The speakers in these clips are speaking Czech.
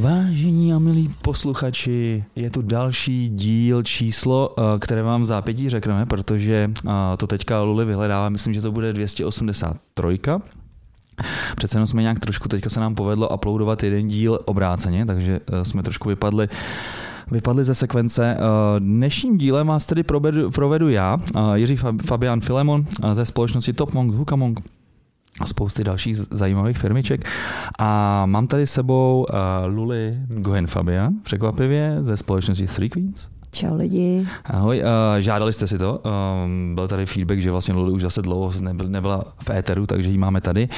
Vážení a milí posluchači, je tu další díl číslo, eh, které vám v zápětí řekneme, protože eh, to teďka Luli vyhledává, myslím, že to bude 283. Přece jenom jsme nějak trošku, teďka se nám povedlo uploadovat jeden díl obráceně, takže eh, jsme trošku vypadli vypadli ze sekvence. Dnešním dílem vás tedy provedu, provedu já, Jiří Fabian Filemon ze společnosti Top Monk Hukamong a spousty dalších zajímavých firmiček. A mám tady s sebou uh, Luli Gohen Fabian, překvapivě, ze společnosti Three Queens. Čau lidi. Ahoj, uh, žádali jste si to. Um, byl tady feedback, že vlastně Luli už zase dlouho nebyl, nebyla v éteru, takže ji máme tady.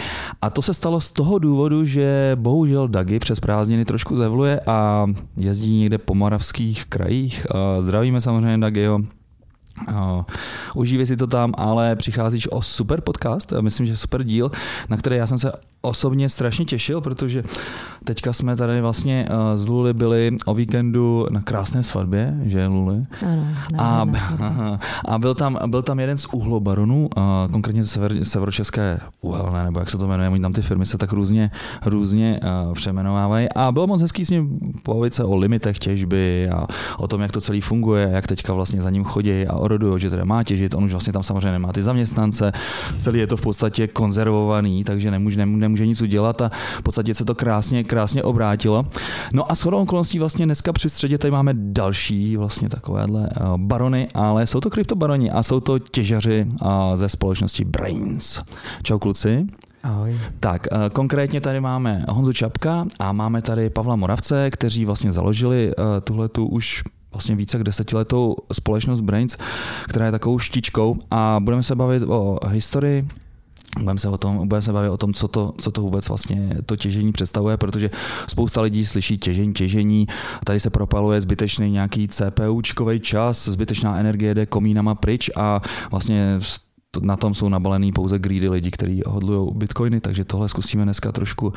A to se stalo z toho důvodu, že bohužel Dagi přes prázdniny trošku zevluje a jezdí někde po moravských krajích. Uh, zdravíme samozřejmě Dagiho, užívej si to tam, ale přicházíš o super podcast, myslím, že super díl, na který já jsem se osobně strašně těšil, protože teďka jsme tady vlastně uh, z Luli byli o víkendu na krásné svatbě, že Luli? Ano, a, a byl, tam, byl tam jeden z uhlobaronů, uh, konkrétně sever, severočeské uhelné, nebo jak se to jmenuje, tam ty firmy se tak různě, různě uh, přemenovávají a bylo moc hezký s ním povědět se o limitech těžby a o tom, jak to celý funguje, jak teďka vlastně za ním chodí a orodují, že teda má těžit, on už vlastně tam samozřejmě nemá ty zaměstnance, celý je to v podstatě konzervovaný, takže nemůže, nemůže nemůže nic udělat a v podstatě se to krásně, krásně obrátilo. No a shodou okolností vlastně dneska při středě tady máme další vlastně takovéhle eh, barony, ale jsou to kryptobaroni a jsou to těžaři eh, ze společnosti Brains. Čau kluci. Ahoj. Tak, eh, konkrétně tady máme Honzu Čapka a máme tady Pavla Moravce, kteří vlastně založili tuhle tu už vlastně více jak desetiletou společnost Brains, která je takovou štičkou. A budeme se bavit o historii, Budeme se, o tom, budeme se bavit o tom, co to, co to vůbec vlastně to těžení představuje, protože spousta lidí slyší těžení, těžení, tady se propaluje zbytečný nějaký CPUčkový čas, zbytečná energie jde komínama pryč a vlastně na tom jsou nabalený pouze greedy lidi, kteří hodlují bitcoiny, takže tohle zkusíme dneska trošku,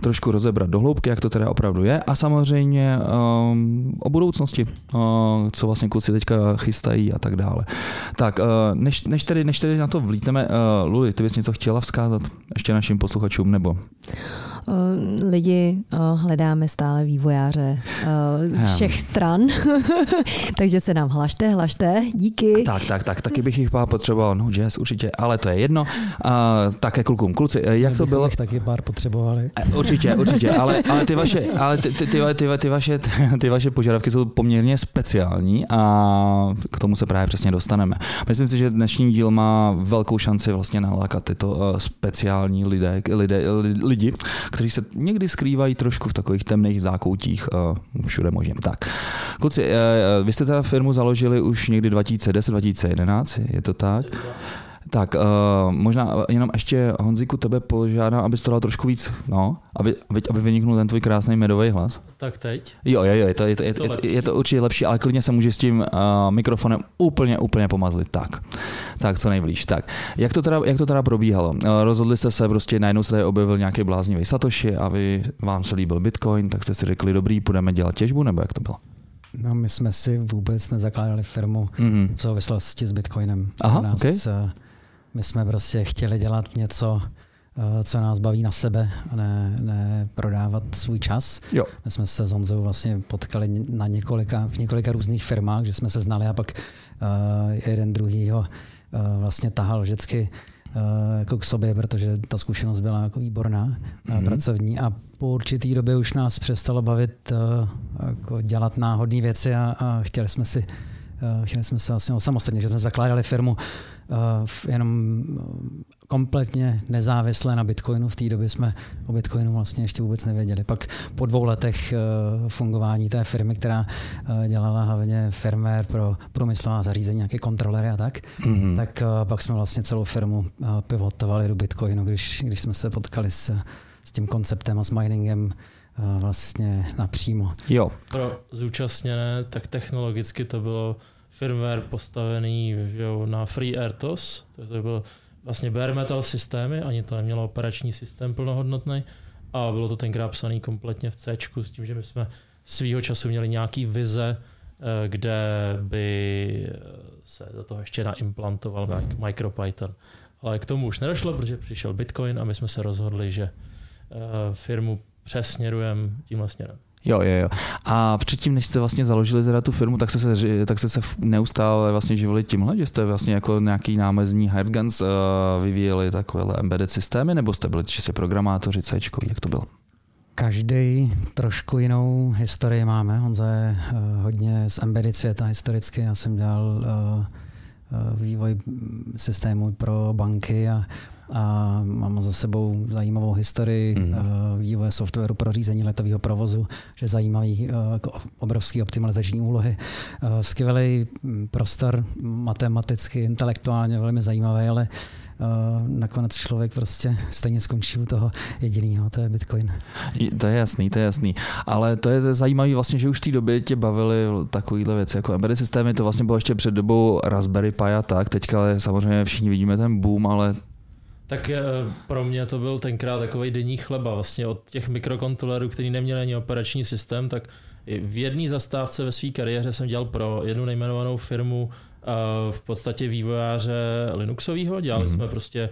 trošku rozebrat do hloubky, jak to teda opravdu je a samozřejmě um, o budoucnosti, uh, co vlastně kluci teďka chystají a tak dále. Tak, uh, než, než, tedy, než tedy na to vlítneme, uh, Luli, ty bys něco chtěla vzkázat ještě našim posluchačům, nebo? Eh, lidi eh, hledáme stále vývojáře eh, všech stran, takže se nám hlašte, hlašte, díky. Tak, tak, tak, taky bych jich pár potřeboval, no jazz určitě, ale to je jedno. Uh, také klukům, kluci, jak to bylo? taky pár potřebovali. Určitě, určitě, ale, ale, ty, vaše, ale ty, ty, ty, ty, ty, vaše, ty vaše požadavky jsou poměrně speciální a k tomu se právě přesně dostaneme. Myslím si, že dnešní díl má velkou šanci vlastně nalákat tyto speciální lidé, lidé, lidi, kteří se někdy skrývají trošku v takových temných zákoutích uh, všude možně. Tak, kluci, uh, vy jste teda firmu založili už někdy 2010-2011, je to tak? Tak uh, možná jenom ještě Honziku tebe požádám, abys to dal trošku víc, no, aby, aby, aby vyniknul ten tvůj krásný medový hlas. Tak teď? Jo, jo, jo, je to, je to, je, to, je, to, je to určitě lepší, ale klidně se může s tím uh, mikrofonem úplně, úplně pomazlit. Tak, tak co nejblíž. Tak, jak to teda, jak to teda probíhalo? Uh, rozhodli jste se prostě, najednou se tady objevil nějaký bláznivý Satoshi a vy, vám se líbil Bitcoin, tak jste si řekli, dobrý, půjdeme dělat těžbu, nebo jak to bylo? No, my jsme si vůbec nezakládali firmu mm-hmm. v souvislosti s Bitcoinem. Aha, nás, okay. My jsme prostě chtěli dělat něco, eh, co nás baví na sebe a ne, ne prodávat svůj čas. Jo. My jsme se s Honzou vlastně potkali na několika, v několika různých firmách, že jsme se znali a pak uh, jeden druhýho uh, vlastně tahal vždycky uh, jako k sobě, protože ta zkušenost byla jako výborná, mm-hmm. pracovní a po určitý době už nás přestalo bavit jako dělat náhodné věci a, a chtěli jsme si chtěli jsme se vlastně samostatně, že jsme zakládali firmu Eh, jenom eh, kompletně nezávisle na Bitcoinu. V té době jsme o Bitcoinu vlastně ještě vůbec nevěděli. Pak po dvou letech eh, fungování té firmy, která dělala hlavně firmware pro průmyslová zařízení, nějaké kontrolery a tak, mm-hmm. tak pak jsme vlastně celou firmu pivotovali do Bitcoinu, když, když jsme se potkali s, s tím konceptem a s miningem vlastně napřímo. Jo. Pro zúčastněné, tak technologicky to bylo firmware postavený jo, na FreeRTOS, to byl vlastně bare metal systémy, ani to nemělo operační systém plnohodnotný a bylo to tenkrát psaný kompletně v C, s tím, že my jsme svýho času měli nějaký vize, eh, kde by se do toho ještě naimplantoval MicroPython. Ale k tomu už nedošlo, protože přišel Bitcoin a my jsme se rozhodli, že eh, firmu přesměrujeme tímhle směrem. Jo, jo, jo. A předtím, než jste vlastně založili teda tu firmu, tak jste se, tak jste se neustále vlastně živili tímhle, že jste vlastně jako nějaký námezní hired guns uh, vyvíjeli takovéhle embedded systémy, nebo jste byli čistě programátoři C, jak to bylo? Každý trošku jinou historii máme. Honza je uh, hodně z embedded světa historicky. Já jsem dělal uh, vývoj systému pro banky a, a mám za sebou zajímavou historii mm. vývoje softwaru pro řízení letového provozu, že zajímavý jako obrovský optimalizační úlohy. Skvělý prostor matematicky, intelektuálně velmi zajímavý, ale nakonec člověk prostě stejně skončí u toho jediného, to je Bitcoin. To je jasný, to je jasný. Ale to je zajímavé vlastně, že už v té době tě bavily takovéhle věci jako embedded systémy, to vlastně bylo ještě před dobou Raspberry Pi a tak, teďka samozřejmě všichni vidíme ten boom, ale tak eh, pro mě to byl tenkrát takový denní chleba. Vlastně od těch mikrokontrolerů, který neměli ani operační systém, tak v jedné zastávce ve své kariéře jsem dělal pro jednu nejmenovanou firmu v podstatě vývojáře Linuxového. Dělali mm-hmm. jsme prostě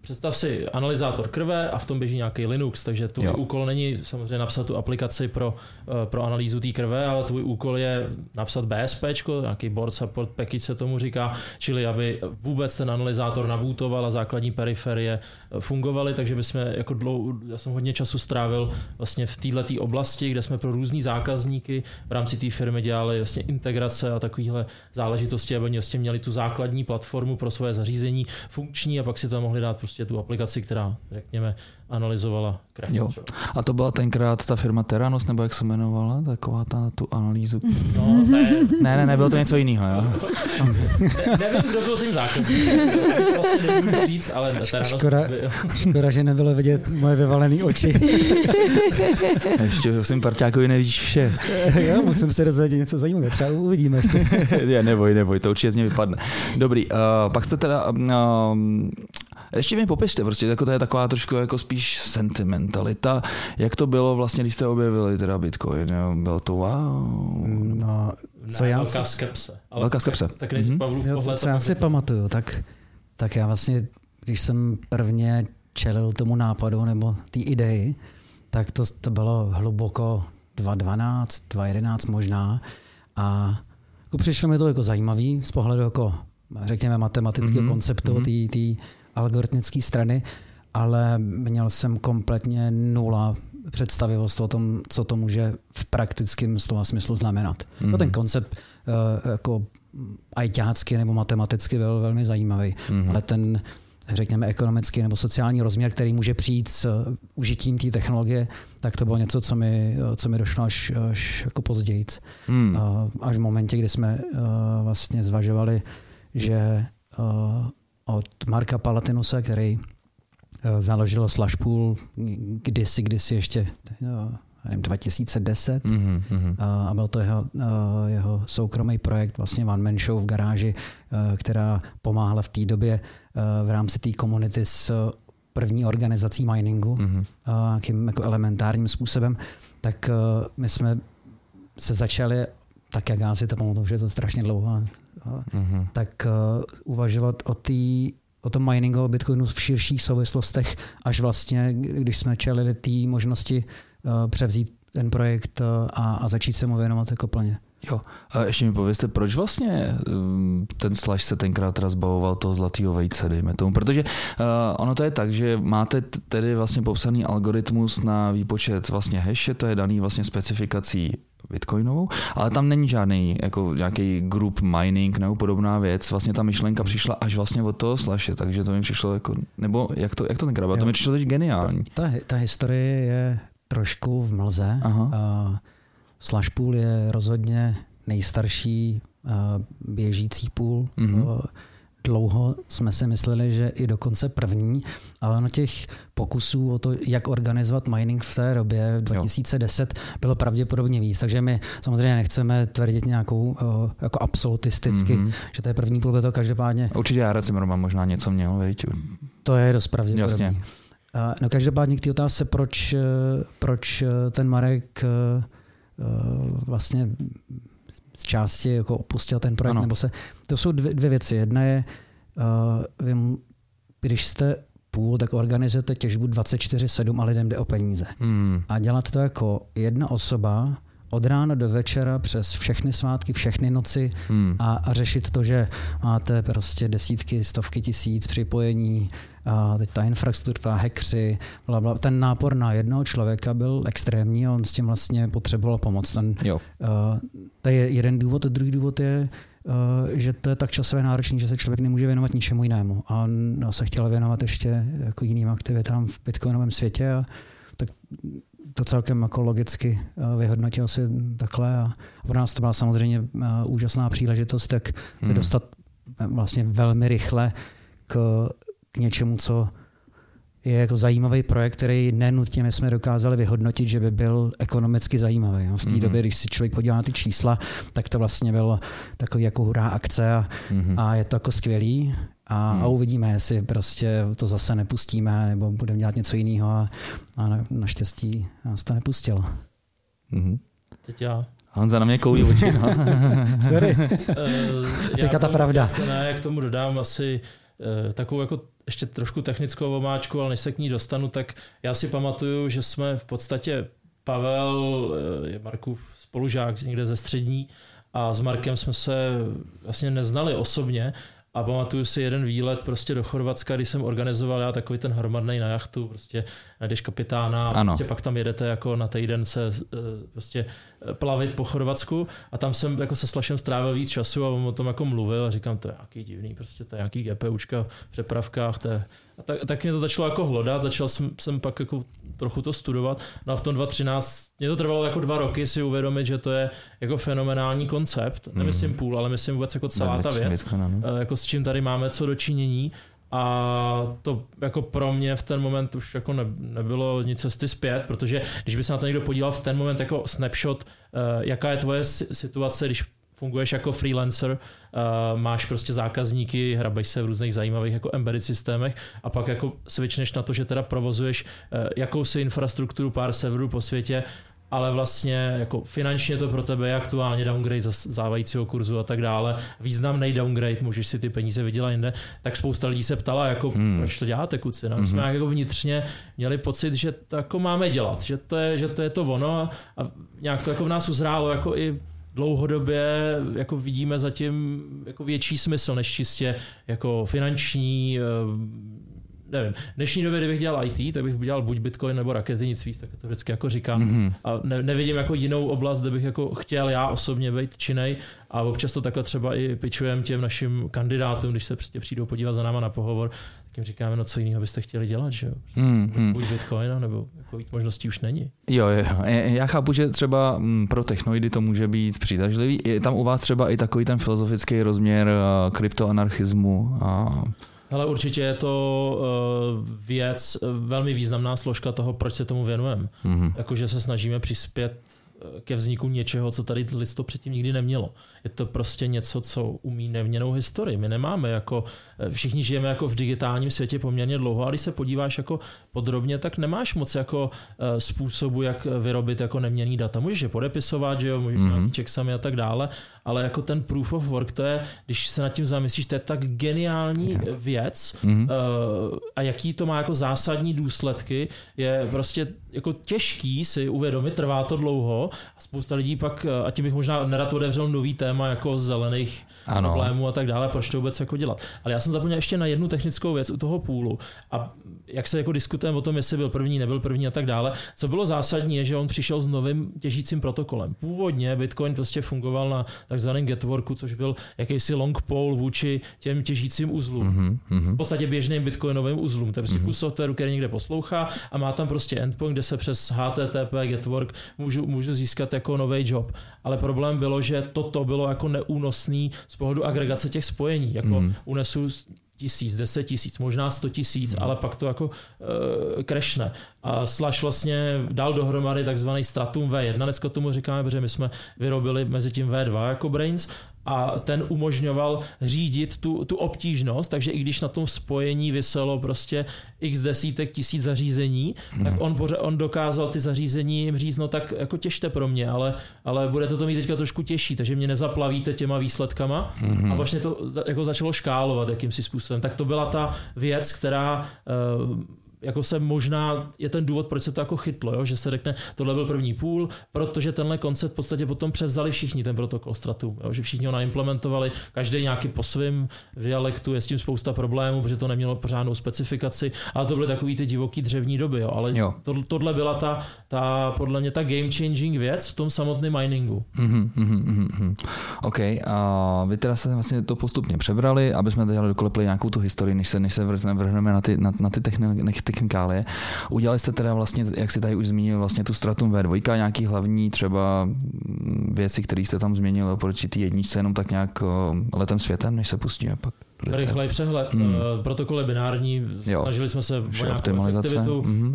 Představ si analyzátor krve a v tom běží nějaký Linux, takže tvůj jo. úkol není samozřejmě napsat tu aplikaci pro, eh, pro analýzu té krve, ale tvůj úkol je napsat BSP, nějaký board support package se tomu říká, čili aby vůbec ten analyzátor nabůtoval a základní periferie fungovaly, takže my jsme jako dlouho, já jsem hodně času strávil vlastně v této oblasti, kde jsme pro různý zákazníky v rámci té firmy dělali vlastně integrace a takovéhle záležitosti, aby vlastně měli tu základní platformu pro své zařízení funkční a pak si to mohli dát prostě tu aplikaci, která, řekněme, analyzovala krev. Jo. A to byla tenkrát ta firma Teranos, nebo jak se jmenovala, taková ta tu analýzu? No, ne. ne, ne, ne, bylo to něco jiného, jo? ne, nevím, kdo byl tím zákazníkem, vlastně říct, ale Teranos škoda, škoda, že nebylo vidět moje vyvalené oči. ještě jsem parťákovi nevíš vše. jo, mohl jsem se dozvědět něco zajímavého, třeba uvidíme ještě. Já neboj, neboj, to určitě z něj vypadne. Dobrý, uh, pak jste teda, uh, ještě mi popište, prostě jako to je taková trošku jako spíš sentimentalita. Jak to bylo vlastně, když jste objevili teda Bitcoin? Jo? Bylo to wow? No, co ne, já velká si... skepse. Ale velká skepse. Tak, tak mm-hmm. Pavlův pohled. Co, co já si pamatuju, tak, tak já vlastně, když jsem prvně čelil tomu nápadu nebo té ideji, tak to, to bylo hluboko 2012, 2011 možná. A jako přišlo mi to jako zajímavý z pohledu jako řekněme matematického mm-hmm. konceptu mm-hmm. Algoritmické strany, ale měl jsem kompletně nula představivost o tom, co to může v praktickém slova smyslu znamenat. Mm. No ten koncept uh, jako ajťácky nebo matematicky byl velmi zajímavý, mm. ale ten řekněme, ekonomický nebo sociální rozměr, který může přijít s užitím té technologie, tak to bylo něco, co mi, co mi došlo až, až jako později. Mm. Až v momentě, kdy jsme uh, vlastně zvažovali, že uh, od Marka Palatinuse, který eh, založil Slashpool kdysi, kdysi ještě jo, nevím, 2010 mm-hmm. a byl to jeho, eh, jeho soukromý projekt, vlastně one man show v garáži, eh, která pomáhala v té době v rámci té komunity s první organizací miningu, mm-hmm. nějakým jako elementárním způsobem, tak my jsme se začali, tak jak já si to pamatuju, že je to strašně dlouho, mm-hmm. tak uh, uvažovat o té o tom miningu o Bitcoinu v širších souvislostech, až vlastně, když jsme čelili té možnosti uh, převzít ten projekt uh, a, a začít se mu věnovat jako plně. Jo, a ještě mi povězte, proč vlastně um, ten slash se tenkrát teda zbavoval toho zlatého vejce, dejme tomu, protože uh, ono to je tak, že máte tedy vlastně popsaný algoritmus na výpočet vlastně hashe, to je daný vlastně specifikací bitcoinovou, ale tam není žádný jako nějaký group mining nebo podobná věc. Vlastně ta myšlenka přišla až vlastně od toho slashe, takže to mi přišlo jako, nebo jak to, jak to tenkrát to mi přišlo teď geniální. Ta, ta historie je trošku v mlze. Aha. Uh, Slashpool je rozhodně nejstarší běžící půl. Mm-hmm. Uh, dlouho jsme si mysleli, že i dokonce první, ale ono těch pokusů o to, jak organizovat mining v té době, v 2010, jo. bylo pravděpodobně víc. Takže my samozřejmě nechceme tvrdit nějakou uh, jako absolutisticky, mm-hmm. že to je první půl, to každopádně. Určitě Jara Cimrman možná něco měl, veď? To je dost pravděpodobně. Jasně. Uh, no každopádně k té otázce, proč, uh, proč ten Marek vlastně z části jako opustil ten projekt, ano. nebo se, to jsou dvě, dvě věci. Jedna je, uh, vím, když jste půl, tak organizujete těžbu 24-7 a lidem jde o peníze. Hmm. A dělat to jako jedna osoba, od rána do večera přes všechny svátky, všechny noci hmm. a, a řešit to, že máte prostě desítky, stovky tisíc připojení, a teď ta infrastruktura, hekři, bla, bla. ten nápor na jednoho člověka byl extrémní a on s tím vlastně potřeboval pomoc. Ten, jo. Uh, to je jeden důvod, a druhý důvod je, uh, že to je tak časově náročný, že se člověk nemůže věnovat ničemu jinému. A on no, se chtěl věnovat ještě jako jiným aktivitám v bitcoinovém světě a tak to celkem jako logicky eh, vyhodnotil si takhle a pro nás to byla samozřejmě eh, úžasná příležitost, jak se hmm. dostat eh, vlastně velmi rychle k, k něčemu, co je jako zajímavý projekt, který nenutně my jsme dokázali vyhodnotit, že by byl ekonomicky zajímavý. V té mm-hmm. době, když si člověk podívá na ty čísla, tak to vlastně bylo takový jako hurá akce a, mm-hmm. a je to jako skvělý. A, hmm. a uvidíme, jestli prostě to zase nepustíme, nebo budeme dělat něco jiného a, a na, naštěstí nás to nepustilo. Hmm. Teď já. Honza na mě koulí oči. No. Sorry. uh, Teďka ta pravda. Já, ne, jak k tomu dodám asi uh, takovou jako ještě trošku technickou omáčku, ale než se k ní dostanu, tak já si pamatuju, že jsme v podstatě Pavel, uh, je Markův spolužák někde ze střední, a s Markem jsme se vlastně neznali osobně, a pamatuju si jeden výlet prostě do Chorvatska, kdy jsem organizoval já takový ten hromadný na jachtu, prostě najdeš kapitána a prostě pak tam jedete jako na týden se eh, prostě eh, plavit po Chorvatsku. A tam jsem jako se Slašem strávil víc času a on o tom jako mluvil a říkám, to je nějaký divný, prostě to je nějaký GPUčka v přepravkách, to je a tak, tak mě to začalo jako hlodat, začal jsem, jsem pak jako trochu to studovat. No a v tom 2013, mě to trvalo jako dva roky si uvědomit, že to je jako fenomenální koncept. Hmm. Nemyslím půl, ale myslím vůbec jako celá ta věc. Eh, jako s čím tady máme co dočinění. A to jako pro mě v ten moment už jako ne, nebylo nic cesty zpět, protože když by se na to někdo podíval v ten moment jako snapshot, uh, jaká je tvoje situace, když funguješ jako freelancer, uh, máš prostě zákazníky, hrabeš se v různých zajímavých jako embedded systémech a pak jako switchneš na to, že teda provozuješ uh, jakousi infrastrukturu pár serverů po světě, ale vlastně jako finančně to pro tebe je aktuálně downgrade za závajícího kurzu a tak dále. Významný downgrade, můžeš si ty peníze vydělat jinde. Tak spousta lidí se ptala, jako, hmm. proč to děláte, kuci. No? My jsme hmm. jako vnitřně měli pocit, že to jako máme dělat, že to je, že to, je to ono a, a nějak to jako v nás uzrálo jako i dlouhodobě jako vidíme zatím jako větší smysl než čistě jako finanční, eh, nevím, v dnešní době, kdybych dělal IT, tak bych dělal buď Bitcoin nebo raketynictví, tak to vždycky jako říkám. Mm-hmm. A ne, nevidím jako jinou oblast, kde bych jako chtěl já osobně být činej a občas to takhle třeba i pičujem těm našim kandidátům, když se prostě přijdou podívat za náma na pohovor, jim říkáme, no co jiného byste chtěli dělat, že jo? Mm-hmm. Buď Bitcoin, nebo jako možností už není. Jo, jo, já chápu, že třeba mm, pro technoidy to může být přitažlivý. Je tam u vás třeba i takový ten filozofický rozměr eh, kryptoanarchismu a ale určitě je to uh, věc, eh, velmi významná složka toho, proč se tomu věnujeme. Mm-hmm. Jakože se snažíme přispět Eh, ke vzniku něčeho, co tady lidstvo předtím nikdy nemělo. Je to prostě něco, co umí neměnou historii. My nemáme jako, eh, všichni žijeme jako v digitálním světě poměrně dlouho, ale když se podíváš jako podrobně, tak nemáš moc jako eh, způsobu, jak vyrobit jako neměný data. Můžeš je podepisovat, že jo, můžeš mm-hmm. checksami a tak dále, ale jako ten proof of work, to je, když se nad tím zamyslíš, to je tak geniální yeah. věc mm-hmm. a jaký to má jako zásadní důsledky, je prostě jako těžký si uvědomit, trvá to dlouho a spousta lidí pak, eh, a tím bych možná nerad otevřel nový téma jako zelených ano. problémů a tak dále, proč to vůbec jako dělat. Ale já jsem zapomněl ještě na jednu technickou věc u toho půlu. A jak se jako diskutujeme o tom, jestli byl první, nebyl první a tak dále. Co bylo zásadní je, že on přišel s novým těžícím protokolem. Původně Bitcoin prostě fungoval na takzvaném getworku, což byl jakýsi long pole vůči těm těžícím uzlům. Mm-hmm. V podstatě běžným bitcoinovým uzlům. To je prostě mm-hmm. kus softwaru, který někde poslouchá a má tam prostě endpoint, kde se přes HTTP Getwork můžu, můžu získat jako nový job. Ale problém bylo, že toto bylo jako neúnosný z pohledu agregace těch spojení. Jako mm. unesu tisíc, deset tisíc, možná sto tisíc, mm. ale pak to jako uh, crashne. A Slash vlastně dal dohromady takzvaný Stratum V1, dneska tomu říkáme, protože my jsme vyrobili mezi tím V2 jako Brains a ten umožňoval řídit tu, tu obtížnost, takže i když na tom spojení vyselo prostě x desítek tisíc zařízení, hmm. tak on, on dokázal ty zařízení jim říct, no tak jako těžte pro mě, ale, ale budete to mít teďka trošku těžší, takže mě nezaplavíte těma výsledkama hmm. a vlastně to jako začalo škálovat jakýmsi způsobem. Tak to byla ta věc, která uh, jako se možná je ten důvod, proč se to jako chytlo, jo? že se řekne, tohle byl první půl, protože tenhle koncept v podstatě potom převzali všichni ten protokol Stratu, jo? že všichni ho naimplementovali, každý nějaký po svém dialektu, je s tím spousta problémů, protože to nemělo pořádnou specifikaci, ale to byly takový ty divoký dřevní doby, jo? ale jo. To, tohle byla ta, ta, podle mě ta game changing věc v tom samotném miningu. Mm-hmm, mm-hmm, mm-hmm. OK, a vy teda se vlastně to postupně přebrali, aby jsme tady dokolepili nějakou tu historii, než se, než se vrhneme na ty, na, na ty techniky technikálie. Udělali jste teda vlastně, jak si tady už zmínil, vlastně tu Stratum V2, nějaký hlavní třeba mm, věci, které jste tam změnil oproti té jedničce, jenom tak nějak letem světem, než se pustíme pak. Rychlej přehled. Hmm. Uh, protokol je binární, jo. snažili jsme se o nějakou efektivitu, mm-hmm.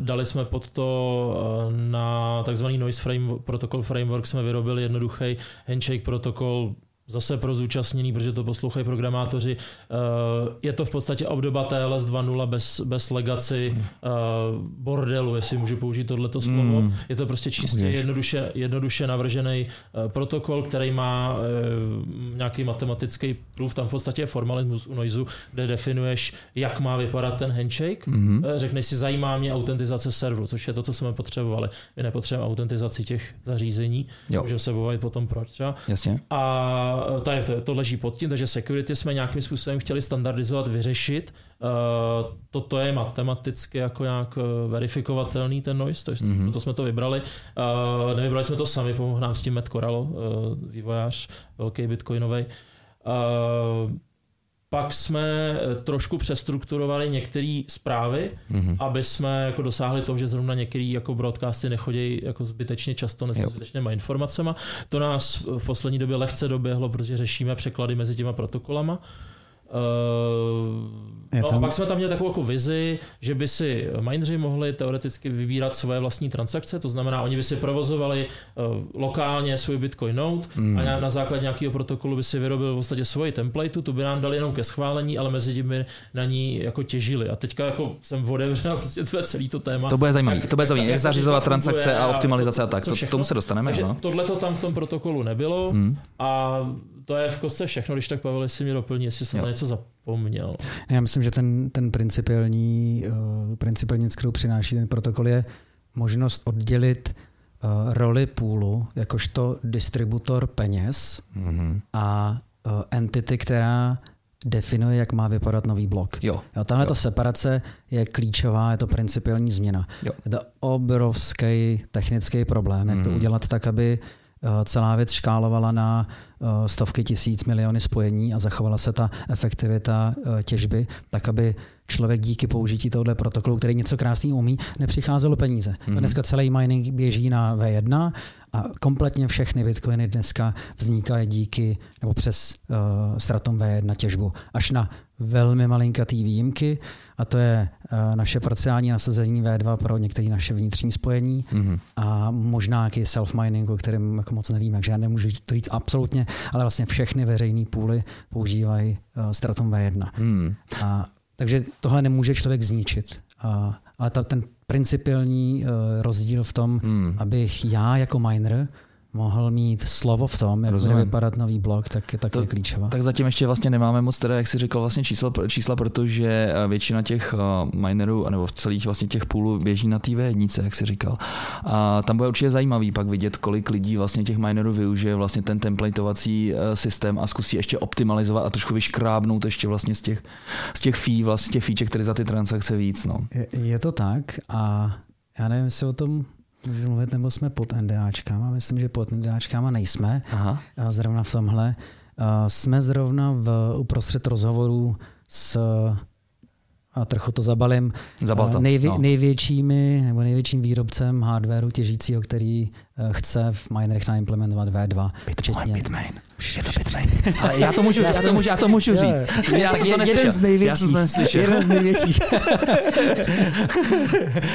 dali jsme pod to na takzvaný noise frame, protokol framework jsme vyrobili jednoduchý handshake protokol, zase pro zúčastněný, protože to poslouchají programátoři. Eh, je to v podstatě obdoba TLS 2.0 bez, bez legacy hmm. eh, bordelu, jestli můžu použít tohleto slovo. Mm. Je to prostě čistě jednoduše, jednoduše navržený eh, protokol, který má nějaký matematický proof, tam v podstatě je formalismus u Noizu, kde definuješ, jak má vypadat ten handshake. Mm. Řekneš si, zajímá mě autentizace serveru, což je to, co jsme potřebovali. My nepotřebujeme autentizaci těch zařízení, můžeme se bavit potom proč třeba. Jasně. A to, je, to, to leží pod tím, takže security jsme nějakým způsobem chtěli standardizovat, vyřešit. Toto je matematicky jako nějak eh, verifikovatelný ten noise, takže mm-hmm. to jsme to vybrali. Nevybrali jsme to sami, pomohl nám s tím Matt Corallo, vývojář velký bitcoinový. Uh, pak jsme eh, trošku přestrukturovali některé zprávy, mm-hmm. aby jsme jako dosáhli toho, že zrovna některé jako broadcasty nechodí jako zbytečně často s zbytečnýma informacemi. To nás v poslední době lehce doběhlo, protože řešíme překlady mezi těma protokolama. Uh, no tam... a pak jsme tam měli takovou jako vizi, že by si mineři mohli teoreticky vybírat svoje vlastní transakce, to znamená, oni by si provozovali uh, lokálně svůj Bitcoin node mm. a na, na základě nějakého protokolu by si vyrobil v podstatě svoji templateu, tu by nám dali jenom ke schválení, ale mezi tím by na ní jako těžili. A teďka jako jsem otevřel prostě to celý to téma. To bude zajímavé, to bude zajímavé, jak zařizovat transakce a optimalizace a tak, to, tomu se dostaneme. no. Tohle to tam v tom protokolu nebylo mm. a to je v kostce všechno, když tak Pavel, jestli mi doplní, jestli jsem jo. na něco zapomněl. Já myslím, že ten, ten principiální, uh, principiální, kterou přináší ten protokol, je možnost oddělit uh, roli půlu jakožto distributor peněz mm-hmm. a uh, entity, která definuje, jak má vypadat nový blok. Jo. jo tahle jo. separace je klíčová, je to principiální změna. Jo. Je to obrovský technický problém, jak mm. to mhm. udělat tak, aby Eh, celá věc škálovala na eh, stovky tisíc miliony spojení a zachovala se ta efektivita eh, těžby, tak aby člověk díky použití tohle protokolu, který něco krásný umí, nepřicházelo peníze. Mm-hmm. Dneska celý mining běží na V1 a kompletně všechny bitcoiny dneska vznikají díky nebo přes uh, Stratum V1 těžbu. Až na velmi malinkatý výjimky a to je uh, naše parciální nasazení V2 pro některé naše vnitřní spojení mm-hmm. a možná nějaký self-mining, o kterém jako moc nevím, takže já nemůžu to říct absolutně, ale vlastně všechny veřejné půly používají uh, Stratum V1. Mm. A, takže tohle nemůže člověk zničit. Uh, ale ta, ten principiální uh, rozdíl v tom, hmm. abych já jako miner mohl mít slovo v tom, jak Rozumím. bude vypadat nový blok, tak je taky klíčová. Tak zatím ještě vlastně nemáme moc teda, jak jsi říkal, vlastně čísla, čísla protože eh, většina těch eh, minerů, nebo v celých vlastně těch půlů běží na té jednice, jak jsi říkal. A tam bude určitě zajímavý pak vidět, kolik lidí vlastně těch minerů využije vlastně ten templateovací eh, systém a zkusí ještě optimalizovat a trošku vyškrábnout ještě vlastně z těch, z těch fee, vlastně těch fíček, které za ty transakce víc. No. Je, je to tak a já nevím, jestli o tom můžu mluvit, nebo jsme pod NDAčkama. Myslím, že pod NDAčkama nejsme. Aha. Zrovna v tomhle. Jsme zrovna v uprostřed rozhovorů s a trochu to zabalím, Zabal to. Nejvě, no. největšími nebo největším výrobcem hardwareu těžícího, který chce v minerech naimplementovat V2. Bitcoin, Bitmain. Už je to Bitmain. Ale já to můžu, já, já to můžu, já to můžu říct. Já jsem to jeden z největších. Já jsem to jeden z největších.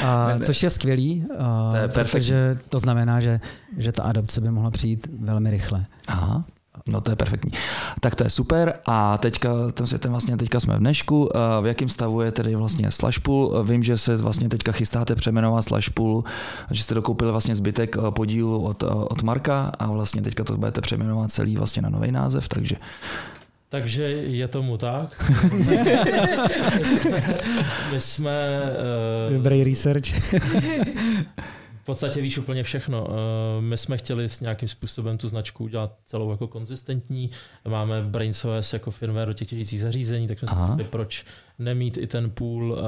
a, což je skvělý, a, to je protože to znamená, že, že ta adopce by mohla přijít velmi rychle. Aha. No to je perfektní. Tak to je super a teďka, ten světem vlastně teďka jsme v dnešku. V jakém stavu je tedy vlastně Slashpool? Vím, že se vlastně teďka chystáte přeměnovat Slashpool, že jste dokoupili vlastně zbytek eh, podílu od, eh, od Marka a vlastně teďka to budete přeměnovat celý vlastně na nový název, takže takže je tomu tak. My jsme... Uh, Dobrý research. v podstatě víš úplně všechno. Eh, my jsme chtěli s nějakým způsobem tu značku udělat celou jako konzistentní. Máme BrainsOS jako firmware do těch těžících zařízení, tak jsme si proč nemít i ten půl uh,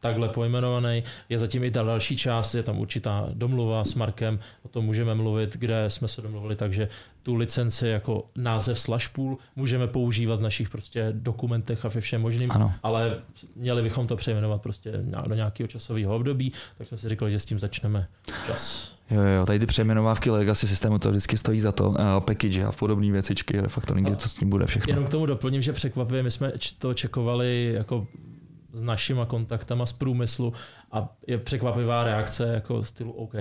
takhle pojmenovaný. Je zatím i ta další část, je tam určitá domluva s Markem, o tom můžeme mluvit, kde jsme se domluvili, takže tu licenci jako název slash pool můžeme používat v našich prostě dokumentech a ve všem možným, ano. ale měli bychom to přejmenovat prostě do nějakého časového období, tak jsme si říkali, že s tím začneme čas. Jo, jo, tady ty přejmenováky legacy systému to vždycky stojí za to. Uh, package a podobné věcičky, refactoringy, co s tím bude všechno. Jenom k tomu doplním, že překvapivě my jsme to čekovali jako s našima kontaktama z průmyslu a je překvapivá reakce jako stylu OK,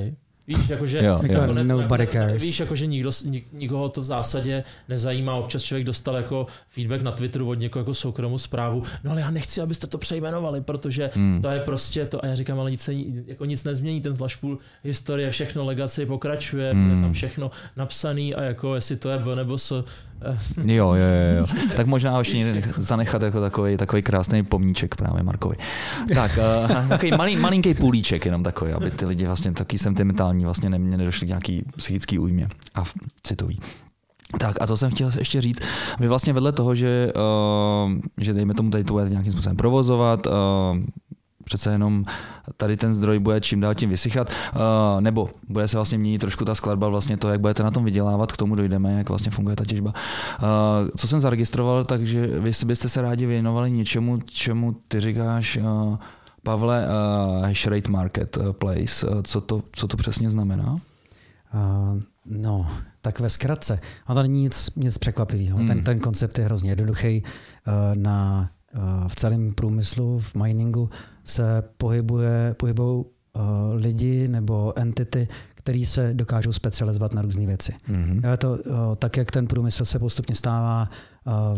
Víš, jakože jo, jo. Nobody cares. Víš, jakože nikdo, nik, nikoho to v zásadě nezajímá. Občas člověk dostal jako feedback na Twitteru od někoho jako soukromou zprávu. No ale já nechci, abyste to přejmenovali, protože hmm. to je prostě to. A já říkám, ale nic, se, jako nic nezmění. Ten zlašpůl historie, všechno legacy pokračuje, hmm. je tam všechno napsaný a jako jestli to je B nebo S, Jo, jo, jo, jo. Tak možná ještě někde zanechat jako takový, takový krásný pomníček právě Markovi. Tak, uh, takový malý, malinký půlíček jenom takový, aby ty lidi vlastně taky sentimentální vlastně neměli nedošli k nějaký psychický újmě a citový. Tak a co jsem chtěl ještě říct, vy vlastně vedle toho, že, uh, že dejme tomu tady tu nějakým způsobem provozovat, uh, přece jenom tady ten zdroj bude čím dál tím vysychat, uh, nebo bude se vlastně měnit trošku ta skladba, vlastně to, jak budete na tom vydělávat, k tomu dojdeme, jak vlastně funguje ta těžba. Uh, co jsem zaregistroval, takže vy byste se rádi věnovali něčemu, čemu ty říkáš, uh, Pavle, hash rate marketplace, uh, co, to, co to přesně znamená? Uh, no, tak ve zkratce. A to není nic, nic překvapivého. Hmm. Ten, ten koncept je hrozně jednoduchý. Uh, na v celém průmyslu, v miningu se pohybuje, pohybují lidi nebo entity, který se dokážou specializovat na různé věci. Mm-hmm. Je to tak, jak ten průmysl se postupně stává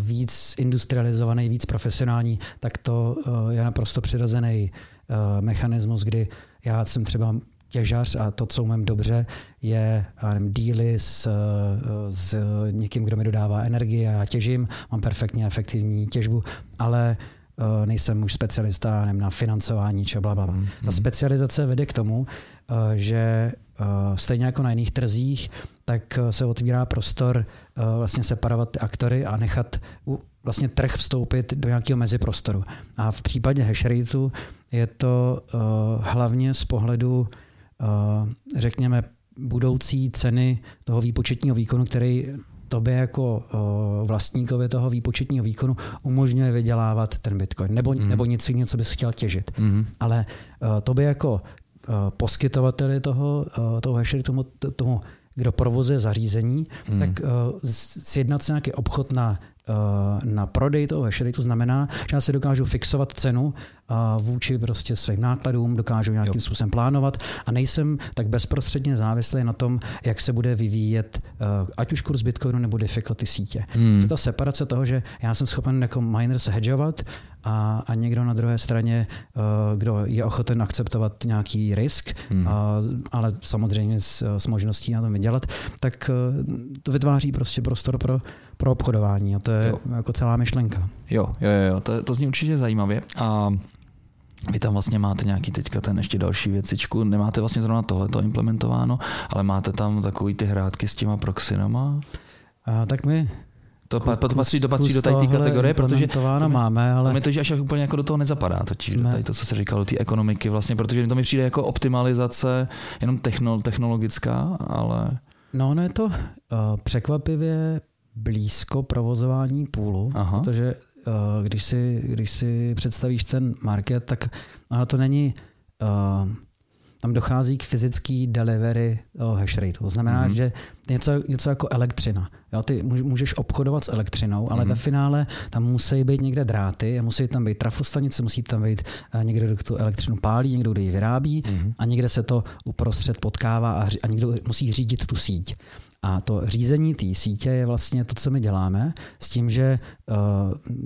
víc industrializovaný, víc profesionální, tak to je naprosto přirozený mechanismus, kdy já jsem třeba těžař a to, co umím dobře, je nevím, díly s, s někým, kdo mi dodává energii a já těžím, mám perfektně efektivní těžbu, ale uh, nejsem už specialista nevím, na financování či bla, bla, bla. Mm. Ta specializace vede k tomu, uh, že stejně jako na jiných trzích, tak se otvírá prostor vlastně separovat ty aktory a nechat vlastně trh vstoupit do nějakého meziprostoru. A v případě hashrateu je to hlavně z pohledu řekněme, budoucí ceny toho výpočetního výkonu, který tobě jako vlastníkovi toho výpočetního výkonu umožňuje vydělávat ten bitcoin, nebo, mm. nebo něco jiného, co bys chtěl těžit. Mm. Ale tobě jako poskytovateli toho, toho hashery, tomu, tomu kdo provozuje zařízení, mm. tak sjednat se nějaký obchod na na prodej toho hashery, to znamená, že já si dokážu fixovat cenu vůči prostě svým nákladům, dokážu nějakým jo. způsobem plánovat a nejsem tak bezprostředně závislý na tom, jak se bude vyvíjet ať už kurz Bitcoinu nebo difficulty sítě. Hmm. To separace toho, že já jsem schopen jako miner se hedžovat a, a někdo na druhé straně, kdo je ochoten akceptovat nějaký risk, hmm. ale samozřejmě s, s možností na tom vydělat, tak to vytváří prostě prostor pro, pro obchodování a to je jo. jako celá myšlenka. Jo, jo, jo, to, to zní určitě zajímavě a vy tam vlastně máte nějaký teďka ten ještě další věcičku, nemáte vlastně zrovna tohleto implementováno, ale máte tam takový ty hrátky s těma proxinama? A, tak my to, kus, to patří, do, patří do té kategorie, protože to mi, máme, ale... mi to že až úplně jako do toho nezapadá, totiž jsme... tady to, co se říkalo, té ekonomiky vlastně, protože to mi přijde jako optimalizace jenom techno, technologická, ale... No, no je to uh, překvapivě blízko provozování půlu, Aha. protože uh, když, si, když si představíš ten market, tak ale to není uh, tam dochází k fyzický delivery hash rate. To znamená, mm-hmm. že něco, něco jako elektřina. Jo, ty můžeš obchodovat s elektřinou, ale mm-hmm. ve finále tam musí být někde dráty, musí tam být trafostanice, musí tam být někdo, kdo tu elektřinu pálí, někdo, kdo ji vyrábí mm-hmm. a někde se to uprostřed potkává a, a někdo musí řídit tu síť. A to řízení té sítě je vlastně to, co my děláme, s tím, že uh,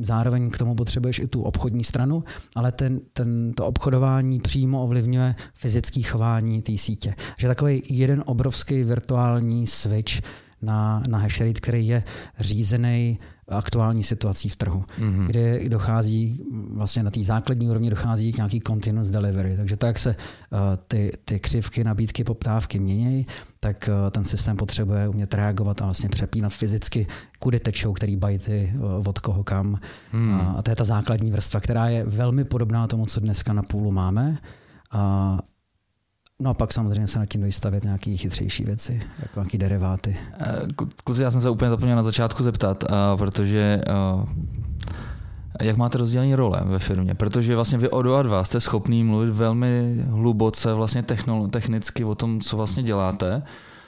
zároveň k tomu potřebuješ i tu obchodní stranu, ale ten, ten, to obchodování přímo ovlivňuje fyzické chování té sítě. Že takový jeden obrovský virtuální switch na, na hashrate, který je řízený aktuální situací v trhu, mm-hmm. kde dochází vlastně na té základní úrovni dochází k nějaký continuous delivery. Takže tak se uh, ty, ty křivky, nabídky, poptávky mění, tak uh, ten systém potřebuje umět reagovat a vlastně přepínat fyzicky, kudy tečou, který bajty uh, od koho kam. Mm. A to je ta základní vrstva, která je velmi podobná tomu, co dneska na půlu máme. A No a pak samozřejmě se nad tím dostavět nějaké chytřejší věci, jako nějaké deriváty. Eh, kluci, já jsem se úplně zapomněl na začátku zeptat, protože jak máte rozdělení role ve firmě? Protože vlastně vy o dva dva jste schopný mluvit velmi hluboce vlastně technicky o tom, co vlastně děláte.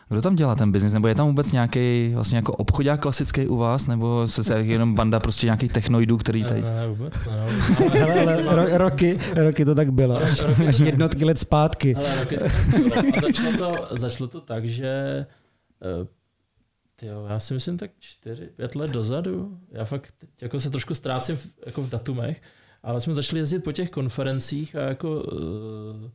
Kdo tam dělá ten biznis? Nebo je tam vůbec nějaký vlastně jako obchodák klasický u vás? Nebo se jenom banda prostě nějakých technoidů, který tady... Ne, ne, vůbec ne. Ale, ale, ale roky, roky to tak bylo. Až, až jednotky let zpátky. Ale roky to tak bylo. A začalo to, začalo to tak, že uh, Tyjo, já si myslím tak čtyři, pět let dozadu. Já fakt teď jako se trošku ztrácím v, jako v datumech, ale jsme začali jezdit po těch konferencích a jako uh,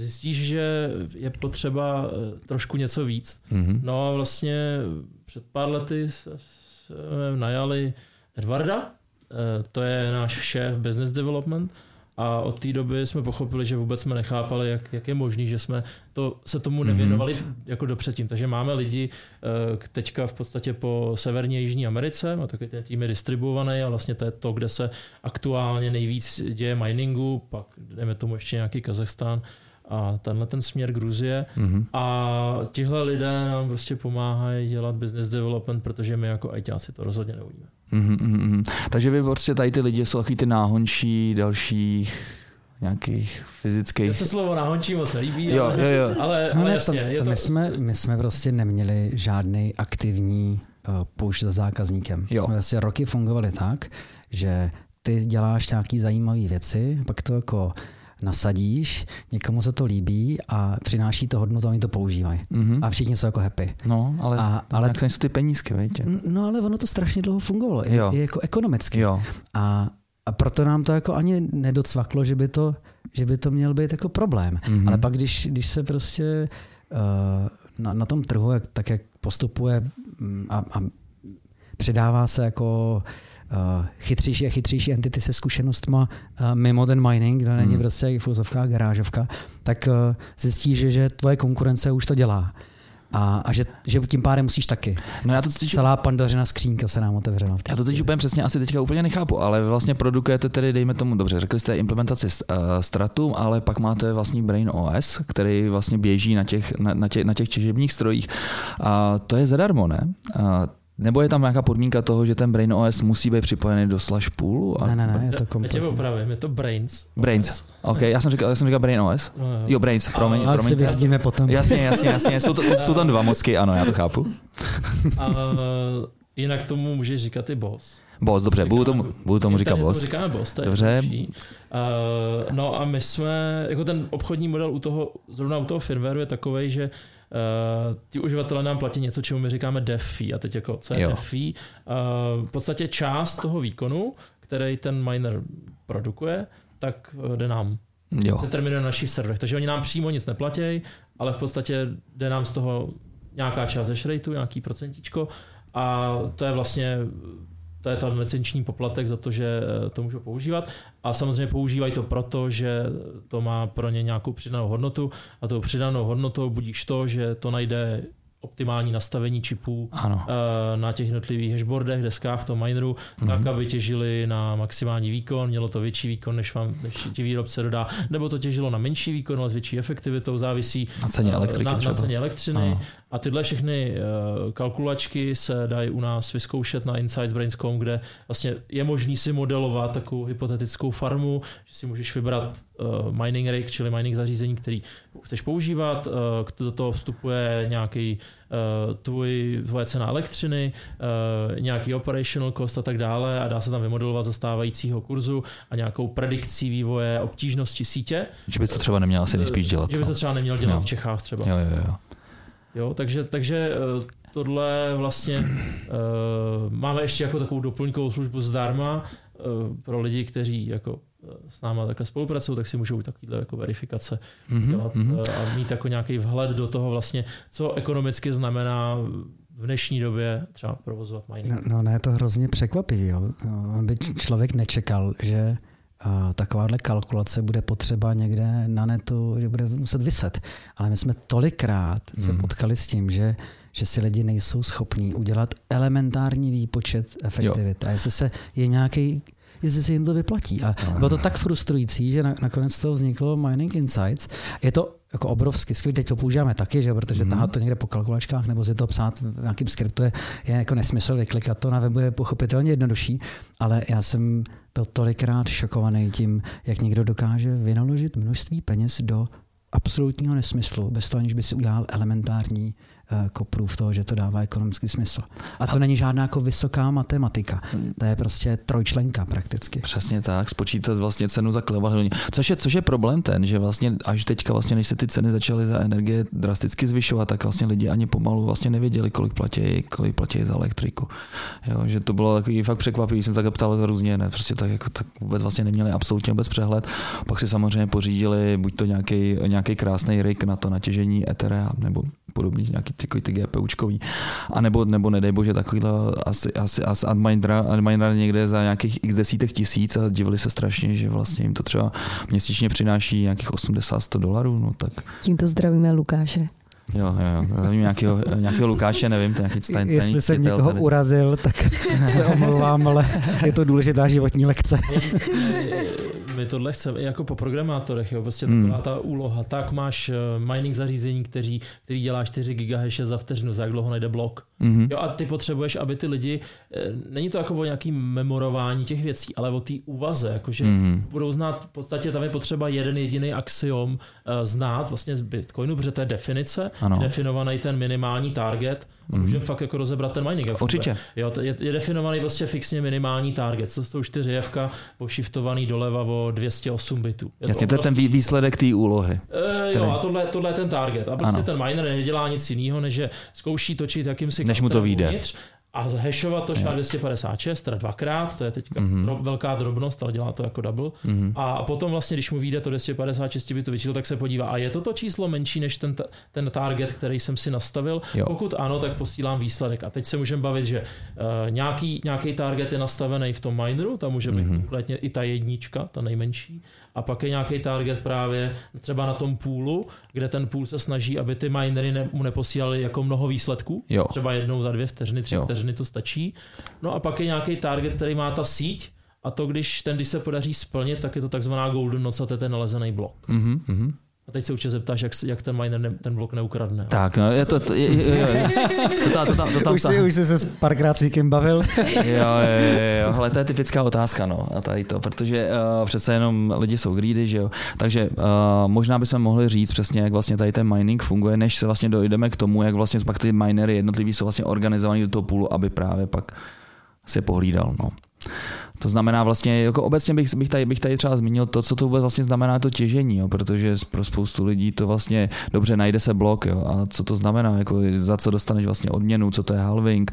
zjistíš, že je potřeba eh, trošku něco víc. Mm-hmm. No a vlastně před pár lety jsme najali Edvarda, eh, to je náš šéf business development, a od té doby jsme pochopili, že vůbec jsme nechápali, jak, jak je možné, že jsme to, se tomu mhm. nevěnovali mm-hmm. jako dopředtím. Takže máme lidi uh, teďka v podstatě po severní a jižní Americe, a takový ten tým je distribuovaný a vlastně to je to, kde se aktuálně nejvíc děje miningu, pak jdeme tomu ještě nějaký Kazachstán, a tenhle ten směr Gruzie. Mm-hmm. A tihle lidé nám prostě pomáhají dělat business development, protože my jako ITáci to rozhodně neumíme. Mm-hmm. Takže vy prostě tady ty lidi jsou takový ty náhončí dalších nějakých fyzických... Já se slovo náhončí moc nelíbí, jo, ale, jo, jo. ale, no ale ne, jasně. To, je to... My, jsme, my jsme prostě neměli žádný aktivní uh, push za zákazníkem. Jo. Jsme vlastně roky fungovali tak, že ty děláš nějaký zajímavé věci, pak to jako nasadíš, někomu se to líbí a přináší to hodnotu a oni to používají. Mm-hmm. A všichni jsou jako happy. No, ale, a, ale jak jsou ty penízky, víte? No, ale ono to strašně dlouho fungovalo. Je, jo. je jako ekonomicky. Jo. A, a proto nám to jako ani nedocvaklo, že by to, že by to měl být jako problém. Mm-hmm. Ale pak, když, když se prostě uh, na, na tom trhu, jak, tak jak postupuje mm, a, a přidává se jako uh, chytřejší a chytřejší entity se zkušenostma uh, mimo ten mining, kde není hmm. prostě filozofská garážovka, tak uh, zjistíš, že, že tvoje konkurence už to dělá. A, a že, že tím pádem musíš taky. No já to teď... Celá pandořina skřínka se nám otevřela. já to teď úplně přesně asi teďka úplně nechápu, ale vlastně produkujete tedy, dejme tomu dobře, řekli jste implementaci uh, Stratum, ale pak máte vlastní Brain OS, který vlastně běží na těch, na, na těch, na těch těžebních strojích. A to je zadarmo, ne? Uh, nebo je tam nějaká podmínka toho, že ten Brain OS musí být připojený do Slash poolu? A... Ne, ne, ne, je to kompletně. Já tě opravím, je to Brains. Brains. OK, já jsem říkal, já jsem říkal Brain OS. No, jo. jo, Brains, promiň. A promiň. si potom. Jasně, jasně, jasně. Jsou, to, jsou, tam dva mozky, ano, já to chápu. A, jinak tomu můžeš říkat i boss. Boss, dobře, budu tomu, budu tomu říkat boss. Tomu říkáme boss, to je dobře. Uh, no a my jsme, jako ten obchodní model u toho, zrovna u toho firmwareu je takový, že Uh, ty uživatelé nám platí něco, čemu my říkáme dev fee. A teď jako, co je jo. dev fee? Uh, v podstatě část toho výkonu, který ten miner produkuje, tak eh, jde nám. Jo. Se terminuje na našich serverech. Takže oni nám přímo nic neplatí, ale v podstatě jde nám z toho nějaká část hash rateu, nějaký procentičko a to je vlastně to je ten licenční poplatek za to, že eh, to můžou používat. A samozřejmě používají to proto, že to má pro ně nějakou přidanou hodnotu a tou přidanou hodnotou budíš to, že to najde optimální nastavení čipů ano. Eh, na těch jednotlivých hashboardech, deskách v tom mineru, mm-hmm. tak, aby těžili na maximální výkon, mělo to větší výkon, než vám než ti výrobce dodá, nebo to těžilo na menší výkon, ale s větší efektivitou, závisí na ceně, elektriky, na, na ceně elektřiny. Ano. A tyhle všechny uh, kalkulačky se dají u nás vyzkoušet na Insights Brainscom, kde vlastně je možný si modelovat takovou hypotetickou farmu, že si můžeš vybrat mining rig, čili mining zařízení, který chceš používat, uh, do toho vstupuje nějaký uh, tvůj, tvoje cena elektřiny, uh, nějaký operational cost a tak dále a dá se tam vymodelovat za stávajícího kurzu a nějakou predikcí vývoje obtížnosti sítě. Že by to třeba neměl asi nejspíš dělat. Že by to no. třeba neměl dělat Jo. v Čechách třeba. Jo, jo, jo. Jo, takže, takže eh, tohle vlastně uh, máme ještě jako takovou doplňkovou službu zdarma pro lidi, kteří jako uh, s náma takhle spolupracují, tak si můžou takovýhle jako verifikace Mhm, dělat mhm. uh, a mít jako nějaký vhled do toho vlastně, co ekonomicky znamená v dnešní době třeba provozovat mining. No, no ne, je to hrozně překvapivý. Jo. On by člověk nečekal, že a, takováhle kalkulace bude potřeba někde na netu, že bude muset vyset. Ale my jsme tolikrát se Hmm. potkali s tím, že že si lidi nejsou schopní udělat elementární výpočet efektivity. A jestli se je nějaký jestli se jim to vyplatí. A bylo to tak frustrující, že na, nakonec to vzniklo Mining Insights. Je to jako obrovsky skvělé, teď to používáme taky, že? protože Mhm. tahat to někde po kalkulačkách nebo si to psát v nějakém skriptu je, je jako nesmysl, vyklikat to na webu je pochopitelně jednodušší, ale já jsem byl tolikrát šokovaný tím, jak někdo dokáže vynaložit množství peněz do absolutního nesmyslu, bez toho, aniž by si udělal elementární uh, koprův toho, že to dává ekonomický smysl. A to není žádná jako vysoká matematika. To je prostě trojčlenka prakticky. Přesně tak, spočítat vlastně cenu za kilowatt Což je, což je problém ten, že vlastně až teďka vlastně, než se ty ceny začaly za energie drasticky zvyšovat, tak vlastně lidi ani pomalu vlastně nevěděli, kolik platí, kolik platí za elektriku. Jo, že to bylo takový fakt překvapivý, jsem se tak ptal různě, ne, prostě tak, jako, tak vůbec vlastně neměli absolutně vůbec přehled. Pak si samozřejmě pořídili buď to nějaký, nějaký krásný rig na to natěžení Etherea, nebo podobný nějaký takový ty GPUčkový, a nebo, nebo nedej bože takovýhle asi, asi, asi adminera, adminera někde za nějakých x desítek tisíc a divili se strašně, že vlastně jim to třeba měsíčně přináší nějakých 80-100 dolarů, no tak Tímto zdravíme Lukáše. jo, jo, jo. Nevím, nějakého, nějakého Lukáše, nevím, to nějaký tajný, Jestli jsem někoho tady. urazil, tak se omlouvám, ale je to důležitá životní lekce. My tohle chceme i jako po programátorech, jo, prostě Hmm. taková ta úloha. Tak máš eh, mining zařízení, který, který dělá 4 GHz za vteřinu, za jak dlouho najde blok. Mhm. Jo, a ty potřebuješ, aby ty lidi, eh, není to jako o nějakým memorování těch věcí, ale o té úvaze, jakože Mhm. budou znát, v podstatě tam je potřeba jeden jediný axiom uh, znát vlastně z Bitcoinu, protože to je definice, Ano. definovaný ten minimální target a Mhm. můžeme fakt jako rozebrat ten mining. jak. Určitě. Jo, to je, je definovaný prostě fixně minimální target, to jsou čtyři jevka pošiftovaný doleva o 208 bitů. Je Jasně, to je ten výsledek té úlohy. E, jo, a tohle, tohle je ten target. A prostě Ano. ten miner nedělá nic jiného, než že zkouší točit jakýmsi Než mu to vyjde. uvnitř A zhashovat to Jo. třeba 256, teda dvakrát, to je teďka Mhm. mm-hmm. velká drobnost, ale dělá to jako double. Mhm. A potom vlastně, když mu vyjde to 256 bitů číslo, tak se podívá, a je to to číslo menší než ten, ta- ten target, který jsem si nastavil? Jo. Pokud ano, tak posílám výsledek. A teď se můžeme bavit, že uh, nějaký, nějaký target je nastavený v tom mineru, tam může být Mhm. mm-hmm. kompletně i ta jednička, ta nejmenší. A pak je nějaký target právě třeba na tom půlu, kde ten půl se snaží, aby ty minery ne, mu neposílali jako mnoho výsledků. Jo. Třeba jednou za dvě vteřiny, tři Jo. vteřiny to stačí. No a pak je nějaký target, který má ta síť, a to, když ten, když se podaří splnit, tak je to takzvaná golden noc a to je ten nalezený blok. Mhm. A teď se určitě zeptáš, jak, jak ten miner ne, ten blok neukradne. Tak, no, je to, to, je, je, je, to, tam- to, tam- to tam Už si, už jsi se párkrát s někým bavil. Jo, jo, jo, jo, hele, to je typická otázka, no, a tady to, protože uh, přece jenom lidi jsou greedy, že jo, takže uh, možná bychom mohli říct přesně, jak vlastně tady ten mining funguje, než se vlastně dojdeme k tomu, jak vlastně pak ty minery jednotlivý jsou vlastně organizovaný do toho půlu, aby právě pak si pohlídal, no. To znamená vlastně, jako obecně bych, bych, tady, bych tady třeba zmínil to, co to vůbec vlastně znamená to těžení, jo, protože pro spoustu lidí to vlastně dobře najde se blok, jo, a co to znamená, jako za co dostaneš vlastně odměnu, co to je halving,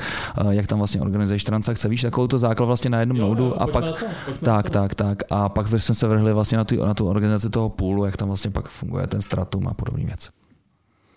jak tam vlastně organizuješ transakce, víš, takovou to základ vlastně na jednom Jo, nodu jo, a pak to, tak, tak, tak. A pak jsme se vrhli vlastně na, ty, na tu organizaci toho půlu, jak tam vlastně pak funguje ten stratum a podobný věc.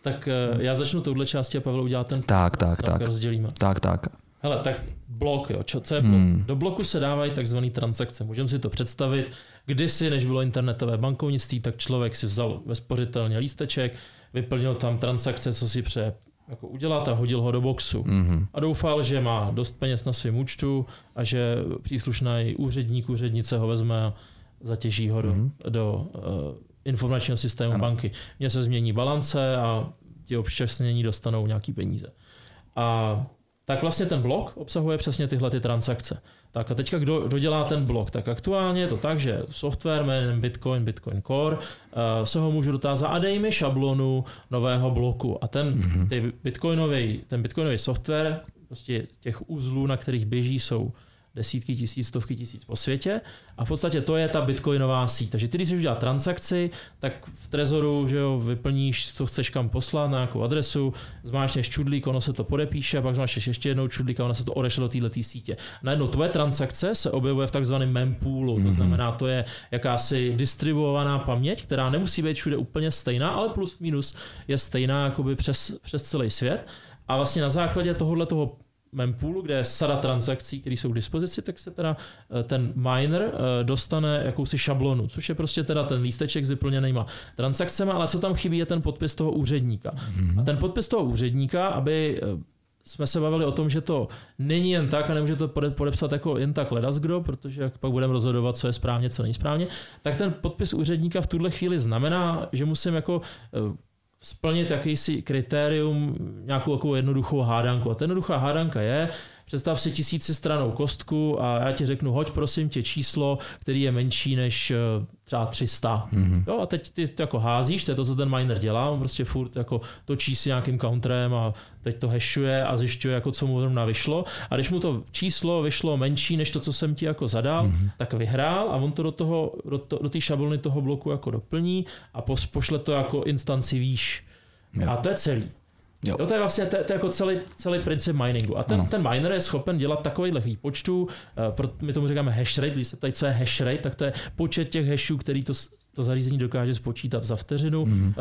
Tak eh, já začnu touhle části a Pavel udělá ten Tak, tak, tak. rozdělíme. Tak, tak. Hele, tak blok, jo. Čo, co je blok? Hmm. Do bloku se dávají takzvané transakce. Můžeme si to představit. Kdysi, než bylo internetové bankovnictví, tak člověk si vzal ve spořitelně lísteček, vyplnil tam transakce, co si přeje jako udělat a hodil ho do boxu. Mhm. A doufal, že má dost peněz na svém účtu a že příslušný úředník, úřednice ho vezme a zatěží ho do, Mhm. do uh, informačního systému Ano. banky. Mně se změní balance a ti občasnění dostanou nějaký peníze. A tak vlastně ten blok obsahuje přesně tyhle ty transakce. Tak a teďka kdo, kdo dělá ten blok? Tak aktuálně je to tak, že software jménem Bitcoin, Bitcoin Core, uh, se ho můžu dotázat a dej mi šablonu nového bloku. A ten, mm-hmm. ty bitcoinový, ten bitcoinový software, prostě těch uzlů, na kterých běží, jsou desítky tisíc, stovky tisíc po světě a v podstatě to je ta bitcoinová síť. Takže ty, když chceš udělat transakci, tak v Trezoru že jo, vyplníš, co chceš kam poslat na nějakou adresu, zmáčneš čudlík, ono se to podepíše a pak zmáčneš ještě jednou čudlík a ono se to odešle do této sítě. Najednou tvoje transakce se objevuje v takzvaném mempoolu, to mhm. znamená, to je jakási distribuovaná paměť, která nemusí být všude úplně stejná, ale plus minus je stejná jakoby přes, přes celý svět. A vlastně na základě tohohle toho mempoolu, kde je sada transakcí, které jsou k dispozici, tak se teda eh, ten miner eh, dostane jakousi šablonu, což je prostě teda ten lísteček s vyplněnýma transakcemi, ale co tam chybí je ten podpis toho úředníka. Mm-hmm. A ten podpis toho úředníka, aby eh, jsme se bavili o tom, že to není jen tak a nemůže to podepsat jako jen tak ledaskdo, protože jak pak budeme rozhodovat, co je správně, co není správně, tak ten podpis úředníka v tuhle chvíli znamená, že musím jako splnit jakýsi kritérium, nějakou jednoduchou hádanku. A ta jednoduchá hádanka je, představ si tisíci stranou kostku a já ti řeknu, hoď prosím tě číslo, který je menší než eh, třeba 300. Mm-hmm. Jo, a teď ty to jako házíš, to je to, co ten miner dělá, on prostě furt jako točí si nějakým counterem a teď to hashuje a zjišťuje, jako co mu zrovna vyšlo. A když mu to číslo vyšlo menší než to, co jsem ti jako zadal, mm-hmm. tak vyhrál a on to do toho, do, to, do té šablony toho bloku jako doplní a pošle to jako instanci výš. Jo. A to je celý. Jo. jo, to je vlastně to, to je jako celý, celý princip miningu. A ten, ten miner je schopen dělat takovýhle výpočtu, uh, my tomu říkáme hash rate, když se ptají, co je hash rate, tak to je počet těch hashů, který to to zařízení dokáže spočítat za vteřinu. Mm.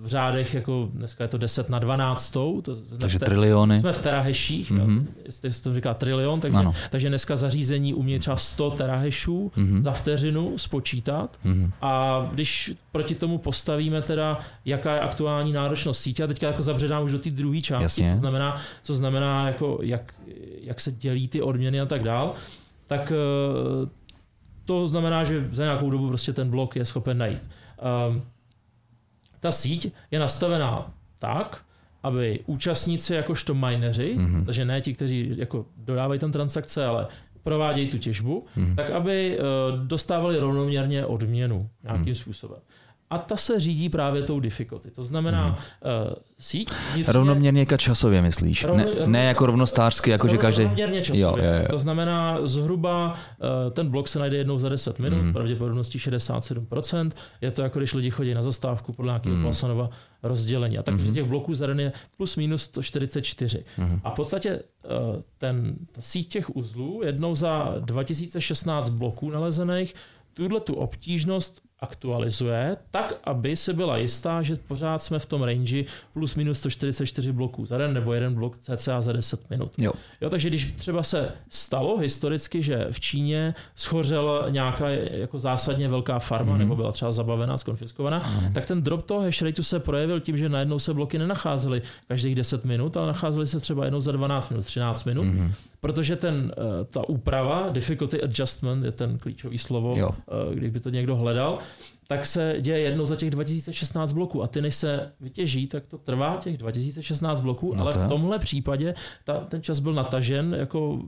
V řádech, jako dneska je to 10 na 12. To, takže te, triliony. Jsme v teraheších, mm. jestli se to říká trilion, takže, takže dneska zařízení umí třeba 100 terahešů mm. za vteřinu spočítat. Mm. A když proti tomu postavíme teda, jaká je aktuální náročnost sítě, a teďka jako zabředám už do té druhé části, Jasně. co znamená, co znamená jako jak, jak se dělí ty odměny a tak dál, tak eh, to znamená, že za nějakou dobu prostě ten blok je schopen najít. Um, ta síť je nastavená tak, aby účastníci jakožto mineři, mm-hmm. takže ne ti, kteří jako dodávají tam transakce, ale provádějí tu těžbu, mm-hmm. tak aby uh, dostávali rovnoměrně odměnu nějakým mm-hmm. způsobem a ta se řídí právě tou difficulty. To znamená hmm. uh, síť. Vnitřně, rovnoměrně časově myslíš? Rovno, ne, ne jako rovnostářsky, jako že každý... Rovnoměrně časově. Jo, jo, jo. To znamená zhruba uh, ten blok se najde jednou za 10 minut, hmm. pravděpodobností 67%. Je to jako když lidi chodí na zastávku podle nějakého hmm. Poissanova rozdělení. A takže hmm. těch bloků za den je plus minus 144. Hmm. A v podstatě uh, ten, ta síť těch uzlů jednou za 2016 bloků nalezených tuhle tu obtížnost aktualizuje, tak, aby se byla jistá, že pořád jsme v tom range plus minus 144 bloků za den nebo jeden blok cca za 10 minut. Jo. Jo, takže když třeba se stalo historicky, že v Číně schořela nějaká jako zásadně velká farma mm-hmm. nebo byla třeba zabavená, skonfiskovaná, mm-hmm. tak ten drop toho hash rateu se projevil tím, že najednou se bloky nenacházely každých 10 minut, ale nacházely se třeba jednou za 12 minut, 13 minut. Mm-hmm protože ten, eh, ta úprava, difficulty adjustment je ten klíčový slovo, jo. Eh, kdyby to někdo hledal, tak se děje jednou za těch 2016 bloků a ty než se vytěží, tak to trvá těch 2016 bloků, no ale v tomhle případě ta, ten čas byl natažen jako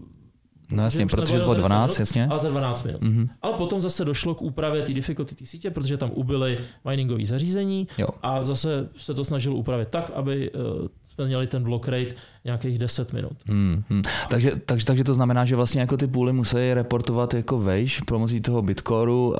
No jasně, protože to bylo 12, minut, jasně. Ale za 12 minut. Mm-hmm. Ale potom zase došlo k úpravě té difficulty té sítě, protože tam ubyly miningové zařízení jo. a zase se to snažilo upravit tak, aby uh, jsme měli ten block rate nějakých 10 minut. Hmm, hmm. Takže, takže, takže to znamená, že vlastně jako ty půly musí reportovat jako vejš pomocí toho Bitcoru uh,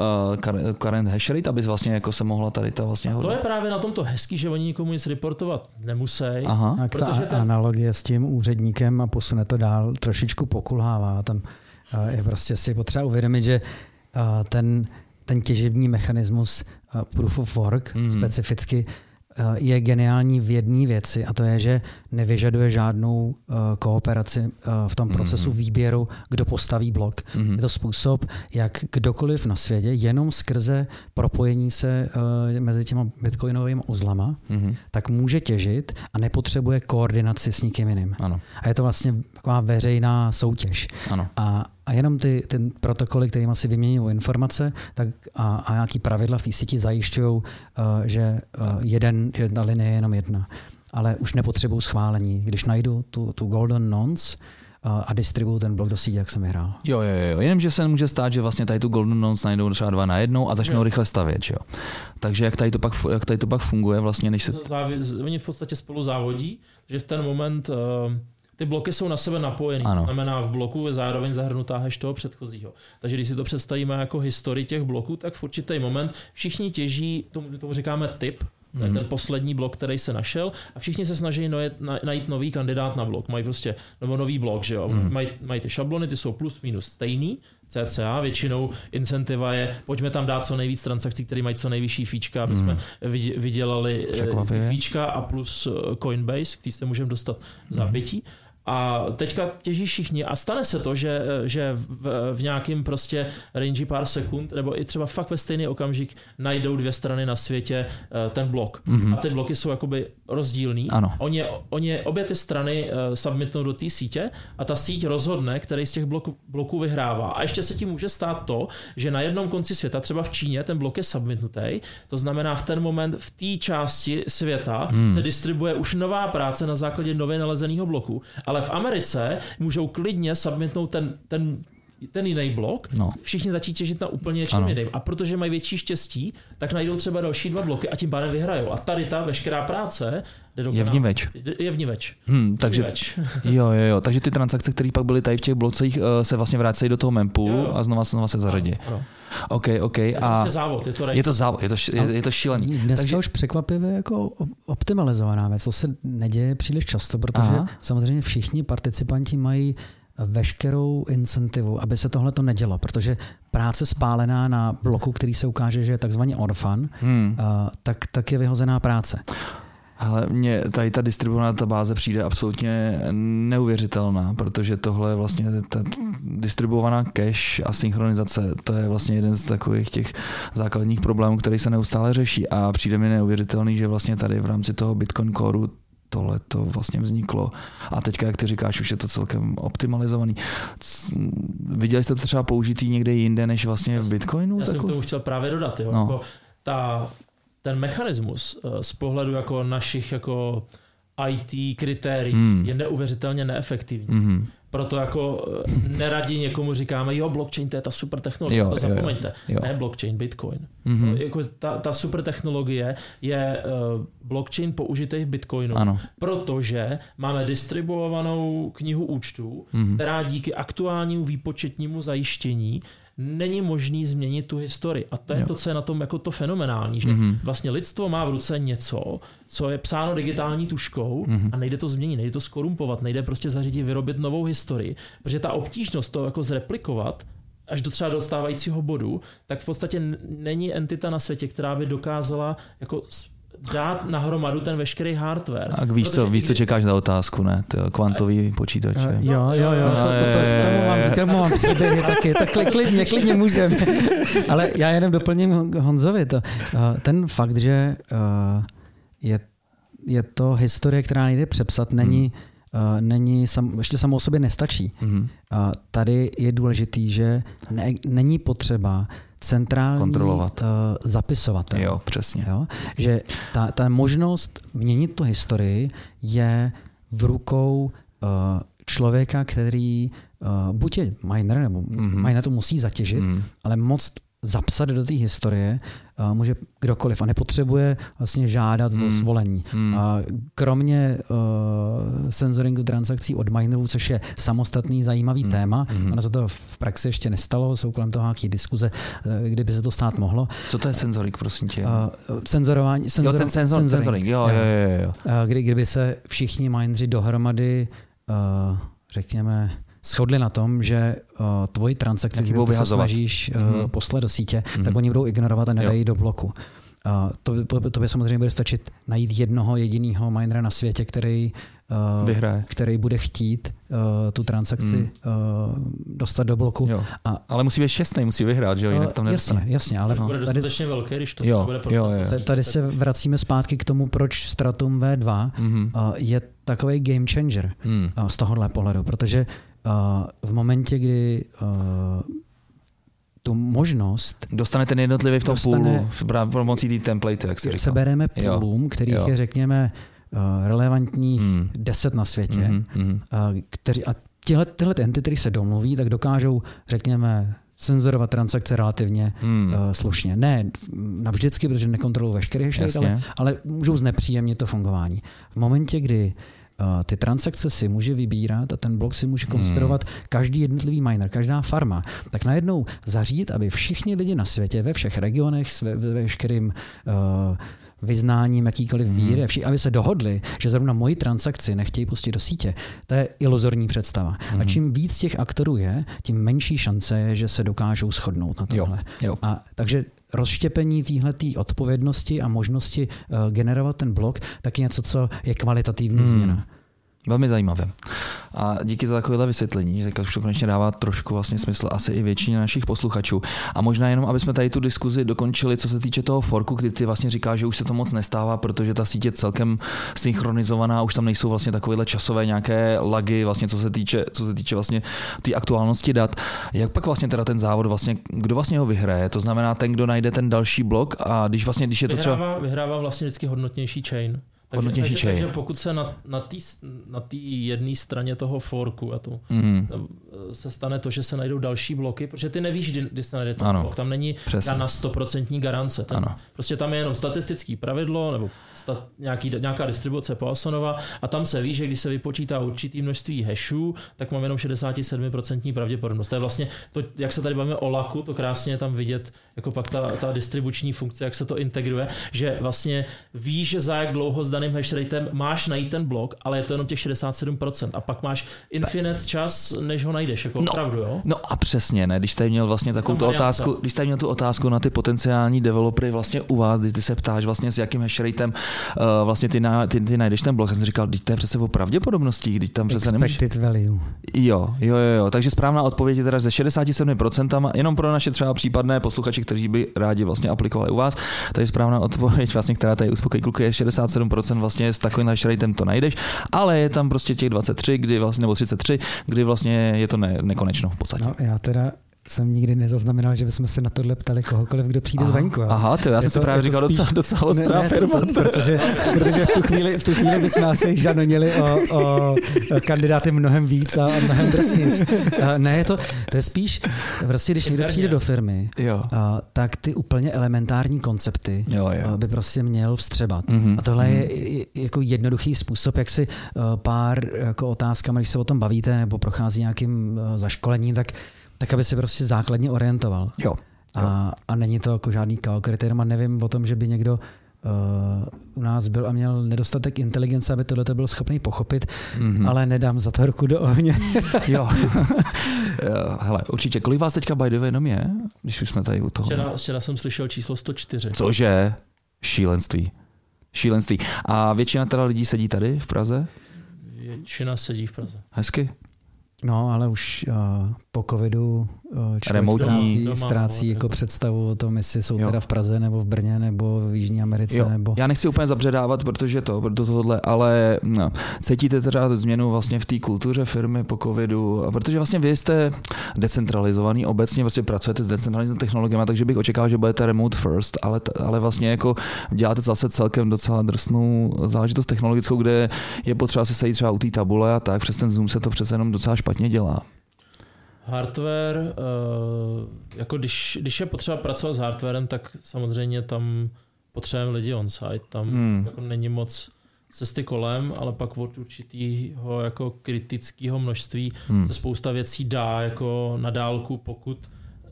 current hash rate, aby vlastně jako se mohla tady ta vlastně... to je právě na tomto hezký, že oni nikomu nic reportovat nemusí. Aha. A protože ta ten... analogie s tím úředníkem a posune to dál trošičku pokulhává. Tam uh, je prostě si potřeba uvědomit, že uh, ten, ten těžební mechanismus uh, proof of work mm. specificky Eh, je geniální v jedné věci a to je, že nevyžaduje žádnou uh, kooperaci uh, v tom procesu mm-hmm. výběru, kdo postaví blok. Mm-hmm. Je to způsob, jak kdokoliv na světě jenom skrze propojení se uh, mezi těma bitcoinovými uzlama, mm-hmm. tak může těžit a nepotřebuje koordinaci s nikým jiným. Ano. A je to vlastně taková veřejná soutěž. Ano. A a jenom ty, ten protokoly, kterými si vyměňují informace tak a, a nějaký pravidla v té síti zajišťují, uh, že uh, jeden, jedna linie je jenom jedna. ale už nepotřebuju schválení. Když najdu tu, tu golden nonce, a distribuju ten blok do sítě, jak jsem vyhrál. Jo, jo, jo. Jenom, že se může stát, že vlastně tady tu Golden Nonce najdou třeba dva na jednou a začnou jo. rychle stavět, jo. Takže jak tady to pak, jak tady to pak funguje vlastně, než se... Oni v podstatě spolu závodí, že v ten moment uh, ty bloky jsou na sebe napojený. Ano. To znamená, v bloku je zároveň zahrnutá hash toho předchozího. Takže když si to představíme jako historii těch bloků, tak v určitý moment všichni těží, tomu, tomu říkáme typ, to je ten poslední blok, který se našel a všichni se snaží najít nový kandidát na blok. Mají prostě, nebo nový blok, že jo. Mm. Mají, mají ty šablony, ty jsou plus minus stejný, CCA, většinou incentiva je, pojďme tam dát co nejvíc transakcí, které mají co nejvyšší fíčka, aby jsme mm. vydělali eh, ty fíčka a plus eh, Coinbase, který se můžeme dostat za mm. pětí. A teďka těží všichni a stane se to, že, že v, v nějakém prostě range pár sekund, nebo i třeba fakt ve stejný okamžik najdou dvě strany na světě eh, ten blok. Mm-hmm. A ty bloky jsou jakoby rozdílný. Ano. Oni, oni obě ty strany eh, submitnou do té sítě a ta síť rozhodne, který z těch bloků, bloků vyhrává. A ještě se tím může stát to, že na jednom konci světa, třeba v Číně, ten blok je submitnutý, to znamená v ten moment v té části světa mm. se distribuje už nová práce na základě nově nalezeného bloku, ale ale v Americe můžou klidně submitnout ten, ten ten jiný blok, no. všichni začít těžit na úplně něčem jiným. A protože mají větší štěstí, tak najdou třeba další dva bloky a tím pádem vyhrajou. A tady ta veškerá práce je v ní več. Je v ní več. Hmm, takže, več. jo, jo, jo. Takže ty transakce, které pak byly tady v těch blocích, eh, se vlastně vracejí do toho mempulu a znova, znova se zaradí. OK, OK. Je to a prostě závod, je to Je to závod, je to, je, je to šílený. Dneska Takže... už překvapivě jako optimalizovaná věc. To se neděje příliš často, protože Aha. samozřejmě všichni participanti mají veškerou incentivu, aby se tohle to nedělo, protože práce spálená na bloku, který se ukáže, že je takzvaně orfan, hmm. tak, tak je vyhozená práce. Ale mně tady ta distribuovaná databáze přijde absolutně neuvěřitelná, protože tohle je vlastně ta distribuovaná cache a synchronizace, to je vlastně jeden z takových těch základních problémů, který se neustále řeší a přijde mi neuvěřitelný, že vlastně tady v rámci toho Bitcoin Core tohle to vlastně vzniklo. A teďka, jak ty říkáš, už je to celkem optimalizovaný. Viděli jste to třeba použitý někde jinde, než vlastně v Bitcoinu? Já jsem to chtěl právě dodat. Jo. No. Jako ta, ten mechanismus eh, z pohledu jako našich jako IT kritérií hmm. je neuvěřitelně neefektivní. Hmm. Proto jako eh, neradi někomu říkáme, jo, blockchain to je ta super technologie, jo, to zapomeňte. Jo, jo. Ne blockchain, bitcoin. Mm-hmm. Jako ta, ta super technologie je uh, blockchain použitý v bitcoinu, ano. protože máme distribuovanou knihu účtů, mm-hmm. která díky aktuálnímu výpočetnímu zajištění není možný změnit tu historii. A to je jo. to, co je na tom jako to fenomenální, že mm-hmm. vlastně lidstvo má v ruce něco, co je psáno digitální tuškou mm-hmm. a nejde to změnit, nejde to skorumpovat, nejde prostě zařídit vyrobit novou historii, protože ta obtížnost to jako zreplikovat až do třeba dostávajícího bodu, tak v podstatě není entita na světě, která by dokázala jako dát nahromadu ten veškerý hardware. A víš, co, víš, co čekáš za otázku, ne? To kvantový počítač. Jo, jo, jo, to, to, to, to, tomu mám, k tomu mám příběhy taky, tak klidně, klidně můžem. Ale já jenom doplním Honzovi to. Ten fakt, že je, je to historie, která nejde přepsat, není, hmm. není sam, ještě samo o sobě nestačí. Hmm. Tady je důležitý, že ne, není potřeba centrální Kontrolovat. Uh, zapisovatel. Jo, přesně. Jo? Že ta, ta možnost měnit tu historii je v rukou uh, člověka, který uh, buď je miner, nebo mm-hmm. miner to musí zatěžit, mm. ale moc zapsat do té historie uh, může kdokoliv a nepotřebuje vlastně žádat hmm. o svolení. Hmm. Uh, kromě uh, sensoringu transakcí od minerů, což je samostatný zajímavý hmm. téma, hmm. ono se to v praxi ještě nestalo, jsou kolem toho nějaké diskuze, uh, kdyby se to stát mohlo. Co to je senzoring, prosím tě? Uh, senzorování. Senzor, jo, ten senzor, senzoring. senzoring. Jo, jo, jo, jo. Uh, kdy, kdyby se všichni mineři dohromady, uh, řekněme, shodli na tom, že uh, tvoji transakce, kterou se snažíš uh, mm-hmm. poslat do sítě, mm-hmm. tak oni budou ignorovat a nedají jo. do bloku. Uh, to, to, to by samozřejmě bude stačit najít jednoho jediného minera na světě, který, uh, který bude chtít uh, tu transakci mm. uh, dostat do bloku. Jo. A, ale musí být šestý, musí vyhrát, že jo, jinak tam Jasně, jasně, ale no. bude dostatečně velký, když to jo, bude jo, jo. Tady se vracíme zpátky k tomu, proč Stratum V2 mm-hmm. uh, je takový game changer mm. uh, z tohohle pohledu, protože v momentě, kdy tu možnost... Dostane ten jednotlivý v tom dostane, půlu, pomocí té template, jak se říká. Sebereme půlům, kterých jo. je, řekněme, relevantních hmm. deset na světě, hmm. Hmm. kteří, a tyhle, tyhle entity, které se domluví, tak dokážou, řekněme, senzorovat transakce relativně hmm. uh, slušně. Ne navždycky, protože nekontrolují veškerý hash ale, ale můžou znepříjemnit to fungování. V momentě, kdy ty transakce si může vybírat a ten blok si může konstruovat hmm. každý jednotlivý miner, každá farma, tak najednou zařídit, aby všichni lidi na světě, ve všech regionech, ve, ve veškerým uh, vyznáním jakýkoliv hmm. víry, hmm. aby se dohodli, že zrovna moji transakci nechtějí pustit do sítě, to je iluzorní představa. Hmm. A čím víc těch aktorů je, tím menší šance je, že se dokážou shodnout na tohle. Jo. Jo. A takže rozštěpení téhle odpovědnosti a možnosti uh, generovat ten blok, tak je něco, co je kvalitativní hmm. změna. Velmi zajímavé. A díky za takovéhle vysvětlení, že už to konečně dává trošku vlastně smysl asi i většině našich posluchačů. A možná jenom, aby jsme tady tu diskuzi dokončili, co se týče toho forku, kdy ty vlastně říkáš, že už se to moc nestává, protože ta sítě je celkem synchronizovaná, už tam nejsou vlastně takovéhle časové nějaké lagy, vlastně co se týče, co se týče vlastně té aktuálnosti dat. Jak pak vlastně teda ten závod vlastně, kdo vlastně ho vyhraje? To znamená ten, kdo najde ten další blok a když vlastně, když je to vyhrává, třeba... Vyhrává vlastně vždycky hodnotnější chain. Takže, takže, takže pokud se na, na té na jedné straně toho forku a tu, mm. Se stane to, že se najdou další bloky, protože ty nevíš, kdy, kdy se najde ten ano, blok. Tam není na 100% garance. Ten, ano. Prostě tam je jenom statistický pravidlo nebo stat, nějaký, nějaká distribuce Poissonova a tam se ví, že když se vypočítá určitý množství hashů, tak mám jenom 67% pravděpodobnost. To je vlastně to, jak se tady bavíme o laku, to krásně je tam vidět, jako pak ta, ta distribuční funkce, jak se to integruje, že vlastně víš, že za jak dlouho s daným hashratem máš najít ten blok, ale je to jenom těch 67% a pak máš infinite čas, než ho najdeš, jako no, opravdu, jo? No a přesně, ne, když jste měl vlastně takovou tu otázku, když jste měl tu otázku na ty potenciální developery vlastně u vás, když ty se ptáš vlastně s jakým hashratem uh, vlastně ty, na, ty, ty, najdeš ten blok, jsem říkal, to je přece o pravděpodobnosti, když tam přece nemůžeš... value. Jo, jo, jo, jo, takže správná odpověď je teda ze 67%, jenom pro naše třeba případné posluchače, kteří by rádi vlastně aplikovali u vás, takže správná odpověď vlastně, která tady uspokojí kluky je 67% vlastně s takovým hashratem to najdeš, ale je tam prostě těch 23, kdy vlastně, nebo 33, kdy vlastně je to ne, nekonečno v podstatě. No, já teda jsem nikdy nezaznamenal, že bychom se na tohle ptali kohokoliv, kdo přijde aha, zvenku. Aha, to já jsem si právě říkal spíš, docela, docela ostrá ne, firma. Ne, protože, protože v tu chvíli, v tu chvíli bychom asi žanonili o, o kandidáty mnohem víc a mnohem drsnic. Ne, je to, to je spíš, prostě když někdo přijde do firmy, jo. A, tak ty úplně elementární koncepty jo, jo. by prostě měl vstřebat. Mm-hmm. A tohle mm-hmm. je jako jednoduchý způsob, jak si pár jako otázkami, když se o tom bavíte nebo prochází nějakým zaškolením, tak tak aby se prostě základně orientoval. Jo. A, a není to jako žádný KO kritérium a nevím o tom, že by někdo uh, u nás byl a měl nedostatek inteligence, aby tohle byl schopný pochopit, mm-hmm. ale nedám za to ruku do ohně. jo. Hele, určitě. Kolik vás teďka by the way jenom je, když už jsme tady u toho? Včera, včera jsem slyšel číslo 104. Cože? Šílenství. Šílenství. A většina teda lidí sedí tady v Praze? Většina sedí v Praze. Hezky. No, ale už uh, po covidu uh, člověk ztrácí, ztrácí jako představu o tom, jestli jsou jo. teda v Praze nebo v Brně nebo v Jižní Americe. Jo. Nebo... Já nechci úplně zabředávat, protože to, do tohohle, ale no, cítíte teda změnu vlastně v té kultuře firmy po covidu, protože vlastně vy jste decentralizovaný, obecně vlastně pracujete s decentralizovanými technologiemi, takže bych očekával, že budete remote first, ale, ale vlastně jako děláte zase celkem docela drsnou záležitost technologickou, kde je potřeba se sejít třeba u té tabule a tak, přes ten Zoom se to přece jenom docela špatně dělá. Hardware, eh, jako když, když je potřeba pracovat s hardwarem, tak samozřejmě tam potřebujeme lidi on-site, tam hmm. jako není moc cesty kolem, ale pak od určitého jako kritického množství hmm. se spousta věcí dá jako na dálku, pokud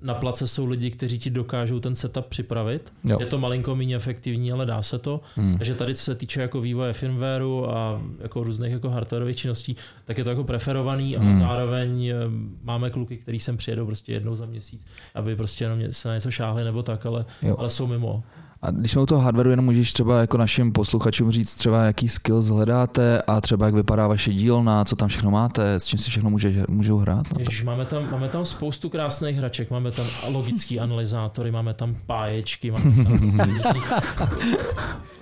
na place jsou lidi, kteří ti dokážou ten setup připravit. Jo. Je to malinko méně efektivní, ale dá se to. Hmm. Takže tady, co se týče jako vývoje firmwareu a jako různých jako hardwareových činností, tak je to jako preferovaný, hmm. zároveň eh, máme kluky, kteří sem přijedou prostě jednou za měsíc, aby prostě jenom se na něco šáhli nebo tak, ale, ale jsou mimo. A když jsme u toho hardwareu, jenom můžeš třeba jako našim posluchačům říct třeba, jaký skills hledáte a třeba jak vypadá vaše dílna, co tam všechno máte, s čím si všechno může, můžou hrát? No Ježiš, máme, tam, máme tam spoustu krásných hraček, máme tam logický analyzátory, máme tam páječky, máme tam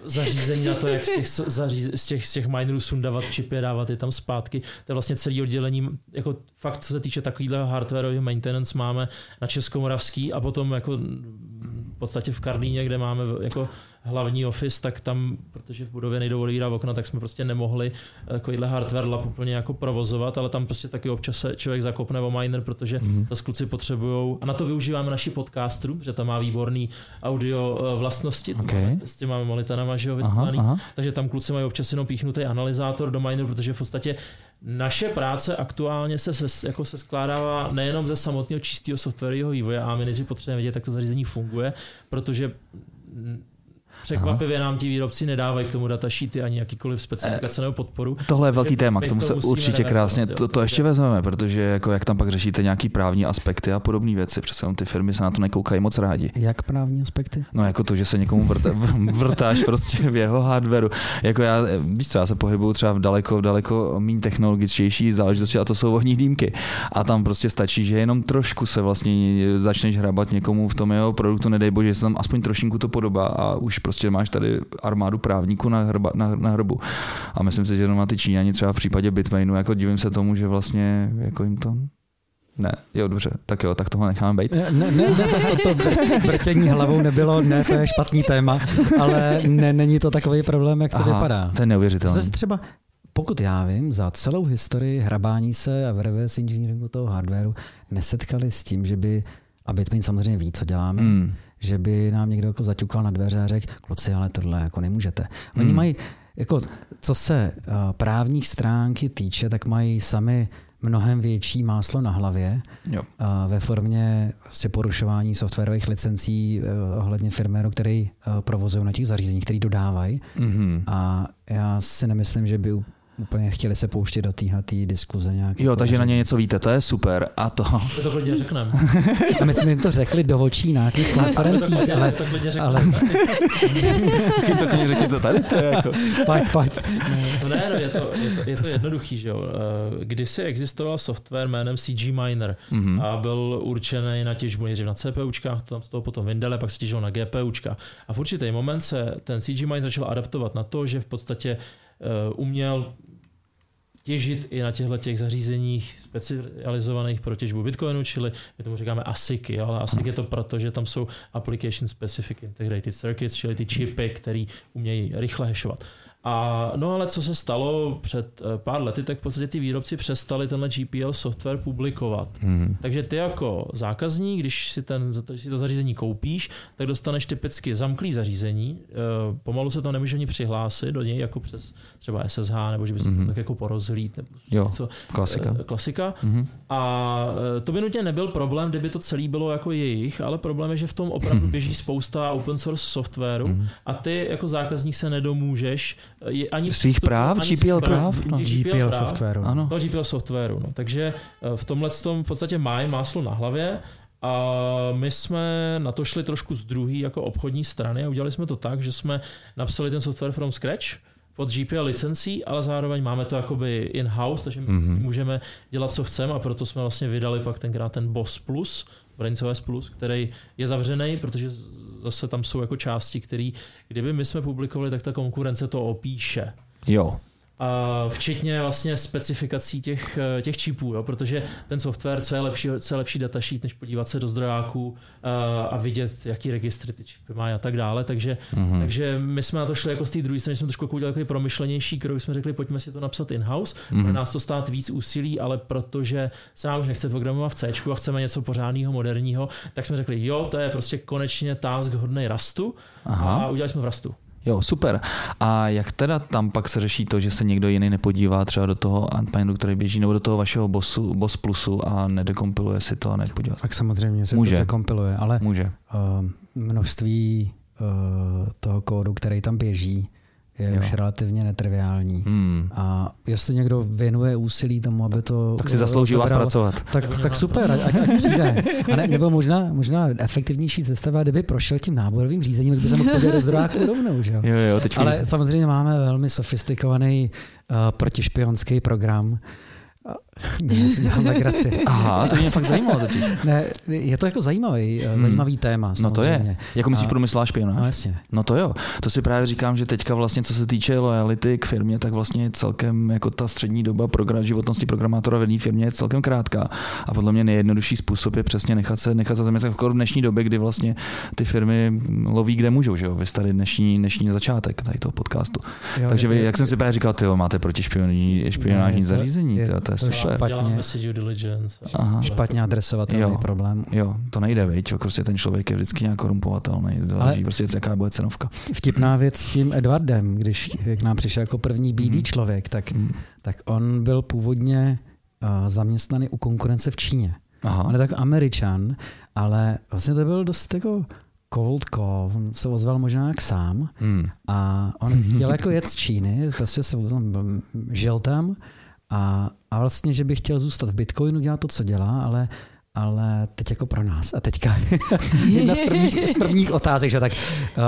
zařízení na to, jak z těch, zaříz, z těch, z těch minerů sundavat čipy, dávat je tam zpátky. To je vlastně celý oddělení, jako fakt, co se týče takového hardwareového maintenance máme na Českomoravský a potom jako podstatě v Karlíně, kde máme jako hlavní office, tak tam, protože v budově nejdou odevírat okna, tak jsme prostě nemohli takovýhle hardware lab úplně jako provozovat, ale tam prostě taky občas se člověk zakopne o miner, protože mm. zase kluci potřebují. A na to využíváme naši podcastu, že tam má výborný audio eh, vlastnosti, okay. máme, s tím máme monitorama, že jo, vyslaný, aha, aha. takže tam kluci mají občas jenom píchnutý analyzátor do mineru, protože v podstatě naše práce aktuálně se, se, jako se skládává nejenom ze samotného čistého softwarového vývoje a my nejdřív potřebujeme vědět, jak to zařízení funguje, protože Překvapivě nám ti výrobci nedávají k tomu datasheety ani jakýkoliv specifikace nebo podporu. Tohle je velký téma, k tomu se určitě krásně, to, to ještě vezmeme, protože jako jak tam pak řešíte nějaký právní aspekty a podobné věci, přece ty firmy se na to nekoukají moc rádi. Jak právní aspekty? No jako to, že se někomu vrta, vrtáš prostě v jeho hardwareu. Jako já, víš co, já se pohybuju třeba v daleko, daleko méně technologičtější záležitosti a to jsou ohní dýmky. A tam prostě stačí, že jenom trošku se vlastně začneš hrabat někomu v tom jeho produktu, nedej bože, že se tam aspoň trošinku to podobá a už prostě prostě máš tady armádu právníků na, hrba, na, na hrbu. A myslím si, že na ty Číňani třeba v případě Bitmainu, jako divím se tomu, že vlastně jako jim to ne, jo, dobře, tak jo, tak toho necháme být. Ne, ne, ne to, to, to vrtění hlavou nebylo, ne, to je špatný téma, ale ne, není to takový problém, jak to Aha, vypadá. To je neuvěřitelné. Zase třeba, pokud já vím, za celou historii hrabání se a v reverse engineeringu toho hardwareu nesetkali s tím, že by, a Bitmain samozřejmě ví, co děláme, hmm že by nám někdo jako zaťukal na dveře a řekl, kluci, ale tohle jako nemůžete. Oni hmm. mají, jako, co se uh, právních stránky týče, tak mají sami mnohem větší máslo na hlavě jo. Uh, ve formě vlastně porušování softwarových licencí uh, ohledně firméru, který uh, provozují na těch zařízeních, který dodávají. Mm-hmm. A já si nemyslím, že by úplně chtěli se pouštět do téhle diskuze nějak. Jo, takže na ně něco víte, to je super. A to... To klidně řekneme. A my jsme jim to řekli do očí na nějakých konferencích, ale... To klidně ale... to klidně řekni to tady, to je jako... Pojď, pojď. No ne, no, je to, je to, je to jednoduchý, že jo. Eh, kdysi existoval software jménem CG Miner mm-hmm. a byl určený na těžbu nejdřív na CPUčkách, tam z toho potom vyndali, pak se těžil na GPUčka. A v určitý moment se ten CG Miner začal adaptovat na to, že v podstatě uh, uměl těžit i na těchto těch zařízeních specializovaných pro těžbu Bitcoinu, čili my tomu říkáme ASICy, ale ASIC je to proto, že tam jsou Application Specific Integrated Circuits, čili ty čipy, které umějí rychle hashovat. A no ale co se stalo před eh, pár lety, tak v podstatě ty výrobci přestali tenhle GPL software publikovat. Mm. Takže ty jako zákazník, když si, ten, když si to zařízení koupíš, tak dostaneš typicky zamklý zařízení, eh, pomalu se tam nemůže ani přihlásit do něj jako přes třeba SSH, nebo že bys mm. to tak jako porozhlít. Nebo jo, něco, klasika. Eh, klasika. Mm. A to by nutně nebyl problém, kdyby to celé bylo jako jejich, ale problém je, že v tom opravdu běží spousta open source softwaru mm. a ty jako zákazník se nedomůžeš je ani svých vstup, práv, ani GPL práv, no. GPL, GPL práv, softwaru. Ano. To GPL softwaru. No. Takže eh, v tomhle tom v podstatě mají máslo na hlavě a my jsme na to šli trošku z druhé jako obchodní strany a udělali jsme to tak, že jsme napsali ten software from scratch, pod GPL licencí, ale zároveň máme to jakoby in-house, takže my mm-hmm. můžeme dělat, co chceme a proto jsme vlastně vydali pak tenkrát ten Boss Plus, BrainCOS Plus, který je zavřený, protože zase tam jsou jako části, které, kdyby my jsme publikovali, tak ta konkurence to opíše. Jo. A včetně vlastně specifikací těch, těch čipů, jo? protože ten software, co je lepší, co je lepší datasheet, než podívat se do zdrojáků a vidět, jaký registry ty čipy má a tak dále. Takže, mm-hmm. takže my jsme na to šli jako z té druhé strany, jsme trošku udělali takový promyšlenější krok, jsme řekli, pojďme si to napsat in-house, mm-hmm. bude nás to stát víc úsilí, ale protože se nám už nechce programovat v C a chceme něco pořádného, moderního, tak jsme řekli, jo, to je prostě konečně task hodný Rastu Aha. a udělali jsme v Rastu. Jo, super. A jak teda tam pak se řeší to, že se někdo jiný nepodívá třeba do toho Antpineu, který běží, nebo do toho vašeho bossu, Boss Plusu a nedekompiluje si to a nepodívá Tak samozřejmě se Může. to dekompiluje, ale Může. Uh, množství uh, toho kódu, který tam běží, je jo. už relativně netriviální. Hmm. A jestli někdo věnuje úsilí tomu, aby to... Tak si zaslouží vás pracovat. Tak, tak super, ať, ať přijde. A ne, nebo možná, možná efektivnější cesta, kdyby prošel tím náborovým řízením, kdyby se mohl podívat do zdrojáku rovnou. Že? Jo, jo, teď Ale samozřejmě máme velmi sofistikovaný uh, protišpionský program, Ne, si dělám legraci. Aha, to mě fakt zajímalo totiž. Ne, je to jako zajímavý, hmm. zajímavý téma. No to samozřejmě. je. Jako myslíš A- průmyslová špionáž? No jasně. No to jo, to si právě říkám, že teďka vlastně, co se týče lojality k firmě, tak vlastně celkem jako ta střední doba program, životnosti programátora v jedné firmě je celkem krátká. A podle mě nejjednodušší způsob je přesně nechat se, nechat se zaměstnat jako v dnešní době, kdy vlastně ty firmy loví kde můžou, že jo? Vy jste tady dnešní, dnešní začátek tady toho podcastu. Jo, Takže vy, je- jak jsem si právě říkal, ty máte proti špionážní zařízení, je- to, to je to je super. Špatně. Děláme si due diligence. Aha. špatně adresovatelný Jo. problém. Jo, to nejde, viď? Prostě ten člověk je vždycky nějak korumpovatelný. Záleží Ale- prostě, jaká bude cenovka. Vtipná věc s tím Edwardem, když k nám přišel jako první BD Mhm. člověk, tak, Mm. tak on byl původně uh, zaměstnaný u konkurence v Číně. Aha. On je tak američan, ale vlastně to byl dost jako cold call. On se ozval možná jak sám Hmm. a on chtěl jako jet z Číny, prostě se tam žil tam a, a vlastně, že by chtěl zůstat v Bitcoinu, dělat to, co dělá, ale ale teď jako pro nás. A teďka jedna z prvních, z prvních otázek, že tak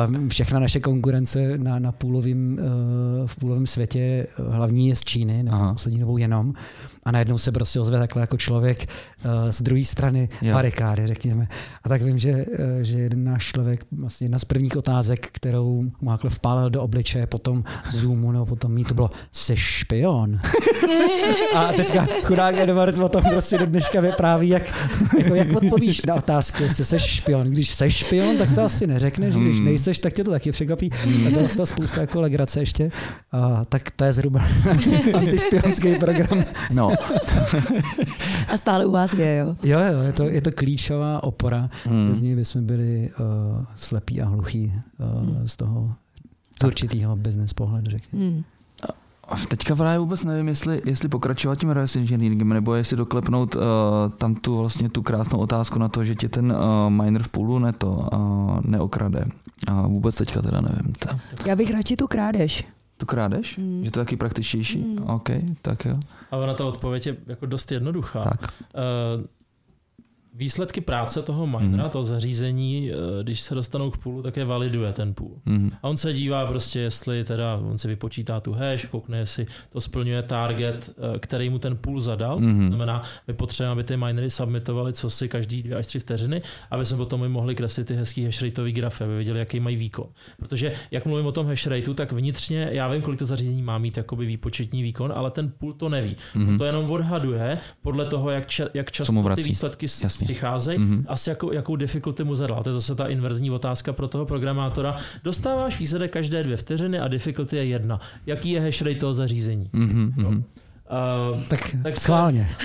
um, všechna naše konkurence na, na půlovým, uh, v půlovém světě uh, hlavní je z Číny, nebo Aha. poslední dobou jenom. A najednou se prostě ozve takhle jako člověk uh, z druhé strany Jo. barikády, řekněme. A tak vím, že, uh, že jeden náš člověk, vlastně jedna z prvních otázek, kterou mu takhle vpálil do obličeje, potom Zoomu nebo potom mít, to bylo, jsi špion. A teďka chudák Edward o tom prostě do dneška vypráví, jak, jako, jak odpovíš na otázku, jestli jsi špion. Když jsi špion, tak to asi neřekneš, když Hmm. nejseš, tak tě to taky překvapí. A bylo z toho spousta jako legrace ještě. A, tak to je zhruba náš antišpionský program. No, A stále u vás je, jo. Jo, jo, je to, je to klíčová opora. hmm. Bez ní bychom byli uh, slepí a hluchí uh, z toho z určitého business pohledu, řekněme. Hmm. A Teďka právě vůbec nevím, jestli, jestli pokračovat tím reverse engineeringem, nebo jestli doklepnout uh, tam tu vlastně tu krásnou otázku na to, že tě ten uh, miner v půlu ne to uh, neokrade. Uh, vůbec teďka teda nevím. Ta, Já bych radši tu krádež. Tu krádeš? Mm. Že to je taky praktičtější? Mm. OK, tak jo. A ona ta odpověď je jako dost jednoduchá. Tak. Eh, výsledky práce toho minera, Mhm. toho zařízení, eh, když se dostanou k půlu, tak je validuje ten půl. Mm. A on se dívá prostě, jestli teda, on si vypočítá tu hash, koukne, jestli to splňuje target, eh, který mu ten půl zadal. To Mhm. znamená, my potřebujeme, aby ty minery submitovali co si každý dvě až tři vteřiny, aby jsme potom mohli kreslit ty hezký hashrateový grafy, aby viděli, jaký mají výkon. Protože jak mluvím o tom hashrateu, tak vnitřně, já vím, kolik to zařízení má mít jakoby výpočetní výkon, ale ten půl to neví. Mhm. To jenom odhaduje podle toho, jak, ča, jak často ty výsledky Jasně. Přicházejí, Mhm. asi jakou, jakou difficulty mu zadal. To je zase ta inverzní otázka pro toho programátora. Dostáváš výsledek každé dvě vteřiny a difficulty je jedna. Jaký je hash rate toho zařízení? Mhm. Mhm. Uh, Tak, Tak schválně.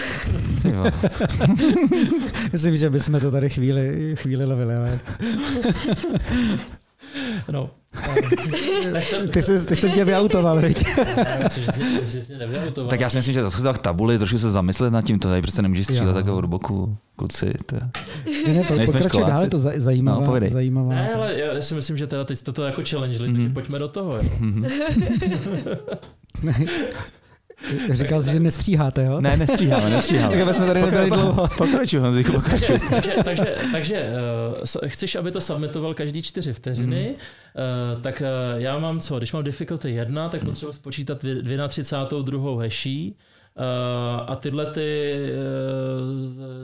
Myslím, že bychom to tady chvíli, chvíli lovili, ale no. Ty, jsi, ty jsem tě vyautoval, viď? Ne, jsi- jsi. Tak já si myslím, že to schůzka k tabuli, trošku se zamyslet nad tím, to tady prostě nemůžeš střílet takhle od boku, kluci. To je. Ne, ne, pokračuj školáci. dál, je to za- zajímavá, No, povídej. zajímavá. Ne, ale já si myslím, že teda teď to jako challenge, Mhm. takže pojďme do toho. Jo. Mhm. Říkal jsi, že nestříháte, jo? Ne, nestříháme, nestříháme. Tak jsme tady nebyli dlouho. Pokračuj, Honzíku, pokračuj. takže, takže, takže uh, chceš, aby to submitoval každý čtyři vteřiny, Mhm. uh, tak uh, já mám co? Když mám difficulty 1, tak potřebuji spočítat dvě- na 32. haší uh, a tyhle ty,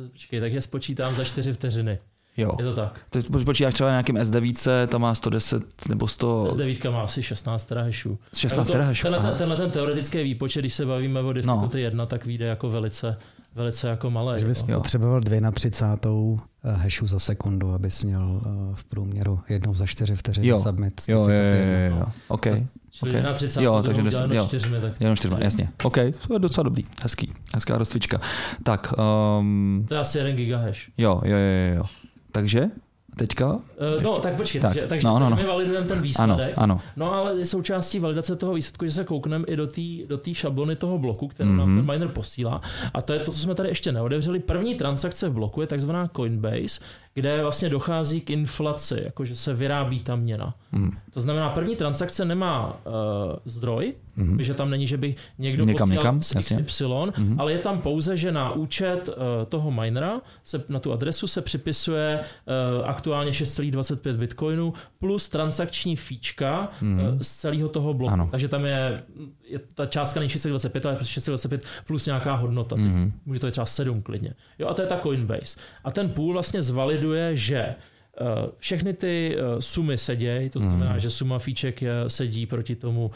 uh, počkej, tak je spočítám za 4 vteřiny. Jo. Je to tak. Teď počítáš třeba nějakým S9, tam má 110 nebo 100, S9 má asi 16 terahešů. 16 to, terahešů. tenhle, ten, tenhle ten teoretický výpočet, když se bavíme o difficulty 1, tak vyjde jako velice, velice jako malé. Takže bys Jo. potřeboval dvě na třicátou eh, hashu za sekundu, abys měl eh, v průměru jednou za čtyři vteřiny Jo. submit. Jo, jo, jo, jo, jo. OK. Čili okay. na 30 Jo, jo, takže do jo. čtyřmi, tak Jenom čtyřma, jasně. OK, to je docela dobrý, hezký, hezká rozcvička. Tak, um, to je asi 1 gigahash. jo, jo, jo, jo. Takže, teďka? Uh, no, Ještě- tak počkej, tak, takže, takže no, no, no. my validujeme ten Ano, výsledek. ano. No ale je součástí validace toho výsledku, že se koukneme i do té do tý šablony toho bloku, kterou mm-hmm. nám Mhm. ten miner posílá. A to je to, co jsme tady ještě neodevřeli. První transakce v bloku je takzvaná Coinbase, kde vlastně dochází k inflaci, jakože se vyrábí ta měna. Mm. To znamená, první transakce nemá uh, zdroj, Mhm. že tam není, že by někdo Někam, posílal někam, z. XY, Mhm. ale je tam pouze, že na účet uh, toho minera se na tu adresu se připisuje uh, aktuálně 6,25 bitcoinů plus transakční fíčka Mhm. uh, z celého toho bloku. Ano. Takže tam je, je ta částka není 625, ale 625 plus nějaká hodnota. Mhm. Může to je třeba 7 klidně. Jo, a to je ta Coinbase. A ten pool vlastně zvaliduje, že Uh, všechny ty uh, sumy sedějí, to znamená, Mhm. že suma fíček je, sedí proti tomu,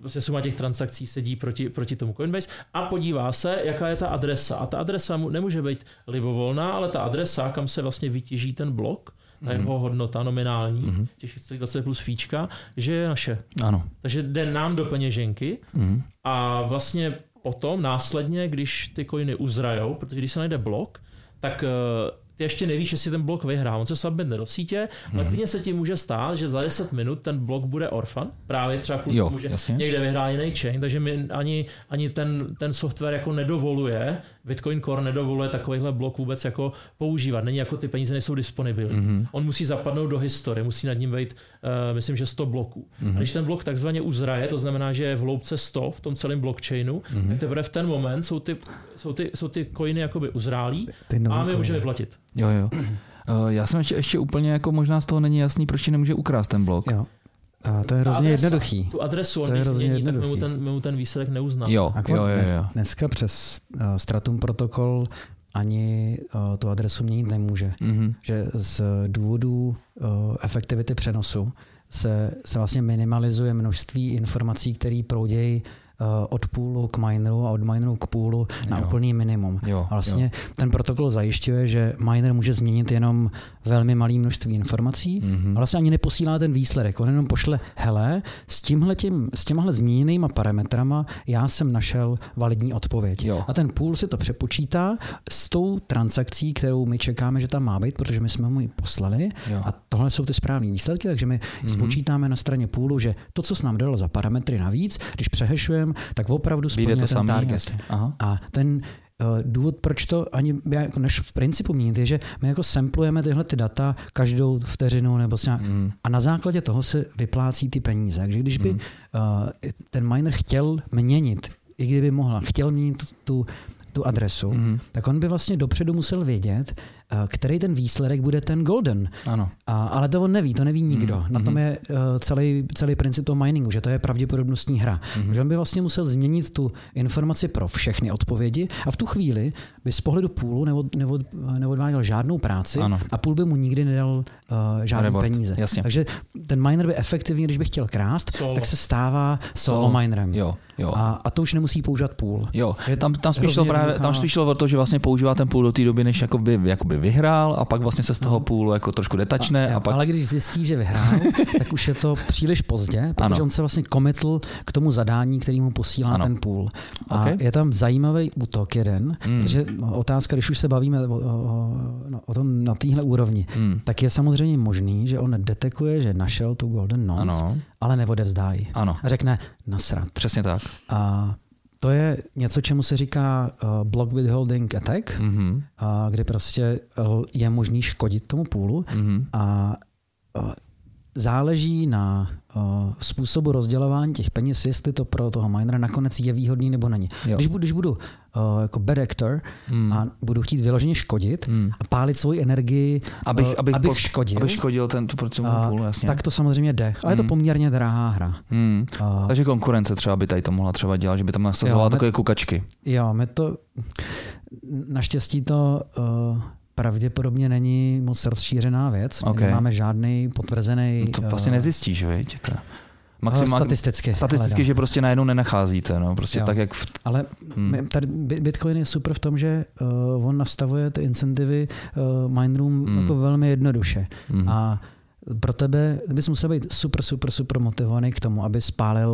vlastně suma těch transakcí sedí proti, proti tomu Coinbase a podívá se, jaká je ta adresa. A ta adresa mu nemůže být libovolná, ale ta adresa, kam se vlastně vytěží ten blok, ta Mhm. jeho hodnota nominální, Mhm. těch 620 plus fíčka, že je naše. Ano. Takže jde nám do peněženky Mhm. a vlastně potom následně, když ty coiny uzrajou, protože když se najde blok, tak eh, ty ještě nevíš, jestli ten blok vyhrá. On se submitne do sítě, ale Mhm. klidně se ti může stát, že za 10 minut ten blok bude orfan, právě třeba kvůli Jo, tomu, že jasně. někde vyhrá jiný chain, takže mi ani, ani ten, ten software jako nedovoluje, Bitcoin Core nedovoluje takovýhle blok vůbec jako používat. Není jako ty peníze nejsou disponibilní. Mhm. On musí zapadnout do historie, musí nad ním být, uh, myslím, že 100 bloků. Mhm. A když ten blok takzvaně uzraje, to znamená, že je v hloubce 100 v tom celém blockchainu, Mhm. tak teprve v ten moment jsou ty, jsou ty, jsou ty coiny jakoby uzrálí Ty a my můžeme vyplatit. Jo, jo. Uh, já jsem ještě, ještě úplně jako možná z toho není jasný, proč ti nemůže ukrást ten blok. Jo. A to je hrozně adresa, jednoduchý. Tu adresu To on je když hrozně změní, tak my mu, ten, my mu ten výsledek neuzná. Jo, jo, jo, jo. Dneska přes uh, Stratum protokol ani uh, tu adresu měnit nemůže. Mhm. Že z důvodu uh, efektivity přenosu se, se vlastně minimalizuje množství informací, které proudějí uh, od půlu k mineru a od mineru k půlu na Jo. úplný minimum. Jo, A vlastně ten protokol zajišťuje, že miner může změnit jenom velmi malé množství informací, Mhm. a vlastně ani neposílá ten výsledek. On jenom pošle, hele, s, tímhletím, s těmahle zmíněnýma parametrama já jsem našel validní odpověď. Jo. A ten pool si to přepočítá s tou transakcí, kterou my čekáme, že tam má být, protože my jsme mu ji poslali. Jo. A tohle jsou ty správné výsledky, takže my Mhm. spočítáme na straně půlu, že to, co se nám dalo za parametry navíc, když přehešujeme, tak opravdu to ten samý, target. Aha. A ten uh, důvod, proč to ani jako než v principu měnit, je, že my jako samplujeme tyhle ty data každou vteřinu nebo nějak, Mhm. a na základě toho se vyplácí ty peníze. Takže když by Mhm. uh, ten miner chtěl měnit, i kdyby mohla, chtěl měnit tu, tu adresu, Mhm. tak on by vlastně dopředu musel vědět, který ten výsledek bude ten golden. Ano. A, ale to on neví, to neví nikdo. Mhm, Na tom mhm. je uh, celý, celý princip toho miningu, že to je pravděpodobnostní hra. Mhm. Že on by vlastně musel změnit tu informaci pro všechny odpovědi a v tu chvíli by z pohledu půlu neod, neod, neodváděl žádnou práci Ano. a půl by mu nikdy nedal uh, žádné Reward, peníze. jasně. Takže ten miner by efektivně, když by chtěl krást, Solo. tak se stává solo, Solo. minerem. Jo, jo. A, a to už nemusí používat půl. Jo, Je tam, tam, spíš šlo právě, tam spíš šlo o to, že vlastně používá ten půl do té doby, než jakoby, jakoby vyhrál a pak vlastně se z toho půlu jako trošku detačne a, A, pak... Ale když zjistí, že vyhrál, tak už je to příliš pozdě, protože Ano. on se vlastně komitl k tomu zadání, který mu posílá Ano. ten půl. A Ok. je tam zajímavý útok jeden, Hmm. takže otázka, když už se bavíme o, o, no, o tom na téhle úrovni, Hmm. tak je samozřejmě možný, že on detekuje, že našel tu golden nonce, Ano, ale neodevzdají. ano, A řekne nasrat. přesně tak. A to je něco, čemu se říká uh, block withholding attack, Mhm. a kdy prostě uh, je možný škodit tomu půlu Mhm. a uh, záleží na uh, způsobu rozdělování těch peněz, jestli to pro toho minera nakonec je výhodný nebo není. Jo. Když budu, když budu uh, jako bad actor Hmm. a budu chtít vyloženě škodit Hmm. a pálit svoji energii, Abych, uh, abych, abych po- škodil, abych škodil ten, tu a půlu, jasně. tak to samozřejmě jde. Ale je to Hmm. poměrně drahá hra. Hmm. Uh, Takže konkurence třeba by tady to mohla třeba dělat, že by tam nasazovala Jo, takové kukačky. jo, my to naštěstí to uh, pravděpodobně není moc rozšířená věc. My Ok. Nemáme žádný potvrzený... No to vlastně uh, nezjistíš, viď? To... Maximál... Statisticky. Statisticky, hledám. že prostě najednou nenacházíte, no, prostě Jo. tak, jak v... Ale Hmm. tady Bi- Bitcoin je super v tom, že uh, on nastavuje ty incentivy uh, minerům Hmm. jako velmi jednoduše. Hmm. A pro tebe bys musel být super, super, super motivovaný k tomu, aby spálil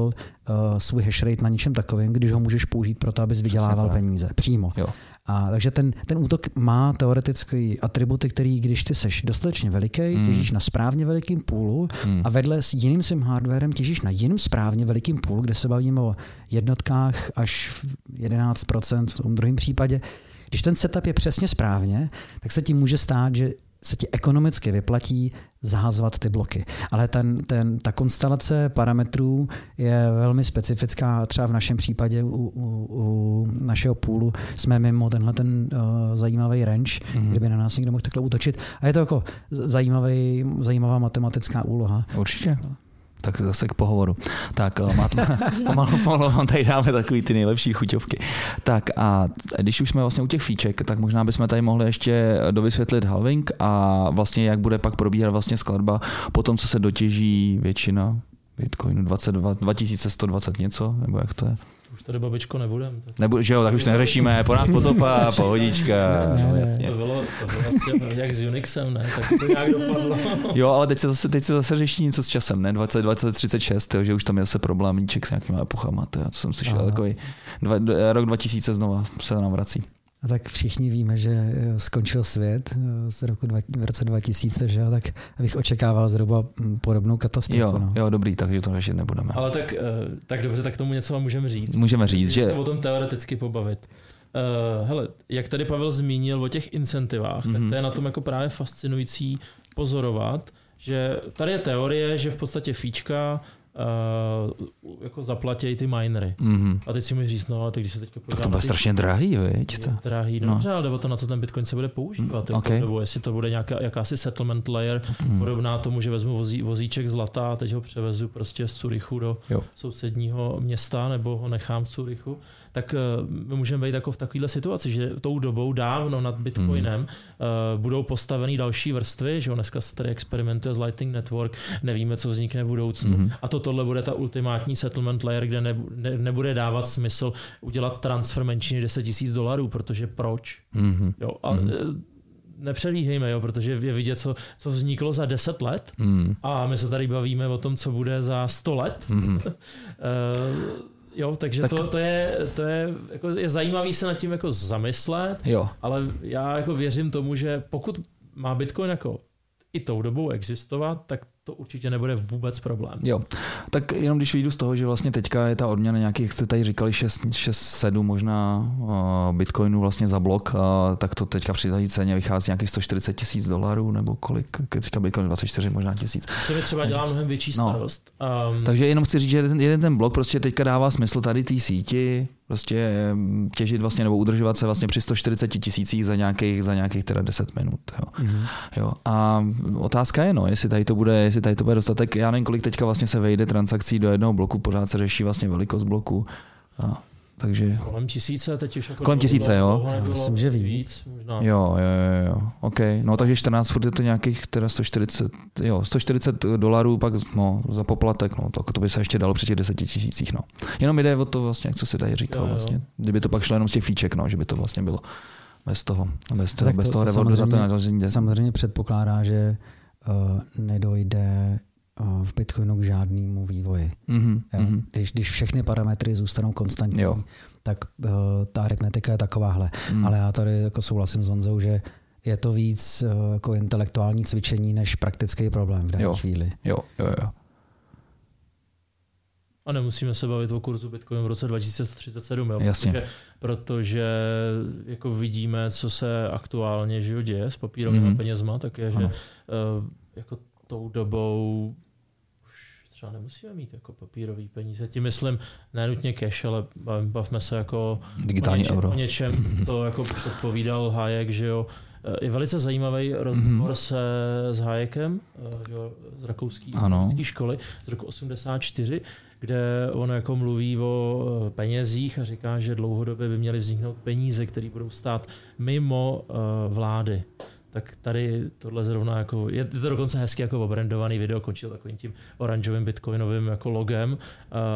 uh, svůj hash rate na něčem takovým, když ho můžeš použít pro to, abys vydělával tak. peníze přímo. Jo. A takže ten, ten útok má teoreticky atributy, který když ty seš dostatečně veliký, hmm. těžíš na správně velikým půlu Hmm. a vedle s jiným svým hardwarem těžíš na jiným správně velikým půlu, kde se bavíme o jednotkách až v 11% v tom druhém případě. Když ten setup je přesně správně, tak se ti může stát, že se ti ekonomicky vyplatí zahazovat ty bloky. Ale ten, ten, ta konstelace parametrů je velmi specifická. Třeba v našem případě u, u, u našeho půlu jsme mimo tenhle ten uh, zajímavý range, mm. kdyby na nás někdo mohl takhle útočit. A je to jako zajímavý, zajímavá matematická úloha. Určitě tak zase k pohovoru. Tak eh, máte, pomalu, pomalu tady dáme takový ty nejlepší chuťovky. Tak a když už jsme vlastně u těch fíček, tak možná bychom tady mohli ještě dovysvětlit halving a vlastně jak bude pak probíhat vlastně skladba po tom, co se dotěží většina Bitcoinu 22, 2120 něco, nebo jak to je? Už tady babičko nebudem. Tak... Nebu, že jo, tak už neřešíme, po nás potopa, pohodička. No, jasně. To bylo, to bylo vlastně jak s Unixem, ne? Tak to nějak dopadlo. jo, ale teď se zase, teď se zase řeší něco s časem, ne? 20, 20, 36, jo, že už tam je zase problémíček s nějakýma epochama, to, co jsem slyšel, takový dva, rok 2000 znova se nám vrací. A tak všichni víme, že eh, skončil svět eh, z roku dva, v roce 2000, že tak bych očekával zhruba hm, podobnou katastrofu. Jo, no. jo, dobrý, takže to řešit nebudeme. Ale tak, eh, tak dobře, tak tomu něco můžeme říct. Můžeme říct, že... se o tom teoreticky pobavit. Uh, hele, jak tady Pavel zmínil o těch incentivách, mm-hmm. tak mhm. to je na tom jako právě fascinující pozorovat, že tady je teorie, že v podstatě fíčka uh, jako zaplatí ty minery. Mm-hmm. A teď si mi říct, no, tak když se teďka Tak to bude strašně drahý, viď? To. Drahý, no, no. ale to, na co ten Bitcoin se bude používat. Mm, okay. Nebo jestli to bude nějaká, jakási settlement layer, mm. podobná tomu, že vezmu vozí, vozíček zlata a teď ho převezu prostě z Curychu do jo. sousedního města, nebo ho nechám v Curychu tak uh, my můžeme být jako v takovéhle situaci, že tou dobou dávno nad Bitcoinem mm. budou postaveny další vrstvy, že jo, dneska se tady experimentuje s Lightning Network, nevíme, co vznikne v budoucnu. Mm. A to tohle bude ta ultimátní settlement layer, kde ne, ne, nebude dávat smysl udělat transfer menší než 10 000 dolarů, protože proč? Mm. Jo, a, mm nepřelíhejme, jo, protože je vidět, co, co vzniklo za 10 let mm. a my se tady bavíme o tom, co bude za 100 let. Mm. Jo, takže tak... to, to, je, to je, jako je zajímavý se nad tím jako zamyslet, jo. ale já jako věřím tomu, že pokud má Bitcoin jako i tou dobou existovat, tak to určitě nebude vůbec problém. Jo, tak jenom když vyjdu z toho, že vlastně teďka je ta odměna nějakých, jak jste tady říkali, 6-7 možná uh, bitcoinů vlastně za blok, uh, tak to teďka při té ceně vychází nějakých 140 tisíc dolarů, nebo kolik, teďka bitcoin 24 možná tisíc. To mi třeba dělá mnohem větší no. starost. No. Um, Takže jenom chci říct, že jeden, jeden ten blok prostě teďka dává smysl tady té síti, prostě těžit vlastně nebo udržovat se vlastně při 140 tisících za nějakých, za nějakých teda 10 minut. Jo. Mm-hmm. Jo. A otázka je, no, jestli tady to bude, jestli tady to bude dostatek. Já nevím, kolik teďka vlastně se vejde transakcí do jednoho bloku, pořád se řeší vlastně velikost bloku. A, takže... Kolem tisíce, teď už jako Kolem tisíce, jo? Myslím, že víc. Možná. Jo, jo, jo, OK. No takže 14 furt je to nějakých teda 140, jo, 140 dolarů pak no, za poplatek, no, to, to by se ještě dalo při těch 10 tisících, no. Jenom jde o to vlastně, jak co si tady říkal jo, jo. vlastně. Kdyby to pak šlo jenom z těch fíček, no, že by to vlastně bylo bez toho, bez toho, bez toho revolvera to Samozřejmě předpokládá, že uh, nedojde v Bitcoinu k žádnému vývoji. Mm-hmm. Když, když všechny parametry zůstanou konstantní, jo. tak uh, ta aritmetika je takováhle. Mm. Ale já tady jako souhlasím s Honzou, že je to víc uh, jako intelektuální cvičení než praktický problém v dané chvíli. Jo, jo, jo. A nemusíme se bavit o kurzu Bitcoin v roce 2037, jo? Jasně. Protože, protože jako vidíme, co se aktuálně že děje s papírovými mm-hmm. penězma, tak je, že uh, jako tou dobou už třeba nemusíme mít jako papírový peníze. Tím myslím nenutně cash, ale bavme se jako Digitální o něčem, euro. o něčem, to jako předpovídal Hayek, že jo, je velice zajímavý rozhovor mm-hmm. se s Hayekem z rakouské školy z roku 84, kde on jako mluví o eh, penězích a říká, že dlouhodobě by měly vzniknout peníze, které budou stát mimo uh, vlády. Tak tady tohle zrovna jako, je to dokonce hezky jako obrandovaný video, končil takovým tím oranžovým bitcoinovým jako logem,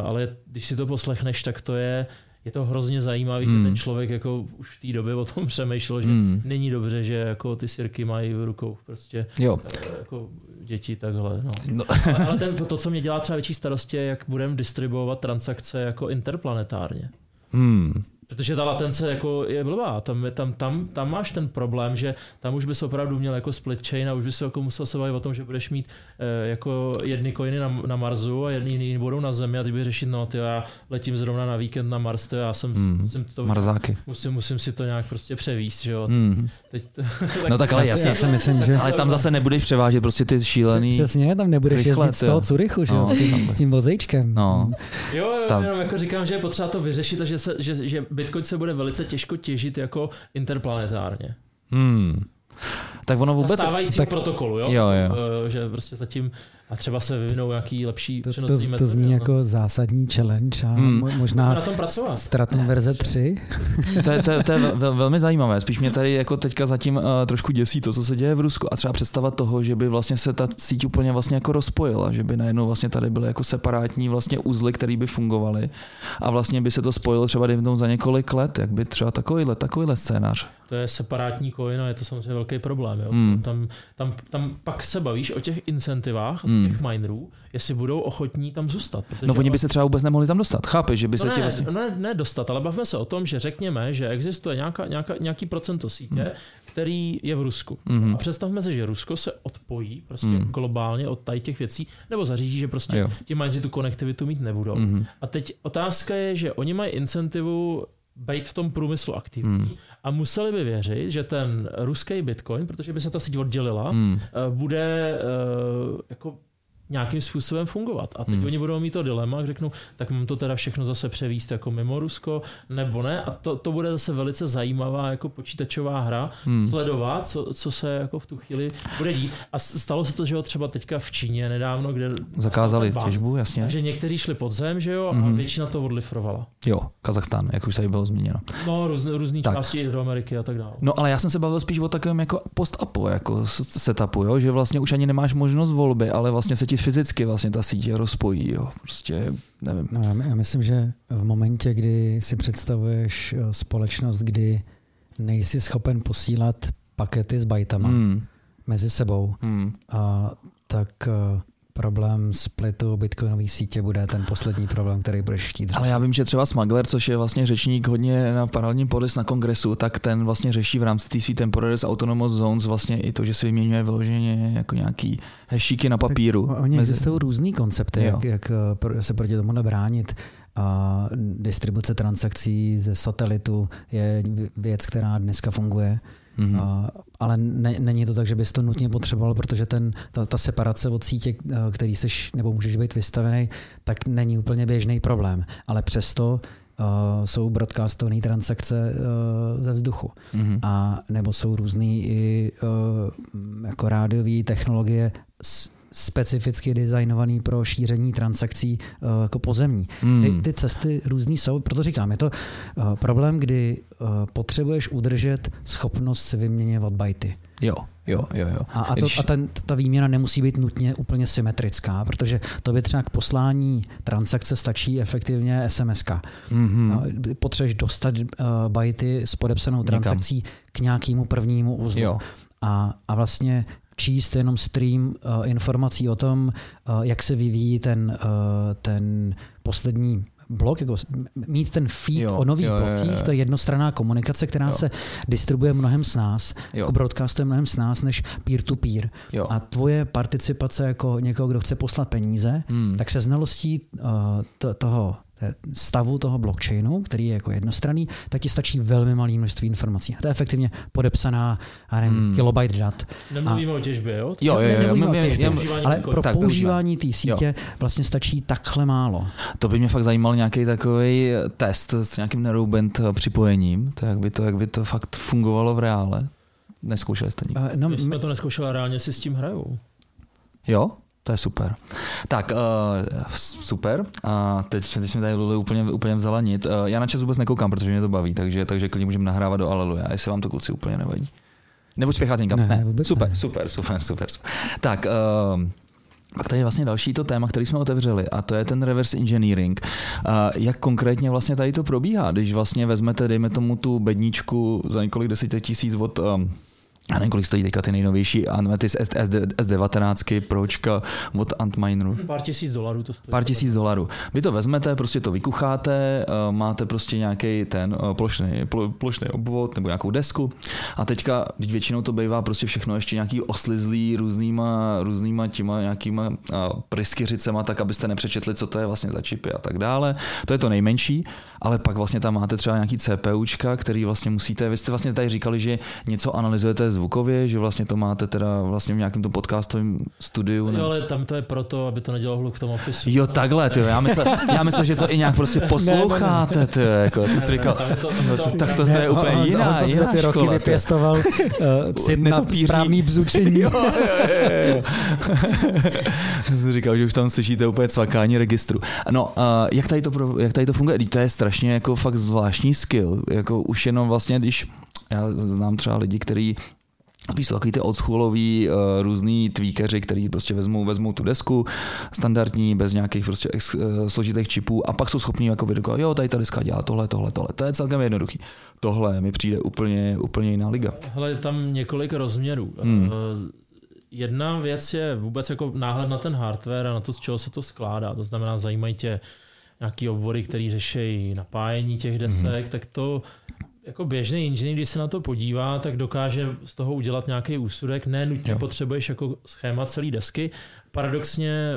ale když si to poslechneš, tak to je je to hrozně zajímavý, hmm. že ten člověk jako už v té době o tom přemýšlel, že hmm. není dobře, že jako ty sirky mají v rukou prostě jo. jako děti takhle. No. No. ale, ale ten, to, co mě dělá třeba větší starosti, je, jak budeme distribuovat transakce jako interplanetárně. Hmm. Protože ta latence jako je blbá, tam, je, tam, tam, tam máš ten problém, že tam už bys opravdu měl jako split chain a už bys jako musel se bavit o tom, že budeš mít eh, jako jedny coiny na, na Marsu a jedny jiný budou na Zemi a ty budeš řešit, no ty já letím zrovna na víkend na Mars, tyjo, já jsem, Hmm. musím, to, Marzáky. musím, musím si to nějak prostě převíst, že jo. Hmm. Teď, No tak ale Já si- jasně, já si myslím, že ale tam zase nebudeš převážet prostě ty šílený... Přesně, tam nebudeš rychle, jezdit z toho. Curychu, že jo, No, s, tím, s tím vozejčkem. No. Jo, jo, Tam. jenom jako říkám, že je potřeba to vyřešit a že, se, že, že Bitcoin se bude velice těžko těžit jako interplanetárně. Hmm. Tak ono Vůbec, vůbec... stávající tak- protokolu, jo? Jo, jo. Eh, Že prostě zatím a třeba se vyvinou nějaký lepší To, to, přenosný to metody. zní no. jako zásadní challenge a Hmm. možná na tom pracovat. Stratum verze 3. To je, to, je, to je vel, velmi zajímavé. Spíš mě tady jako teďka zatím uh, trošku děsí to, co se děje v Rusku a třeba představa toho, že by vlastně se ta síť úplně vlastně jako rozpojila, že by najednou vlastně tady byly jako separátní vlastně uzly, které by fungovaly a vlastně by se to spojilo třeba dejme za několik let, jak by třeba takovýhle, takovýhle scénář. To je separátní coin a je to samozřejmě velký problém. Jo? Hmm. Tam, tam, tam pak se bavíš o těch incentivách, Hmm. těch minerů, jestli budou ochotní tam zůstat. Protože No oni by se třeba vůbec nemohli tam dostat, chápeš, že by se no ti ne, vlastně... no ne, ne dostat, ale bavíme se o tom, že řekněme, že existuje nějaká, nějaká, nějaký procento sítě, Hmm. který je v Rusku. Mhm. A představme si, že Rusko se odpojí prostě Hmm. globálně od tady těch věcí, nebo zařídí, že prostě ti mineři tu konektivitu mít nebudou. Mhm. A teď otázka je, že oni mají incentivu být v tom průmyslu aktivní Hmm. a museli by věřit, že ten ruský bitcoin, protože by se ta síť oddělila, Hmm. eh, bude eh, jako nějakým způsobem fungovat. A teď Hmm. oni budou mít to dilema, jak řeknu, tak mám to teda všechno zase převíst jako mimo Rusko, nebo ne. A to, to bude zase velice zajímavá jako počítačová hra, Hmm. sledovat, co, co se jako v tu chvíli bude dít. A stalo se to, že jo, třeba teďka v Číně nedávno, kde Zakázali bank, těžbu, jasně. takže někteří šli pod zem, že jo, a Mhm. většina to odlifrovala. Jo, Kazachstán, jak už tady bylo zmíněno. No, různé, různé Tak. části do Ameriky a tak dále. No ale já jsem se bavil spíš o takovém jako post-upu, jako setupu, jo? že vlastně už ani nemáš možnost volby, ale vlastně se ti fyzicky vlastně ta sítě rozpojí, jo? prostě nevím. No, já, my- já myslím, že v momentě, kdy si představuješ eh, společnost, kdy nejsi schopen posílat pakety s bajtama hmm. Hmm, mezi sebou, hmm. a tak eh, problém splitu bitcoinové sítě bude ten poslední problém, který budeš chtít řešit. Ale já vím, že třeba Smuggler, což je vlastně řečník hodně na paralelním polis na kongresu, tak ten vlastně řeší v rámci té svý temporaries autonomous zones vlastně i to, že si vyměňuje vyloženě jako nějaký hešíky na papíru. Tak Oni existují různý koncepty, Jo. jak, jak eh, se proti tomu bránit. A distribuce transakcí ze satelitu je věc, která dneska funguje. Mhm. A, ale ne, není to tak, že bys to nutně potřeboval, protože ten, ta, ta separace od sítě, eh, který seš, nebo můžeš být vystavený, tak není úplně běžný problém. Ale přesto uh, jsou broadcastované transakce uh, ze vzduchu. Mhm. A nebo jsou různé i uh, jako rádiové technologie s, specificky designovaný pro šíření transakcí uh, jako pozemní. Hmm. Ty, ty cesty různý jsou, proto říkám, je to uh, problém, kdy uh, potřebuješ udržet schopnost si vyměňovat bajty. Jo, jo, jo. jo. A, a, to, a ten, ta výměna nemusí být nutně úplně symetrická, protože to by třeba k poslání transakce stačí efektivně SMS. Mhm. No, Potřebuješ dostat uh, bajty s podepsanou transakcí k nějakému prvnímu uzlu. Jo. A, a vlastně číst jenom stream uh, informací o tom, uh, jak se vyvíjí ten, uh, ten poslední blok, jako mít ten feed Jo, o nových jo, jo, jo, blocích, jo. to je jednostranná komunikace, která Jo. se distribuje mnohem s nás, Jo. jako broadcastuje mnohem s nás než peer-to-peer. Jo. A tvoje participace jako někoho, kdo chce poslat peníze, Hmm. tak se znalostí uh, to, toho stavu toho blockchainu, který je jako jednostranný, tak ti stačí velmi malé množství informací. A to je efektivně podepsaná, já nevím, Hmm. kilobyte dat. Nemluvíme o těžbě, jo? Jo, jo, jo, jo. Těžbě, Používání ale pro Tak, používání té sítě vlastně stačí takhle málo. To by mě fakt zajímal nějaký takový test s nějakým narrowband připojením, to jak by to, jak by to fakt fungovalo v reále. Neskoušeli jste nikdy? Uh, no, My jsme to neskoušeli a reálně si s tím hrajou. Jo? To je super. Tak, uh, super. A teď, teď jsme tady Luli úplně, úplně vzala nit. Uh, já na čas vůbec nekoukám, protože mě to baví, takže, takže klidně můžeme nahrávat do Aleluja, jestli vám to kluci úplně nevadí. Nebo spěcháte někam? Ne, vůbec super, ne. super, super, super, super. Tak, uh, pak tady je vlastně další to téma, který jsme otevřeli a to je ten reverse engineering. Uh, jak konkrétně vlastně tady to probíhá, když vlastně vezmete, dejme tomu tu bedničku za několik desítek tisíc od um, já nevím, kolik stojí teďka ty nejnovější Anmetis S19 Pročka od Antmineru. Pár tisíc dolarů to stojí. Pár tisíc dolarů. Vy to vezmete, prostě to vykucháte, eh, máte prostě nějaký ten eh, plošný, plošný obvod nebo nějakou desku a teďka, když většinou to bývá prostě všechno ještě nějaký oslizlý různýma, různýma těma nějakýma eh, pryskyřicema, tak abyste nepřečetli, co to je vlastně za čipy a tak dále. To je to nejmenší, ale pak vlastně tam máte třeba nějaký CPUčka, který vlastně musíte, vy jste vlastně tady říkali, že něco analyzujete zvukově, že vlastně to máte teda vlastně v nějakém tom podcastovém studiu. Ne? Jo, ale tam to je proto, aby to nedělalo hluk v tom ofisu. Jo, takhle, ty, já myslel, já myslel, že to i nějak prostě posloucháte, ty, jako, co jsi říkal, to, to, to, tak to, to je úplně on, jiná, on, jiná ty roky škola, vypěstoval uh, cit na správný bzučení. jo, jo, jo, jo. jsi říkal, že už tam slyšíte úplně cvakání registru. No, uh, jak, tady to, jak tady to funguje? To je strašně jako fakt zvláštní skill, jako už jenom vlastně, když já znám třeba lidi, kteří Víš, jsou takový ty oldschoolový uh, různý tweakeři, který prostě vezmou, vezmou tu desku standardní, bez nějakých prostě ex, uh, složitých čipů a pak jsou schopní jako vidět, jo, tady ta deska dělá tohle, tohle, tohle. To je celkem jednoduchý. Tohle mi přijde úplně, úplně jiná liga. Hele, je tam několik rozměrů. Hmm. Uh, jedna věc je vůbec jako náhled na ten hardware a na to, z čeho se to skládá. To znamená, zajímají tě nějaký obvody, které řeší napájení těch desek, hmm. tak to jako běžný inženýr, když se na to podívá, tak dokáže z toho udělat nějaký úsudek. Ne nutně jo. potřebuješ jako schéma celé desky. Paradoxně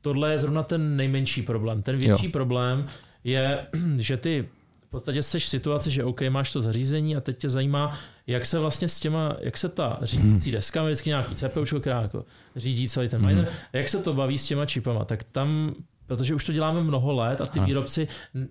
tohle je zrovna ten nejmenší problém. Ten větší jo. problém je, že ty v podstatě jsi v situaci, že OK, máš to zařízení a teď tě zajímá, jak se vlastně s těma, jak se ta řídící hmm. deska, vždycky nějaký CPU, která jako řídí celý ten miner, hmm. jak se to baví s těma čipama, tak tam Protože už to děláme mnoho let a ty výrobci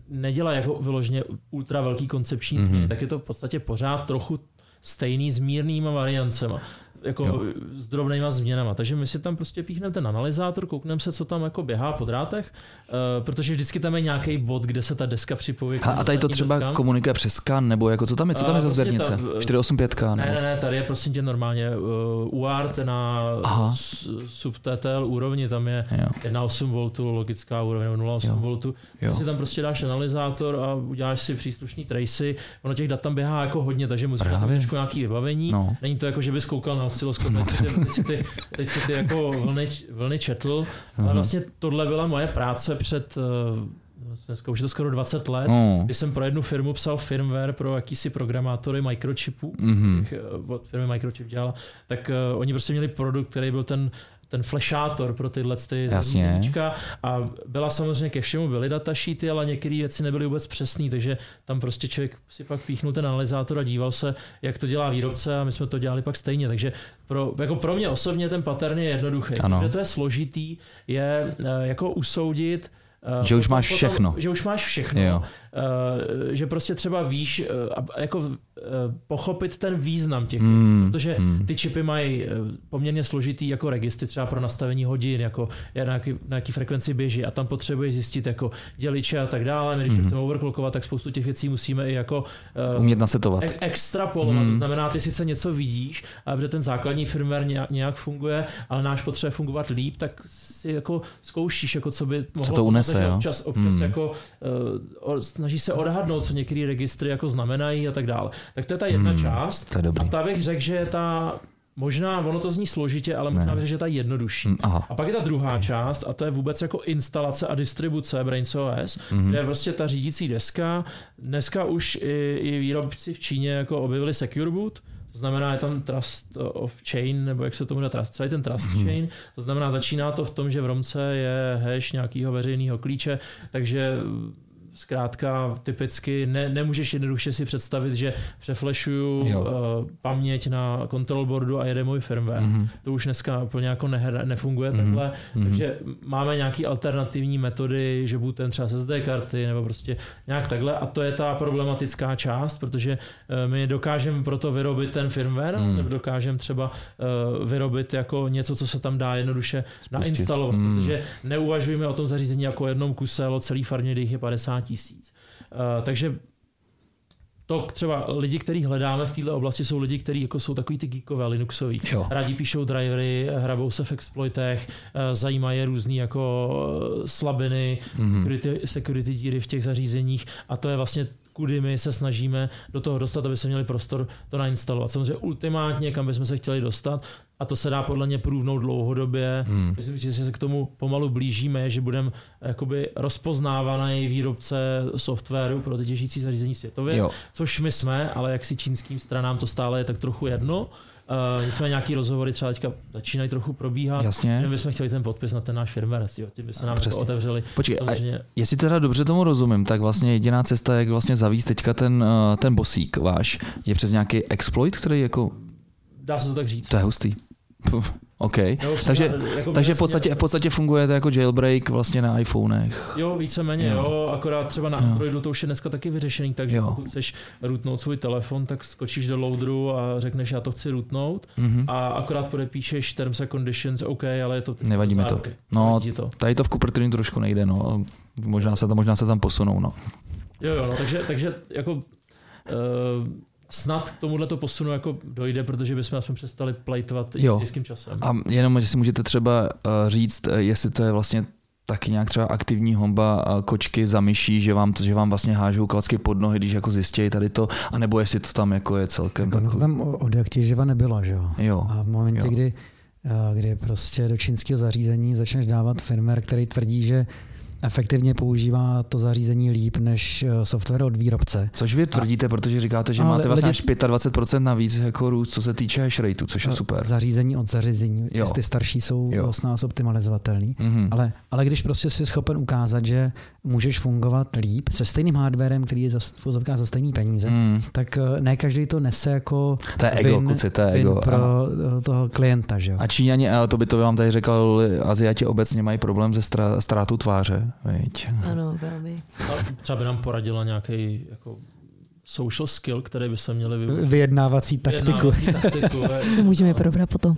nedělají jako vyloženě ultra velký koncepční mm-hmm. změny, tak je to v podstatě pořád trochu stejný s mírnýma variancema jako jo. s drobnýma změnama. Takže my si tam prostě píchneme ten analyzátor, koukneme se, co tam jako běhá po drátech, uh, protože vždycky tam je nějaký bod, kde se ta deska připojí. A, a tady to třeba deskám. komunikuje přes skan, nebo jako co tam je, co tam je za prostě sběrnice? 485 nebo? Ne, ne, ne, tady je prostě tě normálně uh, UART na subTTL úrovni, tam je jo. 1,8 V logická úroveň, 0,8 V. Ty si tam prostě dáš analyzátor a uděláš si příslušný tracy, ono těch dat tam běhá jako hodně, takže musíš trošku nějaký vybavení. No. Není to jako, že bys koukal na osciloskop, teď, si, teď, si ty, teď si ty jako vlny, vlny četl, ale vlastně tohle byla moje práce před eh, dneska už je to skoro 20 let, oh. kdy jsem pro jednu firmu psal firmware pro jakýsi programátory microchipů, mm-hmm. od firmy Microchip dělala, tak uh, oni prostě měli produkt, který byl ten ten flashátor pro tyhle ty zařízeníčka a byla samozřejmě ke všemu byly datasheety, ale některé věci nebyly vůbec přesné, takže tam prostě člověk si pak píchnul ten analyzátor a díval se, jak to dělá výrobce a my jsme to dělali pak stejně, takže pro, jako pro mě osobně ten pattern je jednoduchý. Ano. Kde to je složitý, je eh, jako usoudit, že už máš všechno. Že už máš všechno. Jo. Eh, že prostě třeba víš, eh, jako eh, pochopit ten význam těch věcí, mm, protože mm. ty čipy mají poměrně složitý jako registry třeba pro nastavení hodin, jako na jaký, na jaký frekvenci běží a tam potřebuješ zjistit jako děliče a tak dále. My, když mm. chceme overclockovat, tak spoustu těch věcí musíme i jako umět nasetovat. E- extrapolovat. Mm. To znamená, ty sice něco vidíš, a protože ten základní firmware nějak, nějak funguje, ale náš potřebuje fungovat líp, tak si jako zkoušíš, jako co by mohlo co to unese, jo? občas, občas mm. jako uh, snaží se odhadnout, co některé registry jako znamenají a tak dále. Tak to je ta jedna hmm, část. To je dobrý. A ta bych řekl, že je ta Možná, ono to zní složitě, ale možná bych že je ta jednodušší. Mm, aha. A pak je ta druhá okay. část a to je vůbec jako instalace a distribuce Brains OS, mm-hmm. kde je prostě ta řídící deska. Dneska už i, i výrobci v Číně jako objevili Secure Boot, to znamená, je tam trust of chain, nebo jak se tomu říká, trust, celý ten trust mm-hmm. chain. To znamená, začíná to v tom, že v Romce je hash nějakého veřejného klíče, takže zkrátka typicky ne, nemůžeš jednoduše si představit, že přeflešuju uh, paměť na control boardu a jede můj firmware. Mm-hmm. To už dneska úplně jako ne, nefunguje mm-hmm. takhle, mm-hmm. takže máme nějaké alternativní metody, že budu ten třeba SD karty nebo prostě nějak takhle a to je ta problematická část, protože uh, my dokážeme proto vyrobit ten firmware, mm. nebo dokážeme třeba uh, vyrobit jako něco, co se tam dá jednoduše Spustit. nainstalovat, mm. protože neuvažujeme o tom zařízení jako jednom kuse, o celý farmě, je 50 tisíc. Uh, takže to třeba lidi, kteří hledáme v této oblasti, jsou lidi, kteří jako jsou takový ty geekové, Linuxoví. Jo. Rádi píšou drivery, hrabou se v exploitech, eh, zajímají je různý jako eh, slabiny, Mhm. security, security díry v těch zařízeních a to je vlastně kudy my se snažíme do toho dostat, aby se měli prostor to nainstalovat. Samozřejmě ultimátně, kam bychom se chtěli dostat, a to se dá podle mě průvnout dlouhodobě. Hmm. Myslím, že se k tomu pomalu blížíme, že budeme jakoby rozpoznávaný výrobce softwaru pro ty těžící zařízení světově, Jo. což my jsme, ale jak si čínským stranám to stále je tak trochu jedno. Uh, nicméně nějaký rozhovory třeba teďka začínají trochu probíhat. Jasně. My bychom chtěli ten podpis na ten náš firmware, jo, tím by se nám jako otevřeli. Počkej, Samozřejmě, jestli teda dobře tomu rozumím, tak vlastně jediná cesta, jak vlastně zavíst teďka ten, eh, ten bosík váš, je přes nějaký exploit, který jako, dá se to tak říct. to je hustý. OK. Jo, Takže, jako takže v podstatě, v podstatě funguje to jako jailbreak vlastně na iPhonech. Jo, víceméně Jo. jo. akorát třeba na Jo. Androidu to už je dneska taky vyřešený, takže Jo. pokud chceš rootnout svůj telefon, tak skočíš do loaderu a řekneš, já to chci rootnout Mhm. a akorát podepíšeš terms and conditions, OK, ale je to Nevadí mi to. No, Nevadí to. Tady to v Cupertinu trošku nejde, no. Možná se tam, možná se tam posunou, no. Jo, jo, no, takže, takže jako uh, snad k tomuhle to posunu jako dojde, protože bychom aspoň přestali plejtovat Jo. nízkým časem. A jenom, jestli můžete třeba uh, říct, uh, jestli to je vlastně taky nějak třeba aktivní homba uh, kočky za myší, že vám, že vám vlastně hážou klacky pod nohy, když jako zjistějí tady to, anebo jestli to tam jako je celkem Jako, to takový. tam od jak těživa nebylo, že jo? Jo, A v momentě, jo. kdy, eh, kdy prostě do čínského zařízení začneš dávat firmware, který tvrdí, že efektivně používá to zařízení líp než eh, software od výrobce. Což vy tvrdíte, protože říkáte, že máte vlastně lidi- až 25% navíc jako růst, co se týče hash rateu, což je super. Zařízení od zařízení, Jo. ty starší jsou Jo. s nás optimalizovatelný. Mhm. Ale, ale když prostě jsi schopen ukázat, že můžeš fungovat líp se stejným hardwarem, který je za, za stejný peníze, Mm. tak eh, ne každý to nese jako To je ego, win, kuci, to je ego. pro A, eh, toho klienta. Že jo? a Číňani, a to by to vám tady řekl, Aziati obecně mají problém stra- ztrátou tváře. Viď? Ano, velmi. A třeba by nám poradila nějaký jako social skill, který by se měli využít. Vyjednávací taktiku. Vyjednávací taktiku. To můžeme probrat potom.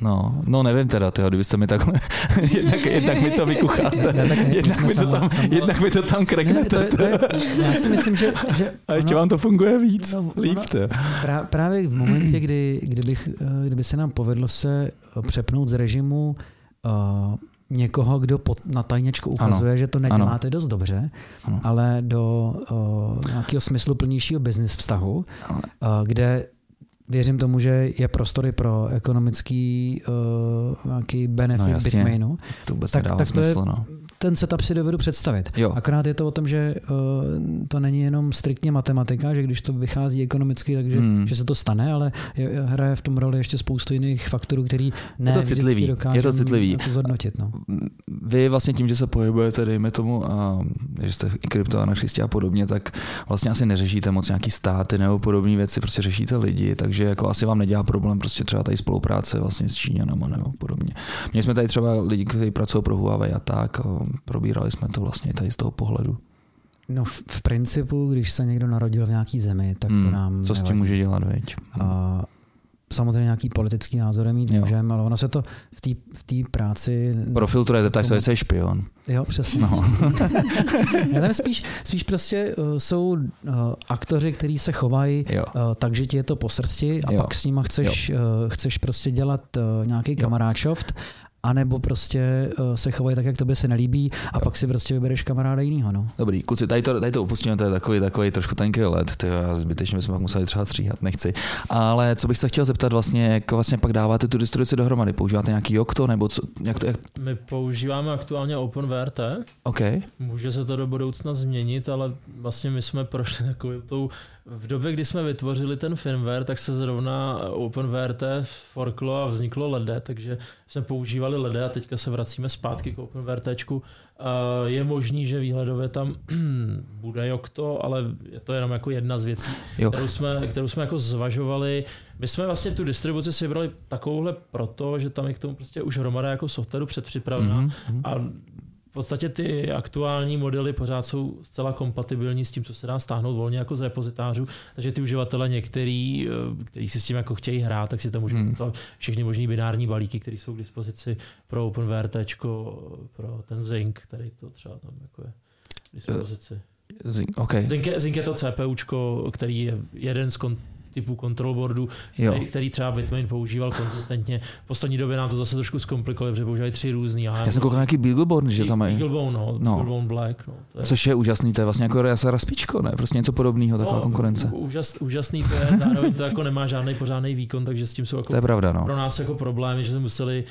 No, no nevím teda, tyjo, kdybyste mi takhle, jednak, jednak mi to vykucháte, Ne, tak my jednak mi to tam, jednak mi to tam Ne, to, kreknete. je, to je, já si myslím, že, že A ještě ono- vám to funguje víc, No, líp to. Prá, právě v momentě, kdy, kdybych, eh, kdyby se nám povedlo se přepnout z režimu uh, někoho, kdo pod, na tajněčku ukazuje, ano. že to neděláte dost dobře, Ano. ale do uh, nějakého smyslu plnějšího business vztahu, uh, kde věřím tomu, že je prostory pro ekonomický uh, nějaký benefit No, jasně. Bitmainu. To vůbec Tak- tak to je- smysl, no. Ten setup si dovedu představit. Jo. Akorát je to o tom, že uh, to není jenom striktně matematika, že když to vychází ekonomicky, takže Hmm. že se to stane, ale je, hraje v tom roli ještě spoustu jiných faktorů, který ne to vždycky citlivý, je to citlivý. Zhodnotit. No. Vy vlastně tím, že se pohybujete, dejme tomu, a, že jste i kryptoanarchisti a podobně, tak vlastně asi neřešíte moc nějaký státy nebo podobné věci, prostě řešíte lidi, takže jako asi vám nedělá problém prostě třeba tady spolupráce vlastně s Číňanama nebo podobně. Měli jsme tady třeba lidi, kteří pracují pro Huawei a tak, a probírali jsme to vlastně tady z toho pohledu. no v, v principu, když se někdo narodil v nějaký zemi, tak to Hmm, nám Co s tím může dělat, veď? A samozřejmě nějaký politický názory mít Jo. můžeme, ale ono se to v té v práci... Profiltruje, zeptáš se, jestli je špion. Jo, přesně. No. Já tam spíš, spíš prostě uh, jsou uh, aktoři, kteří se chovají uh, takže ti je to po srsti a Jo. pak s nima chceš, uh, chceš prostě dělat uh, nějaký Jo. kamaráčoft anebo prostě uh, se chovají tak, jak tobě se nelíbí a Jo. pak si prostě vybereš kamaráda jinýho. No. Dobrý, kluci, tady to, tady to opustíme, to je takový, takový trošku tenký let, ty, já zbytečně bychom pak museli třeba stříhat, nechci. Ale co bych se chtěl zeptat vlastně, jak vlastně pak dáváte tu distribuci dohromady? Používáte nějaký Yocto, nebo co, jak to, jak, My používáme aktuálně OpenVRT, OK, může se to do budoucna změnit, ale vlastně my jsme prošli takovou tou v době, kdy jsme vytvořili ten firmware, tak se zrovna OpenVRT forklo a vzniklo LEDE, takže jsme používali LEDE a teďka se vracíme zpátky k OpenVRTčku. Uh, Je možný, že výhledově tam bude Yocto, ale je to jenom jako jedna z věcí, jo, kterou jsme, kterou jsme jako zvažovali. My jsme vlastně tu distribuci si vybrali takovouhle proto, že tam je k tomu prostě už hromada jako softwaru předpřipravená mhm, mhm. a podstatě ty aktuální modely pořád jsou zcela kompatibilní s tím, co se dá stáhnout volně jako z repozitářů, takže ty uživatele některý, eh, který si s tím jako chtějí hrát, tak si tam můžou Hmm. všechny možný binární balíky, které jsou k dispozici pro OpenVRT, pro ten Zinc, který to třeba tam jako je k dispozici. Zink, okay. Zink, je, Zink je to CPUčko, který je jeden z kon, typů control boardu, Jo. který, třeba Bitmain používal konzistentně. V poslední době nám to zase trošku zkomplikovali, protože používají tři různý. Já jsem koukal nějaký Beagleboard, že tam je. Beaglebone, no, No. Beaglebone Black. No, to je, Což je úžasný, to je vlastně jako Rasa Raspičko, ne? Prostě něco podobného, taková no, konkurence. Úžas, úžasný to je, zároveň to jako nemá žádný pořádný výkon, takže s tím jsou jako To je pravda, no. pro nás jako problémy, že jsme museli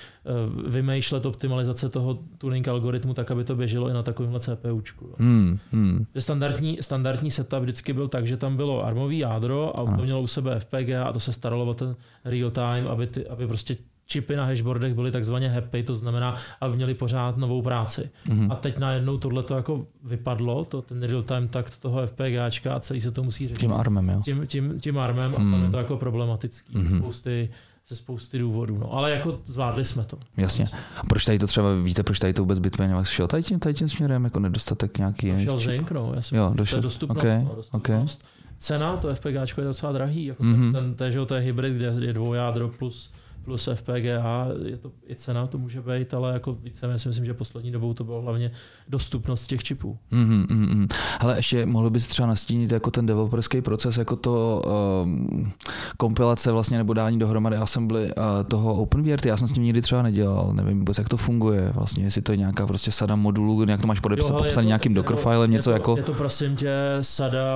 uh, vymýšlet optimalizace toho tuning algoritmu tak, aby to běželo i na takovémhle CPUčku. No. Hmm, hmm. Standardní, standardní setup vždycky byl tak, že tam bylo armový jádro a Ano. to mělo u sebe FPGA a to se staralo o ten real time, aby, ty, aby prostě čipy na hashboardech byly takzvaně happy, to znamená, aby měli pořád novou práci. Mhm. A teď najednou tohle to jako vypadlo, to, ten real time takt toho FPGAčka a celý se to musí řešit Tím armem, jo. tím, tím, tím armem a Hmm. tam je to jako problematický Mhm. mm-hmm. spousty, ze spousty důvodů. No. Ale jako zvládli jsme to. Jasně. A proč tady to třeba, víte, proč tady to vůbec Bitmain šel tady tím, tady tím směrem, jako nedostatek nějaký Došel? Zink, no. Já jsem, Jo, to je došel. dostupnost. Okay. No, dostupnost. Cena, to FPGAčko je docela drahý. Jako Mhm. mm-hmm. ten, ten, to je hybrid, kde je dvoujádro plus plus FPGA, je to i cena, to může být, ale jako více si myslím, že poslední dobou to bylo hlavně dostupnost těch čipů. Mm, mm, mm. Hele, ještě mohl bys třeba nastínit jako ten developerský proces, jako to um, kompilace vlastně nebo dání dohromady assembly uh, toho OpenVRT. Já jsem s tím nikdy třeba nedělal, nevím vůbec, jak to funguje vlastně, jestli to je nějaká prostě sada modulů, nějak to máš podepsat, popsaný to- nějakým je Dockerfilem, něco je to, jako... Je to prosím tě sada,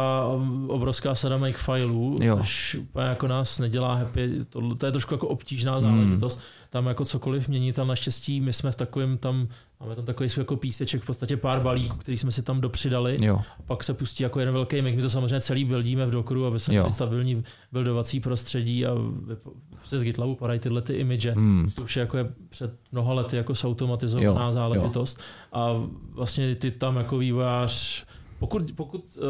obrovská sada makefileů, což úplně jako nás nedělá happy. To, to je trošku jako obtížná Hmm. záležitost. Tam jako cokoliv mění, tam naštěstí my jsme v takovém tam, máme tam takový svůj jako píseček, v podstatě pár balíků, který jsme si tam dopřidali. Jo, A pak se pustí jako jeden velký make. My to samozřejmě celý buildíme v Dockeru, aby jsme Jo. měli stabilní buildovací prostředí a se z GitLabu padají tyhle ty image. hmm. To už je jako je před mnoha lety jako zautomatizovaná Jo, záležitost. A vlastně ty tam jako vývojář pokud, pokud uh,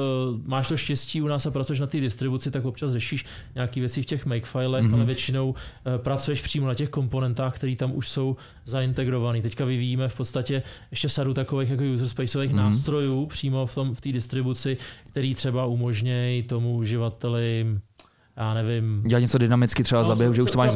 máš to štěstí u nás a pracuješ na té distribuci, tak občas řešíš nějaké věci v těch makefilech, Mhm. mm-hmm. ale většinou uh, pracuješ přímo na těch komponentách, které tam už jsou zaintegrované. Teďka vyvíjíme v podstatě ještě sadu takových jako user spaceových Mhm. mm-hmm. nástrojů přímo v tom v té distribuci, který třeba umožnějí tomu uživateli já nevím, Dělat něco dynamicky třeba za běhu, že už to máš.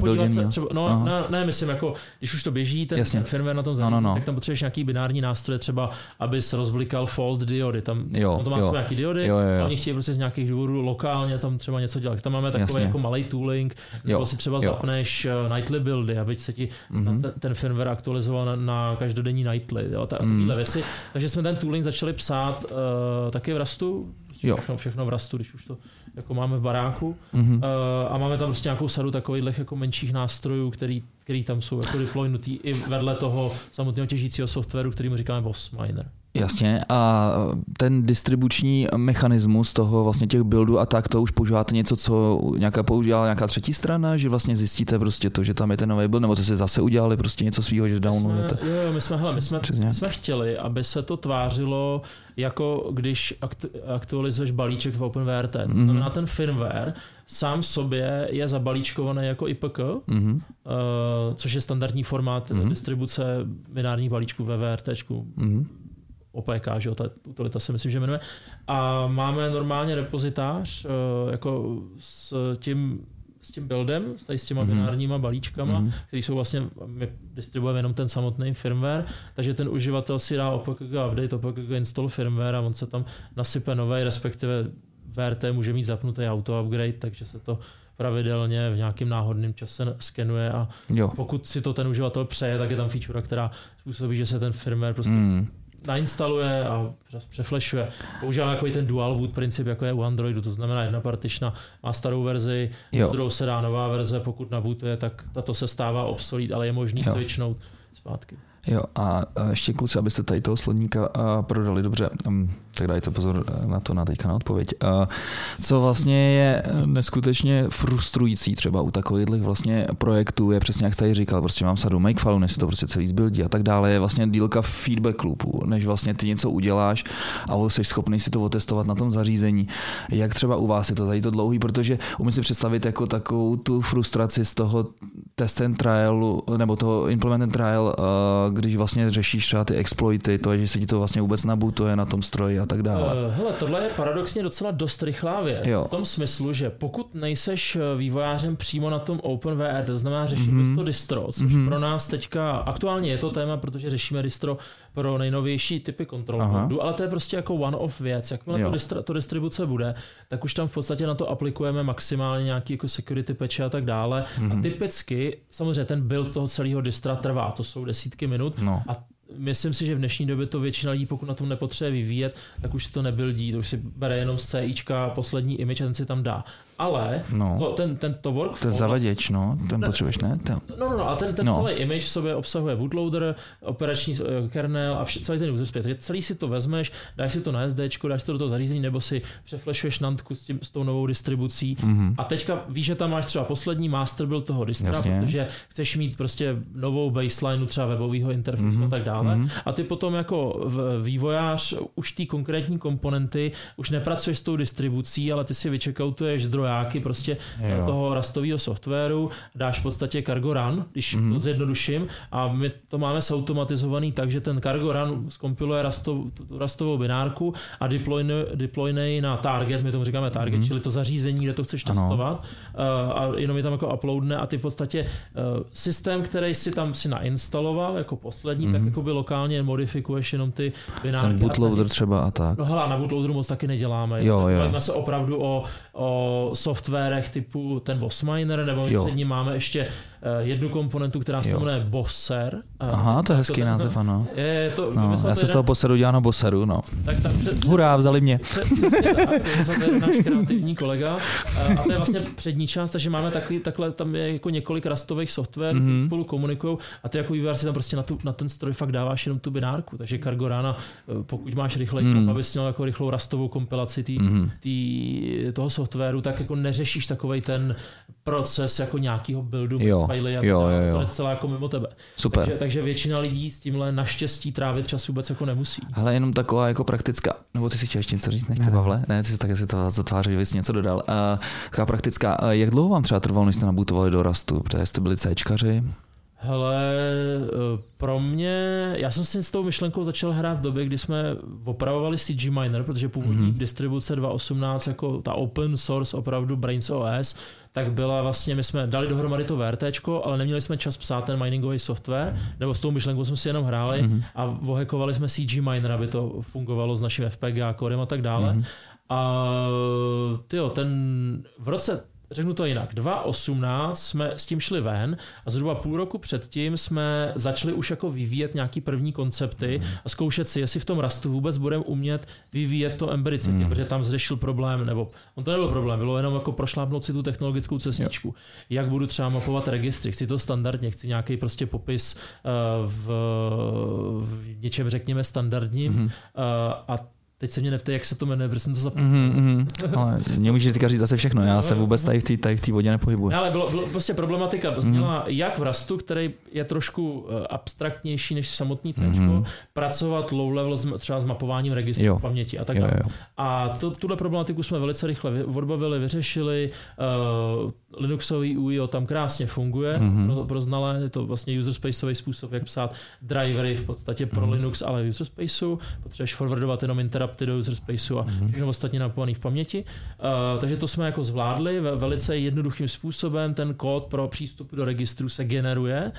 Třeba, no, Aha. ne, ne, myslím, jako, když už to běží, ten, Jasně. ten firmware na tom No, zařízení, no, no, no. tak tam potřebuješ nějaký binární nástroje, třeba, abys rozblikal fault diody. Tam, Jo, on to má jo. svoje nějaký diody, Jo, jo, jo. a oni chtějí prostě z nějakých důvodů lokálně tam třeba něco dělat. Tam máme takový Jasně. jako malý tooling, nebo Jo, si třeba jo. zapneš eh, nightly buildy, aby se ti Mhm. ten, ten firmware aktualizoval na, na každodenní nightly, jo, ta, Mm. věci. Takže jsme ten tooling začali psát uh, taky v Rastu, Jo. všechno, všechno v Rastu, když už to jako máme v baráku. Mhm. Uh, a máme tam prostě nějakou sadu takových jako menších nástrojů, který, který tam jsou jako deploynutý i vedle toho samotného těžícího softwaru, který mu říkáme Boss Miner. Jasně, a ten distribuční mechanismus toho vlastně těch buildů a tak, to už používáte něco, co nějaká používala nějaká třetí strana, že vlastně zjistíte prostě to, že tam je ten nový build, nebo to si zase udělali prostě něco svýho, že downloadujete. jo, jo, my jsme, hele, my jsme, Přesně. my jsme chtěli, aby se to tvářilo jako když aktu, aktualizuješ balíček v OpenVRT. To znamená, ten firmware sám sobě je zabalíčkovaný jako IPK, Mhm. uh, což je standardní formát Mhm. distribuce binárních balíčků ve VRT. Mhm. OPK, že jo, ta utilita se myslím, že jmenuje. A máme normálně repozitář uh, jako s tím s tím buildem, s, tady s těma Mhm. mm-hmm. binárníma balíčkama, Mhm. mm-hmm. který jsou vlastně, my distribuujeme jenom ten samotný firmware, takže ten uživatel si dá OPKG update, OPKG install firmware a on se tam nasype nový, respektive VRT může mít zapnutý auto upgrade, takže se to pravidelně v nějakém náhodném čase skenuje a Jo. pokud si to ten uživatel přeje, tak je tam feature, která způsobí, že se ten firmware prostě Mm. nainstaluje a přeflešuje. Používáme jako ten dual boot princip, jako je u Androidu, to znamená jedna partična má starou verzi, Jo. druhou se dá nová verze, pokud nabootuje, tak tato se stává obsolít, ale je možný Jo. switchnout zpátky. Jo, a ještě kluci, abyste tady toho sledníka a, prodali dobře, um, tak dajte pozor na to na teďka na odpověď. Co vlastně je neskutečně frustrující třeba u takových vlastně projektů, je přesně jak jste tady říkal, prostě mám sadu makefile, než se to prostě celý zbildí a tak dále, je vlastně dílka feedback loopů, než vlastně ty něco uděláš a jsi schopný si to otestovat na tom zařízení. Jak třeba u vás je to tady to dlouhý, protože umím si představit jako takovou tu frustraci z toho test and trialu, nebo toho implement and trial, když vlastně řešíš třeba ty exploity, to, že se ti to vlastně vůbec nabutuje na tom stroji a tak dále. Uh, hele, tohle je paradoxně docela dost rychlá věc. Jo. V tom smyslu, že pokud nejseš eh, vývojářem přímo na tom OpenVR, to znamená řešíme mm-hmm. to distro, což mm-hmm. pro nás teďka aktuálně je to téma, protože řešíme distro pro nejnovější typy kontrol ale to je prostě jako one-off věc. Jakmile to, distri- to distribuce bude, tak už tam v podstatě na to aplikujeme maximálně nějaký jako security patch a tak dále. Mm-hmm. A mhm. typicky, samozřejmě ten build toho celého distra trvá, to jsou desítky minut no. a myslím si, že v dnešní době to většina lidí, pokud na tom nepotřebuje vyvíjet, tak už si to nebyldí, to už si bere jenom z CIčka poslední image a ten si tam dá ale no. to, ten, ten to workflow... Ten zavaděč, no, ten ne, potřebuješ, ne? To. No, no, no, a ten, ten no. celý image v sobě obsahuje bootloader, operační uh, kernel a vš- celý ten user space. Takže celý si to vezmeš, dáš si to na SD, dáš si to do toho zařízení, nebo si přeflešuješ nantku s, tím, s tou novou distribucí. Mm-hmm. A teďka víš, že tam máš třeba poslední master byl toho distra, Jasně. protože chceš mít prostě novou baseline třeba webového interfejsu mm-hmm. a tak dále. Mm-hmm. A ty potom jako vývojář už ty konkrétní komponenty, už nepracuješ s tou distribucí, ale ty si vyčekautuješ zdroj zdrojáky prostě jo. toho rastového softwaru, dáš v podstatě cargo run, když mm-hmm. to zjednoduším, a my to máme zautomatizovaný tak, že ten cargo run zkompiluje rastov, rastovou binárku a deployne, na target, my tomu říkáme target, mm-hmm. čili to zařízení, kde to chceš ano. testovat uh, a jenom je tam jako uploadne a ty v podstatě uh, systém, který si tam si nainstaloval jako poslední, mm-hmm. tak mhm. jako by lokálně modifikuješ jenom ty binárky. Ten bootloader třeba a tak. No hele, na bootloaderu moc taky neděláme. Jo, jo. Bavíme se opravdu o, o softwarech typu ten Boss Miner, nebo jo. před ním máme ještě uh, jednu komponentu, která se jmenuje Bosser. Aha, to je hezký to, název, ano. Je, to, no, já se z toho Bosseru dělám na Bosseru, no. Tak tam, před, Hurá, vzali mě. Přesně tak, to je náš kreativní kolega. A to je vlastně přední část, takže máme takový, takhle, tam je jako několik rastových softwarů, mm-hmm. spolu komunikují a ty jako vývojář si tam prostě na, tu, na ten stroj fakt dáváš jenom tu binárku. Takže Cargo Rana, eh, pokud máš rychle, mm. abys měl jako rychlou rastovou kompilaci tý, mm. tý, toho softwaru, tak jako neřešíš takový ten proces jako nějakého buildu jo, fajly a jo, jo, jo. to je celá jako mimo tebe. Super. Takže, takže většina lidí s tímhle naštěstí trávit čas vůbec jako nemusí. Ale jenom taková jako praktická, nebo ty si chtěl ještě něco říct, nechci, Pavle? Ne, ty si taky si to zatváří, že jsi něco dodal. Uh, taková praktická, uh, jak dlouho vám třeba trvalo, než jste nabutovali do Rastu? Protože jste byli Cčkaři? Hele, eh, pro mě, já jsem si s tou myšlenkou začal hrát v době, kdy jsme opravovali CG Miner, protože původní mm-hmm. distribuce 2.18, jako ta open source opravdu Brains OS, tak byla vlastně, my jsme dali dohromady to VRT, ale neměli jsme čas psát ten miningový software, nebo s tou myšlenkou jsme si jenom hráli mm-hmm. a vohekovali jsme CG Miner, aby to fungovalo s naším FPGA kódem a tak dále. Mm-hmm. A tyjo, ten v roce řeknu to jinak, 2018 jsme s tím šli ven a zhruba půl roku předtím jsme začali už jako vyvíjet nějaký první koncepty mm. a zkoušet si, jestli v tom rastu vůbec budeme umět vyvíjet to embedded mm. protože tam zřešil problém, nebo on to nebyl problém, bylo jenom jako prošlápnout si tu technologickou cestičku. Jo. Jak budu třeba mapovat registry, chci to standardně, chci nějaký prostě popis uh, v, v něčem řekněme standardním mm. a Teď se mě neptej, jak se to jmenuje, protože jsem to zapomněl. Mm, mm, ale nemůžeš říkat říct zase všechno, já se vůbec tady v té tady v vodě nepohybuji. No, ale bylo, bylo, prostě problematika zněla, mm. jak v Rastu, který je trošku eh, abstraktnější než samotný C, mm. pracovat low level třeba s mapováním registru jo. paměti a tak dále. A to, tuhle problematiku jsme velice rychle odbavili, vyřešili. Uh, Linuxový UIO tam krásně funguje mm-hmm. pro, pro znalé, je to vlastně user spaceový způsob, jak psát drivery v podstatě pro mm-hmm. Linux, ale user spaceu, potřebuješ forwardovat jenom interrupty do user spaceu a mm-hmm. všechno ostatně napovaný v paměti. Uh, takže to jsme jako zvládli ve velice jednoduchým způsobem, ten kód pro přístup do registru se generuje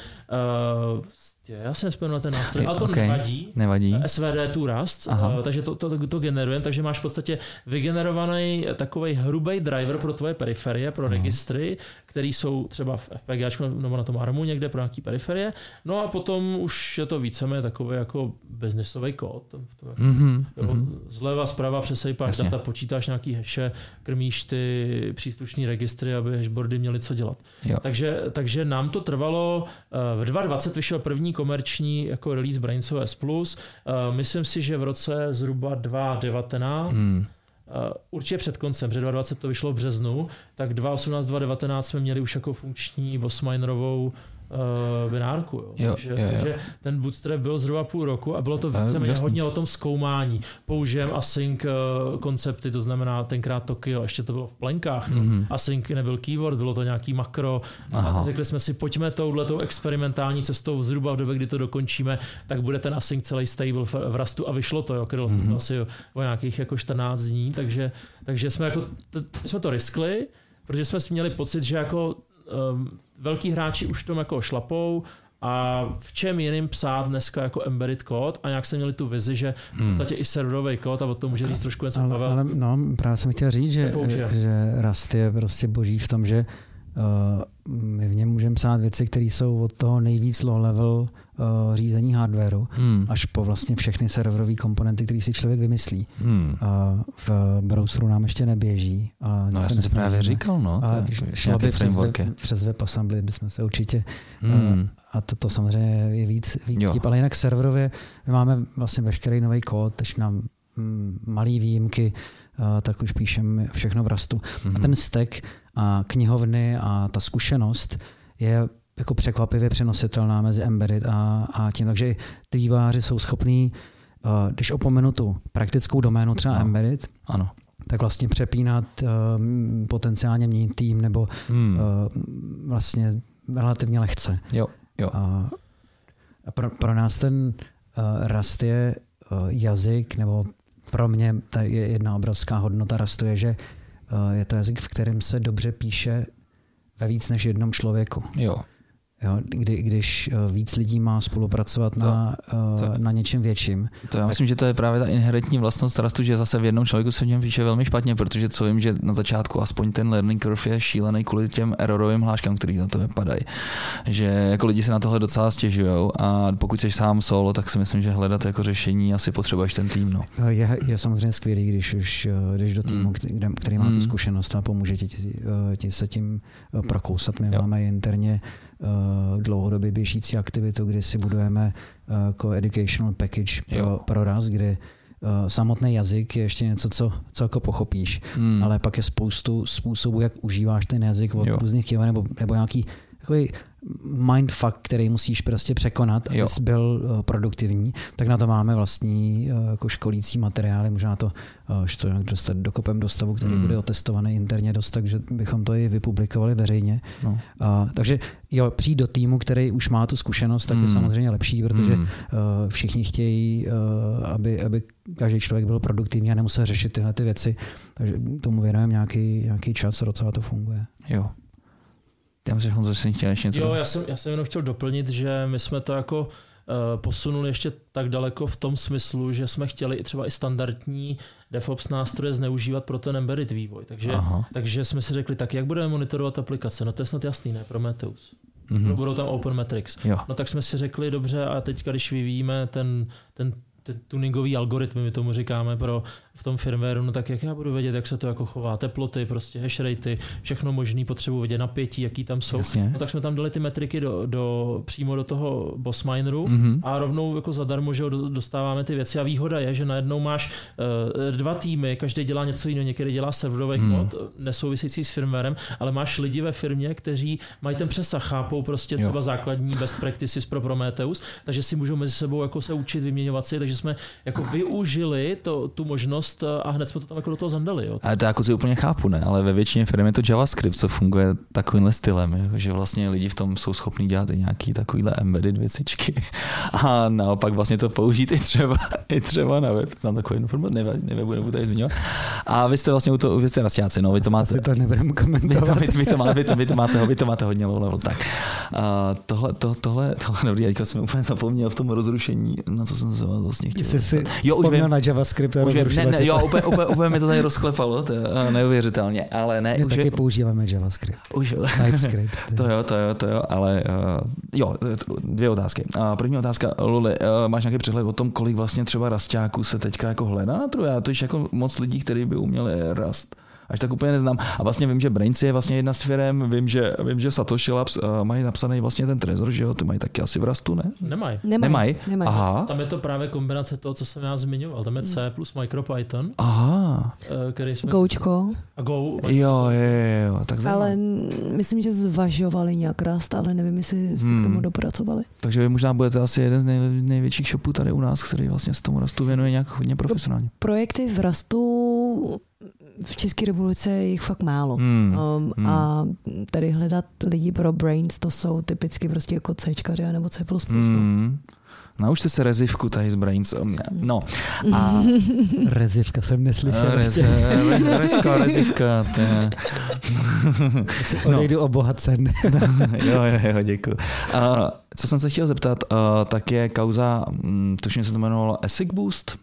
uh, já si nespomenu na ten nástroj, ale to okay. nevadí. nevadí. SVD tu Rust, Aha. takže to, to, to, generujeme, takže máš v podstatě vygenerovaný takový hrubý driver pro tvoje periferie, pro Aha. registry, který jsou třeba v FPG nebo na tom ARMu někde pro nějaký periferie. No a potom už je to víceméně takový jako biznisový kód. mm-hmm. Zleva, zprava přesejpáš data, počítáš nějaký heše, krmíš ty příslušné registry, aby hashboardy měly co dělat. Takže, takže nám to trvalo, eh, v 2020 vyšel první komerční jako release BrainsOS Plus. Uh, myslím si, že v roce zhruba 2019 hmm. Uh, určitě před koncem, před 2020 to vyšlo v březnu, tak 2018, 2019 jsme měli už jako funkční Bossminerovou uh, binárku. Jo. Jo, takže, jo, jo. takže ten bootstrap byl zhruba půl roku a bylo to je víceméně hodně o tom zkoumání. Použijem async uh, koncepty, to znamená tenkrát Tokio, ještě to bylo v plenkách. No. Mhm. Async nebyl keyword, bylo to nějaký makro. Aha. A řekli jsme si, pojďme touhletou experimentální cestou zhruba v době, kdy to dokončíme, tak bude ten async celý stable v, Rastu a vyšlo to, jo, krylo Mhm. to asi o nějakých jako 14 dní, takže, takže jsme, jako, t- jsme to riskli, protože jsme měli pocit, že jako um, velký hráči už v tom jako šlapou a v čem jiným psát dneska jako embedded kód a nějak jsme měli tu vizi, že v Hmm. podstatě i serverový kód a o tom může říct trošku něco Ale, Pavel. ale no, právě jsem chtěl říct, že, že Rust je prostě boží v tom, že my v něm můžeme psát věci, které jsou od toho nejvíc low level uh, řízení hardwareu Hmm. až po vlastně všechny serverové komponenty, které si člověk vymyslí. Hmm. Uh, v browseru nám ještě neběží. Ale No já se jsem si právě říkal, no. A To je šlo by přes web, přes WebAssembly bychom se určitě Hmm. a to, to samozřejmě je víc, víc Jo. vtip, ale jinak serverově my máme vlastně veškerý nový kód, tež nám mm, malý výjimky, a tak už píšeme všechno v Rastu. Mhm. A ten stack a knihovny a ta zkušenost je jako překvapivě přenositelná mezi embedded a, a tím. Takže ty výváři jsou schopní, uh, když opomenu tu praktickou doménu třeba No. embedded, Ano. tak vlastně přepínat um, potenciálně měnit tým nebo Hmm. uh, vlastně relativně lehce. Jo, jo. A, a pro, pro nás ten Rust je jazyk, nebo pro mě ta je jedna obrovská hodnota Rustu je, že je to jazyk, v kterém se dobře píše ve víc než jednom člověku. Jo. Jo, kdy, když uh, víc lidí má spolupracovat To- na, uh, to- na něčem větším. To já myslím, že to je právě ta inherentní vlastnost Rustu, že zase v jednom člověku se v něm píše velmi špatně, protože co vím, že na začátku aspoň ten learning curve je šílený kvůli těm erorovým hláškám, který na to vypadají. Že jako lidi se na tohle docela stěžují a pokud jsi sám solo, tak si myslím, že hledat jako řešení asi potřebuješ ten tým. No. Uh, Je, je samozřejmě skvělý, když už jdeš do týmu, Mm. který, kde- který má tu Mm. zkušenost a pomůže ti, ti, ti se tím prokousat. My Jo. máme interně dlouhodobě běžící aktivitu, kdy si budujeme uh, jako educational package pro, pro raz, kdy uh, samotný jazyk je ještě něco, co, co jako pochopíš, Hmm. ale pak je spoustu způsobů, jak užíváš ten jazyk od Jo. různých kývů nebo, nebo nějaký takový mindfuck, který musíš prostě překonat, Jo. abys byl uh, produktivní, tak na to máme vlastní uh, jako školící materiály, možná to, uh, že to nějak dostat do kopem do stavu, který Hmm. bude otestovaný interně dost, takže bychom to i vypublikovali veřejně. no. Uh, takže jo, přijít do týmu, který už má tu zkušenost, tak Hmm. je samozřejmě lepší, protože Hmm. uh, všichni chtějí, uh, aby, aby každý člověk byl produktivní a nemusel řešit tyhle ty věci, takže tomu věnujeme nějaký, nějaký čas a docela to funguje. Jo. Já myslím, že Honzo, jsi chtěl ještě něco. Jo, já jsem, já jsem jenom chtěl doplnit, že my jsme to jako uh, posunuli ještě tak daleko v tom smyslu, že jsme chtěli i třeba i standardní DevOps nástroje zneužívat pro ten embedded vývoj. Takže, Aha. takže jsme si řekli, tak jak budeme monitorovat aplikace? No to je snad jasný, ne? Prometheus. Mhm. No, budou tam Open Metrics. Jo. No tak jsme si řekli, dobře, a teďka, když vyvíjíme ten, ten, ten tuningový algoritmy, my tomu říkáme pro, v tom firmwareu, no tak jak já budu vědět, jak se to jako chová, teploty, prostě hash ratey, všechno možný, potřebuji vědět napětí, jaký tam jsou. Jasně. No tak jsme tam dali ty metriky do, do, přímo do toho boss mineru Mhm. a rovnou jako zadarmo, že jo, do- dostáváme ty věci a výhoda je, že najednou máš uh, dva týmy, každý dělá něco jiného, někdy dělá serverový hmm. kód, nesouvisející s firmwarem, ale máš lidi ve firmě, kteří mají ten přesah, chápou prostě Jo. třeba základní best practices pro Prometheus, takže si můžou mezi sebou jako se učit, vyměňovat si, takže jsme jako využili to, tu možnost eh, a hned jsme to tam jako do toho zandali. Jo. Ale to jako si úplně chápu, ne? Ale ve většině firm je to JavaScript, co funguje takovýmhle stylem, jako, že vlastně lidi v tom jsou schopní dělat i nějaký takovýhle embedded věcičky a naopak vlastně to použít i třeba, i třeba na web. Znám takovou informaci, ne, ne, nebudu, nebudu tady zmiňovat. A vy jste vlastně u toho, vy jste rastáci, no, vy to máte, Asi to nebudeme vy to, komentovat. vy, vy, to máte, vy, to, vy, to máte, vy to máte hodně low level. Tak. A tohle, to, tohle, tohle, dobrý, teďka jsem úplně zapomněl v tom rozrušení, na co jsem se vás vlastně chtěl. Jsi si Jo, už vzpomněl vím. na JavaScript a Už ne, ne, jo, úplně, úplně, úplně mi to tady rozklepalo, to je eh, neuvěřitelně, ale ne, My už taky je, používáme JavaScript. už, TypeScript. to jo, to jo, to jo, ale uh, jo, t- dvě otázky. Uh, první otázka, Luli, uh, máš nějaký přehled o tom, kolik vlastně třeba rastáků se teďka jako hledá na trhu? Já totiž jako moc lidí, kteří by uměli rast, až tak úplně neznám. A vlastně vím, že Brains je vlastně jedna z firm, vím, že, vím, že Satoshi Labs uh, mají napsaný vlastně ten Trezor, že jo, ty mají taky asi v Rastu, ne? Nemají. Nemají. Nemají? Nemají. Aha. Tam je to právě kombinace toho, co jsem já zmiňoval. Tam je C plus MicroPython, Aha. eh, který jsme... Goučko, A Go. Jo, jo, jo, jo. tak zajímavé. ale myslím, že zvažovali nějak rast, ale nevím, jestli se Hmm. k tomu dopracovali. Takže vy možná budete asi jeden z nej, největších shopů tady u nás, který vlastně s tomu rastu věnuje nějak hodně profesionálně. Projekty v rastu v České republice je jich fakt málo. Hmm. Um, Hmm. A tady hledat lidi pro brains, to jsou typicky prostě jako C nebo C++. no. Hmm. Naučte se rezivku tady z Brains. No. A Rezivka jsem neslyšel. rez, ještě. rez, rezko, rezivka. To je... Asi No. Odejdu obohacen. jo, jo, jo, děkuji. A co jsem se chtěl zeptat, uh, tak je kauza, um, tuším se to jmenovalo ASIC Boost,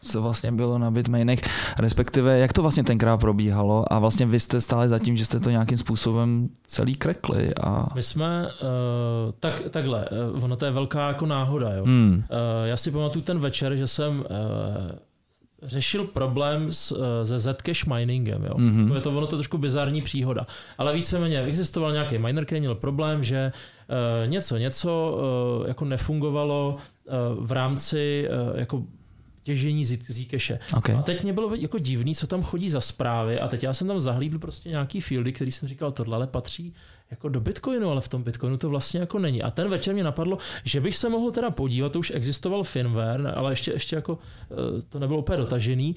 co vlastně bylo na Bitmainech, respektive jak to vlastně tenkrát probíhalo a vlastně vy jste stále za tím, že jste to nějakým způsobem celý krekli a... My jsme, uh, tak, takhle, uh, ono to je velká jako náhoda, jo. Hmm. Uh, já si pamatuju ten večer, že jsem uh, řešil problém s, se Zcash miningem. Jo. Mhm. Mm-hmm. Je to, ono to trošku bizarní příhoda. Ale víceméně existoval nějaký miner, který měl problém, že uh, něco, něco uh, jako nefungovalo uh, v rámci uh, jako těžení Zcache. Okay. A teď mě bylo jako divný, co tam chodí za zprávy a teď já jsem tam zahlídl prostě nějaký fieldy, který jsem říkal, tohle patří jako do Bitcoinu, ale v tom Bitcoinu to vlastně jako není. A ten večer mě napadlo, že bych se mohl teda podívat, to už existoval firmware, ale ještě, ještě jako eh, to nebylo úplně dotažený,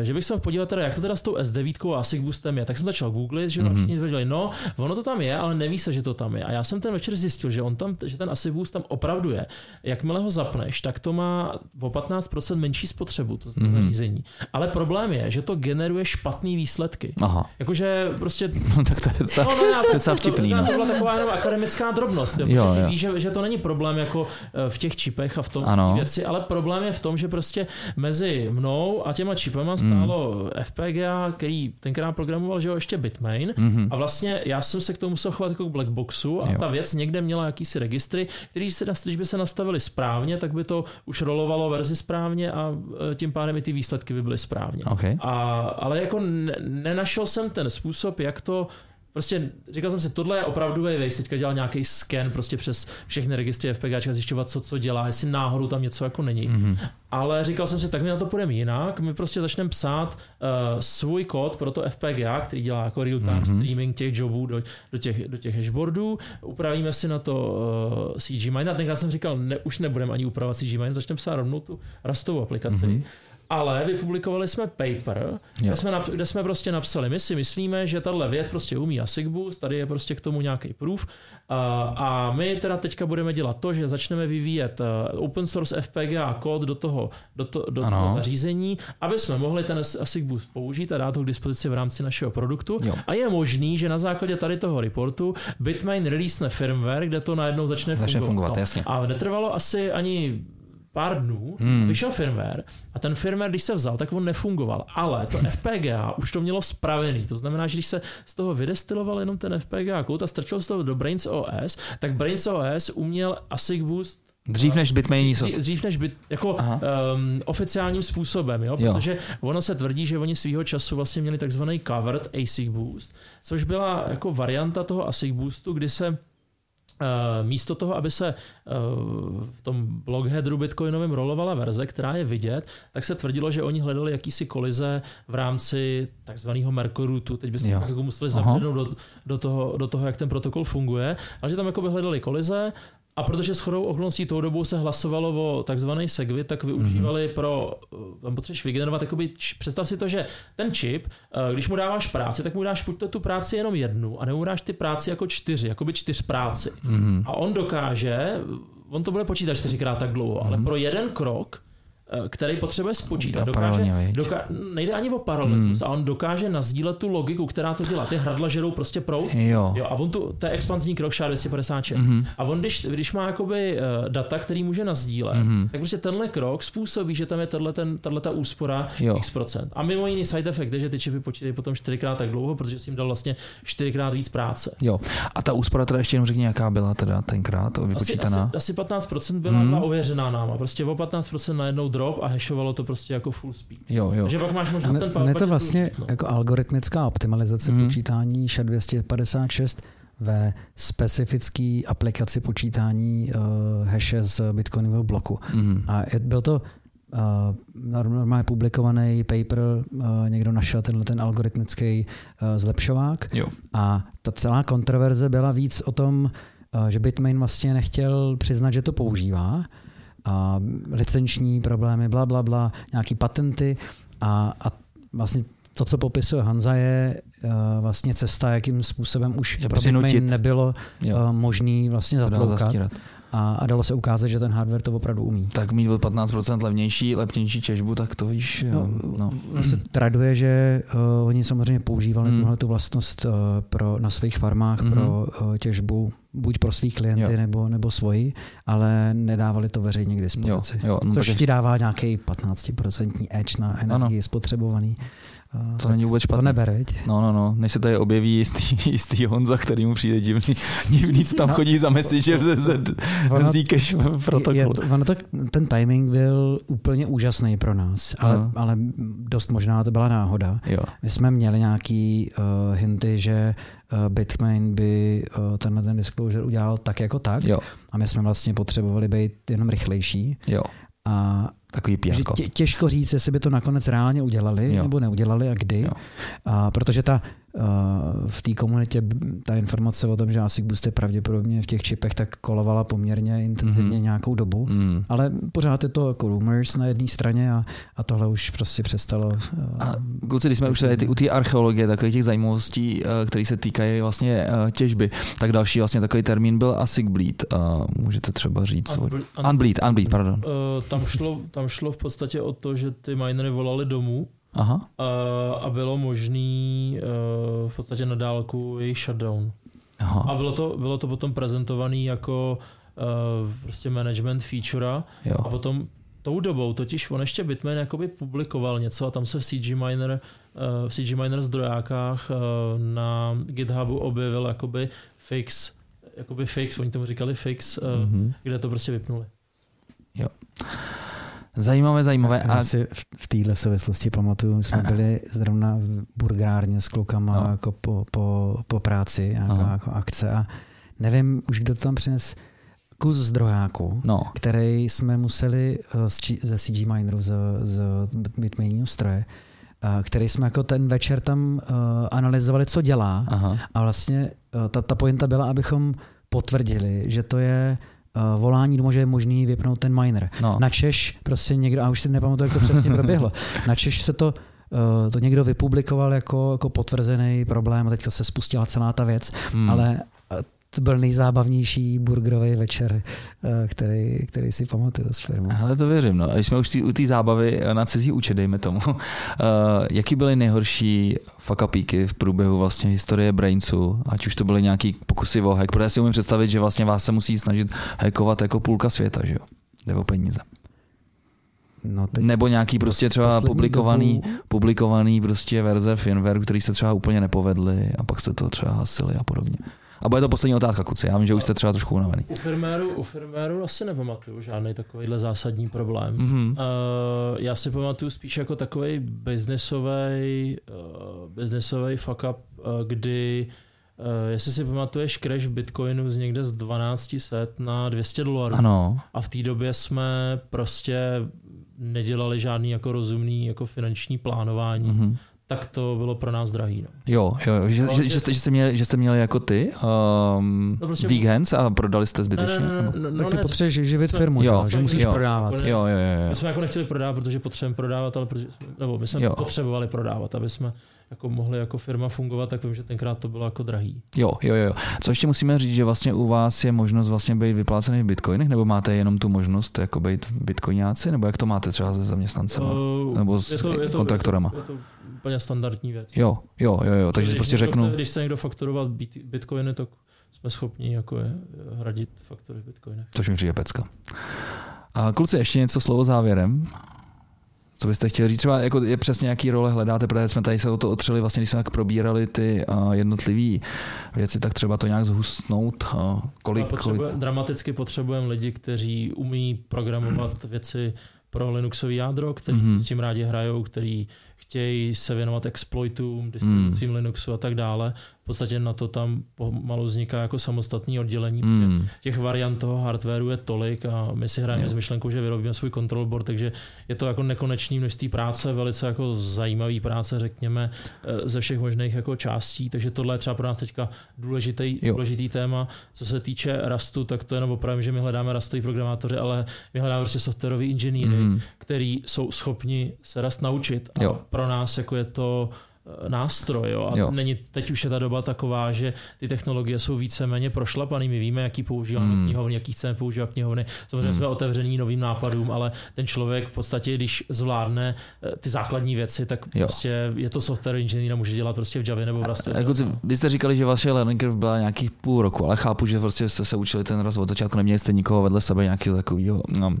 eh, že bych se mohl podívat teda, jak to teda s tou S9 a ASIC Boostem je. Tak jsem začal googlit, že mm-hmm. všichni věděli, no, ono to tam je, ale neví se, že to tam je. A já jsem ten večer zjistil, že on tam, že ten ASIC Boost tam opravdu je. Jakmile ho zapneš, tak to má o 15% menší spotřebu, to mm-hmm. zařízení. Ale problém je, že to generuje špatné výsledky. Aha. Jakože prostě No, tak to je docela, No, no, já, to docela vtipný. To, to, No. to byla taková jenom akademická drobnost. Jo, Jo, jo. Víš, že, že to není problém jako eh, v těch čipech a v tom Ano. věci, ale problém je v tom, že prostě mezi mnou a těma čipama stálo mm. FPGA, který tenkrát programoval, že jo, ještě Bitmain. Mhm. A vlastně já jsem se k tomu musel chovat jako k blackboxu a Jo. ta věc někde měla jakýsi registry, který se, když by se nastavili správně, tak by to už rolovalo verzi správně a eh, tím pádem i ty výsledky by byly správně. Okay. A, ale jako ne, nenašel jsem ten způsob, jak to Prostě říkal jsem si, tohle je opravdu věc, teďka dělal nějaký scan prostě přes všechny registry FPG a zjišťovat, co, co dělá, jestli náhodou tam něco jako není. Mhm. Ale říkal jsem si, tak my na to půjdeme jinak, my prostě začneme psát uh, svůj kód pro to FPGA, který dělá jako real-time Mhm. mm-hmm. streaming těch jobů do, do, těch, do těch hashboardů, upravíme si na to uh, CG Mine a tenkrát jsem říkal, ne, už nebudeme ani upravovat CG Mine, začneme psát rovnou tu rastovou aplikaci. Mhm. Mm-hmm. Ale vypublikovali jsme paper, kde jsme, nap, kde jsme prostě napsali, my si myslíme, že tahle věc prostě umí ASIC Boost, tady je prostě k tomu nějaký proof a, a my teda teďka budeme dělat to, že začneme vyvíjet uh, open source FPGA kód do toho, do, to, do Ano. toho zařízení, aby jsme mohli ten ASIC Boost použít a dát ho k dispozici v rámci našeho produktu. Jo. A je možný, že na základě tady toho reportu Bitmain release firmware, kde to najednou začne, Začne fungovat, No. jasně. A netrvalo asi ani pár dnů, Hmm. vyšel firmware a ten firmware, když se vzal, tak on nefungoval. Ale to FPGA už to mělo spravený. To znamená, že když se z toho vydestiloval jenom ten FPGA kód a strčil z toho do Brains OS, tak Brains OS uměl ASIC Boost Dřív než Bitmain Dřív, dřív než byt, jako Aha. um, oficiálním způsobem, jo? Jo. protože ono se tvrdí, že oni svýho času vlastně měli takzvaný covered ASIC boost, což byla jako varianta toho ASIC boostu, kdy se místo toho, aby se uh, v tom blockheaderu bitcoinovém rolovala verze, která je vidět, tak se tvrdilo, že oni hledali jakýsi kolize v rámci takzvaného Mercorutu. Teď bychom jako museli Aha. zabřednout do, do, toho, do toho, jak ten protokol funguje, ale že tam jako by hledali kolize a protože s chodou okolností tou dobou se hlasovalo o takzvaný segwit, tak využívali mm-hmm. pro, eh, tam potřebuješ vygenerovat, jakoby, představ si to, že ten čip, eh, když mu dáváš práci, tak mu dáš buď tu práci jenom jednu, a nebo mu dáš ty práci jako čtyři, jakoby čtyř práci. Mhm. A on dokáže, on to bude počítat čtyřikrát tak dlouho, mm-hmm. ale pro jeden krok, eh, který potřebuje spočítat, dokáže, paralelně, viď? doká, nejde ani o paralelismus, mm. a on dokáže nazdílet tu logiku, která to dělá. Ty hradla žerou prostě prout, Jo. Jo, a on tu, to je expanzní krok SHA-256. Mhm. Mm-hmm. A on, když, když má jakoby uh, data, který může nazdílet, mm-hmm. tak prostě tenhle krok způsobí, že tam je ten, ta úspora Jo. x procent. A mimo jiný side effect je, že ty čipy počítají potom čtyřikrát tak dlouho, protože jsi jim dal vlastně čtyřikrát víc práce. Jo. A ta úspora teda ještě jenom řekni, jaká byla teda tenkrát Asi, vypočítaná? asi, asi 15% byla hmm. ověřená náma. Prostě o 15% najednou drop a hashovalo to prostě jako full speed. Jo, jo. Takže pak máš možnost Ne, ten ne, to vlastně no. jako algoritmická optimalizace Mhm. počítání SHA-256 ve specifické aplikaci počítání uh, hashe z bitcoinového bloku. Mhm. A byl to uh, normálně publikovaný paper, uh, někdo našel tenhle ten algoritmický uh, zlepšovák Jo. a ta celá kontroverze byla víc o tom, uh, že Bitmain vlastně nechtěl přiznat, že to používá a licenční problémy, bla, bla, bla, nějaký patenty a, a vlastně to, co popisuje Hanza, je uh, vlastně cesta, jakým způsobem už Je pro nebylo Jo. uh, možný vlastně zatloukat. A, a dalo se ukázat, že ten hardware to opravdu umí. Tak mít o 15% levnější, lepnější těžbu, tak to víš, jo. No. No. se traduje, že uh, oni samozřejmě používali hmm. tuhle tu vlastnost uh, pro, na svých farmách Mhm. pro uh, těžbu, buď pro svých klienty Jo. nebo, nebo svoji, ale nedávali to veřejně k Jo, dispozici. jo, no Což tak ti dává nějaký 15% edge na energii spotřebovaný. To není vůbec to špatné. neber, viď? No, no, no, než se tady objeví jistý, jistý Honza, který mu přijde divný, divný co tam No. chodí za message v z, Ono- z protokolu. Je, to, ono to, ten timing byl úplně úžasný pro nás, ale, Aha. ale dost možná to byla náhoda. Jo, My jsme měli nějaký uh, hinty, že uh, Bitmain by uh, tenhle ten disclosure udělal tak jako tak jo, a my jsme vlastně potřebovali být jenom rychlejší jo, a takový že pěrko. tě, těžko říct, jestli by to nakonec reálně udělali Jo. nebo neudělali a kdy, Jo. a protože ta v té komunitě ta informace o tom, že ASIC Boost je pravděpodobně v těch čipech, tak kolovala poměrně intenzivně Mhm. nějakou dobu. Mm. Ale pořád je to jako rumors na jedné straně a, a tohle už prostě přestalo. A kluci, když jsme už tady u té archeologie, takových těch zajímavostí, eh, které se týkají vlastně eh, těžby, tak další vlastně takový termín byl ASIC bleed. A můžete třeba říct. svůj- Unble- Unbleed, unbleed, pardon. Eh, tam, šlo, tam šlo v podstatě o to, že ty minery volali domů Aha, a, a bylo možný eh, v podstatě na dálku jejich shutdown. A aha, bylo to, bylo to potom prezentovaný jako eh, prostě management feature jo. a potom tou dobou, totiž on ještě Bitmain jakoby publikoval něco a tam se v CG Miner, eh, v CG Miner zdrojákách na GitHubu objevil jakoby fix, jakoby fix, oni tomu říkali fix, Mhm. kde to prostě vypnuli. Zajímavé, zajímavé. Já A si v, v téhle souvislosti pamatuju, jsme Aha. byli zrovna v burgárně s klukama No. jako po, po, po práci, jako, Aha. jako akce a nevím už, kdo to tam přines kus zdrojáku, no, který jsme museli eh, z, ze CG Mineru, z, z Bitmainního stroje, eh, který jsme jako ten večer tam uh, analyzovali, co dělá aha, a vlastně ta, ta pointa byla, abychom potvrdili, že to je uh, volání domů, že je možný vypnout ten miner. no. Na Češ prostě někdo, a už si nepamatuju, jak to přesně proběhlo, na Češ se to uh, to někdo vypublikoval jako, jako potvrzený problém a teďka se spustila celá ta věc, Hmm. ale uh, to byl nejzábavnější burgerový večer, uh, který, který si pamatuju z filmu. Ale to věřím. No. A když jsme už tý, u té zábavy na cizí účet, dejme tomu, uh, jaký byly nejhorší fakapíky v průběhu vlastně historie Brainsu, ať už to byly nějaký pokusy o hack, protože si umím představit, že vlastně vás se musí snažit hackovat jako půlka světa, že jo? Jde o peníze. No, teď Nebo nějaký prostě třeba publikovaný, dobu- publikovaný prostě verze firmware, který se třeba úplně nepovedly a pak se to třeba hasili a podobně. A bude to poslední otázka, kluci. Já vím, že už jste třeba trošku unavený. U firméru, u firméru asi nepamatuju žádný takovýhle zásadní problém. Mhm. Uh, já si pamatuju spíš jako takový biznesový uh, biznesový fuck up, uh, kdy uh, jestli si pamatuješ crash Bitcoinu z někde z 1200 na 200 dolarů Ano, a v té době jsme prostě nedělali žádný jako rozumný jako finanční plánování, mhm. Tak to bylo pro nás drahý. No. Jo, jo, jo, že, No, že, že- že, jste, že, jste měli, že jste měli jako ty um, No prostě- weekends a prodali jste zbytečně? Ne, ne, ne, ne, tak ty ne, potřebuješ živit jsme- firmu, Jo, že, musíš jo. prodávat. Úplně- Jo, jo, jo, My jo. jsme jako nechtěli prodávat, protože potřebujeme prodávat, ale protože jsme, nebo my jsme Jo. jo. potřebovali prodávat, aby jsme jako mohli jako firma fungovat, tak vím, že tenkrát to bylo jako drahý. Jo, jo, jo. Co ještě musíme říct, že vlastně u vás je možnost vlastně být vyplácený v bitcoinech, nebo máte jenom tu možnost jako být bitcoináci, nebo jak to máte třeba se zaměstnancema? Uh, Nebo s kontraktorama? Je to, je to úplně standardní věc. Jo, jo, jo, jo. takže když prostě řeknu, Chce, když se někdo fakturovat bit- bitcoiny, tak jsme schopni jako je, hradit faktury v bitcoinech. což mi přijde pecka. A kluci, ještě něco slovo závěrem? Co byste chtěli říct? Třeba jako je přesně jaký role hledáte, protože jsme tady se o to otřeli, vlastně když jsme tak probírali ty uh, jednotlivé věci, tak třeba to nějak zhustnout, uh, kolik, potřebuje, kolik... Dramaticky potřebujeme lidi, kteří umí programovat věci pro Linuxový jádro, který mm-hmm. si s tím rádi hrajou, který chtějí se věnovat exploitům, distribucím mm. Linuxu a tak dále podstatě na to tam pomalu vzniká jako samostatný oddělení. Mm. Těch variant toho hardwareu je tolik a my si hrajeme s myšlenkou, že vyrobíme svůj control board, takže je to jako nekonečný množství práce, velice jako zajímavý práce, řekněme, eh, ze všech možných jako částí, takže tohle je třeba pro nás teďka důležitý, důležitý téma. Co se týče Rastu, tak to jenom opravím, že my hledáme rastový programátoři, ale my hledáme prostě softwarový inženýry, mm. který jsou schopni se Rast naučit. A jo. pro nás jako je to nástroj. Jo? A jo. Není, teď už je ta doba taková, že ty technologie jsou víceméně prošlapaný. My víme, jaký používáme hmm. knihovny, jaký chceme používat knihovny. Samozřejmě hmm. jsme otevření novým nápadům, ale ten člověk v podstatě, když zvládne eh, ty základní věci, tak jo. prostě je to software inženýr a může dělat prostě v Javě nebo v Rastu. Jako, vy jste říkali, že vaše learning curve byla nějakých půl roku, ale chápu, že prostě jste se učili ten rozvod. Od začátku neměli jste nikoho vedle sebe nějakého takového no,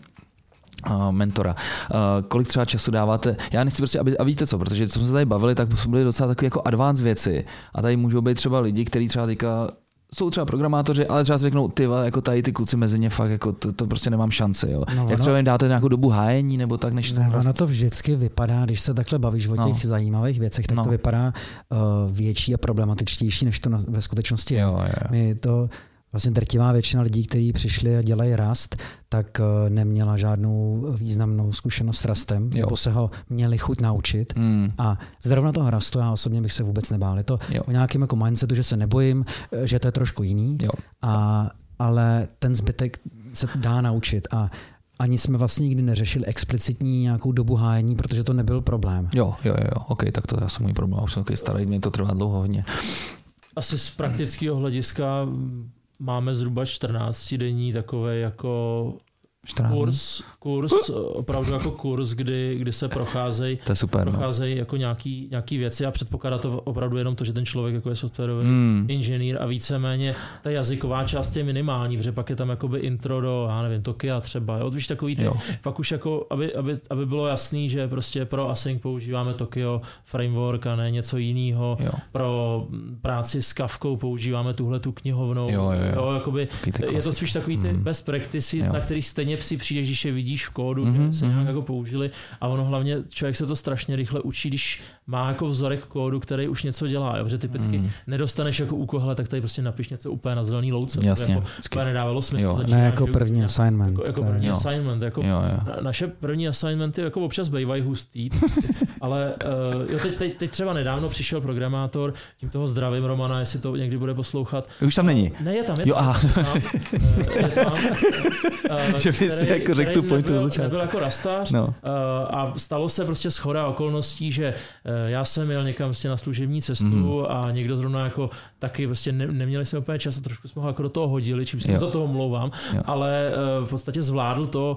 mentora. Uh, kolik třeba času dáváte? Já nechci prostě, aby, a víte co, protože co jsme se tady bavili, tak byli docela takové jako advanced věci. A tady můžou být třeba lidi, kteří třeba teďka jsou třeba programátoři, ale třeba si řeknou, ty jako tady ty kluci mezi ně fakt, jako to, to prostě nemám šanci. Jo. No, Jak třeba jim dáte nějakou dobu hájení nebo tak, než to prostě... to vždycky vypadá, když se takhle bavíš o no. těch no. zajímavých věcech, tak no. to vypadá uh, větší a problematičtější, než to na, ve skutečnosti je. Jo, jo. My to Vlastně drtivá většina lidí, kteří přišli a dělají rast, tak eh, neměla žádnou významnou zkušenost s rastem, jo. nebo se ho měli chuť naučit. Mm. A zrovna toho rastu já osobně bych se vůbec nebál. Je to jo. o nějakém jako mindsetu, že se nebojím, eh, že to je trošku jiný, jo. a, ale ten zbytek se dá naučit. A ani jsme vlastně nikdy neřešili explicitní nějakou dobu hájení, protože to nebyl problém. Jo, jo, jo, ok, tak to je asi můj problém, už jsem starý, mě to trvá dlouho hodně. Asi z praktického hlediska máme zhruba 14 denní takové jako kurz, kurz, opravdu jako kurz, kdy, kdy se procházejí no. procházejí no. jako nějaký, nějaký věci a předpokládá to opravdu jenom to, že ten člověk jako je softwarový mm. inženýr a víceméně ta jazyková část je minimální, protože pak je tam jakoby intro do, já nevím, Tokia třeba, jo, víš takový ty, jo. pak už jako, aby, aby, aby, bylo jasný, že prostě pro async používáme Tokio framework a ne něco jiného, pro práci s Kavkou používáme tuhle tu knihovnou, jo, jo, jo. jo jakoby, je to spíš takový ty mm. best practices, jo. na který stejně stejně si přijdeš, když je vidíš v kódu, mm-hmm, že se nějak mhm. jako použili a ono hlavně člověk se to strašně rychle učí, když má jako vzorek kódu, který už něco dělá, jo? protože typicky mm. nedostaneš jako úkol, tak tady prostě napiš něco úplně na zelený louce. Jasně. Jako, úplně nedávalo smysl. Jo. Ne jako první assignment. Jako, jako první jo. assignment. Jako, jo, jo. Naše první assignmenty jako občas bývají hustý, ale uh, jo, teď, teď, teď, třeba nedávno přišel programátor, tím toho zdravím Romana, jestli to někdy bude poslouchat. Už tam není. Ne, je tam, je jo, tam. Je tam, je tam, uh, že by si jako řekl tu pointu nebyl, nebyl jako rastář no. uh, a stalo se prostě schoda okolností, že uh, já jsem jel někam prostě na služební cestu mm. a někdo zrovna jako taky prostě ne, neměli jsme úplně čas a trošku jsme ho jako do toho hodili, čím se do toho mluvám, ale uh, v podstatě zvládl to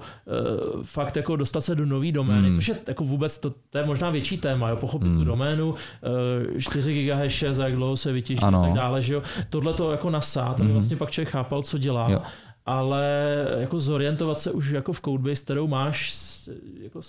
fakt jako dostat se do nový domény, mm. což je jako vůbec, to, to je možná větší téma, jo, pochopit mm. tu doménu, uh, 4 GHz, za jak dlouho se vytěží a tak dále, že jo. Tohle to jako nasát, aby mm. vlastně pak člověk chápal, co dělá. Jo ale jako zorientovat se už jako v codebase, kterou máš jako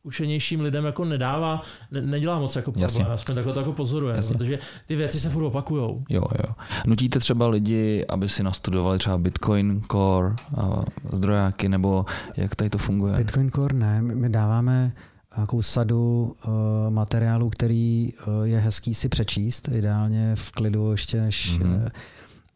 zkušenějším lidem jako nedává, ne, nedělá moc jako problém, Jasně. aspoň takhle to jako pozoruje, Jasně. protože ty věci se furt opakujou. Jo, jo. Nutíte třeba lidi, aby si nastudovali třeba Bitcoin Core, a zdrojáky, nebo jak tady to funguje? Bitcoin Core ne, my dáváme nějakou sadu uh, materiálů, který uh, je hezký si přečíst, ideálně v klidu ještě než mm-hmm.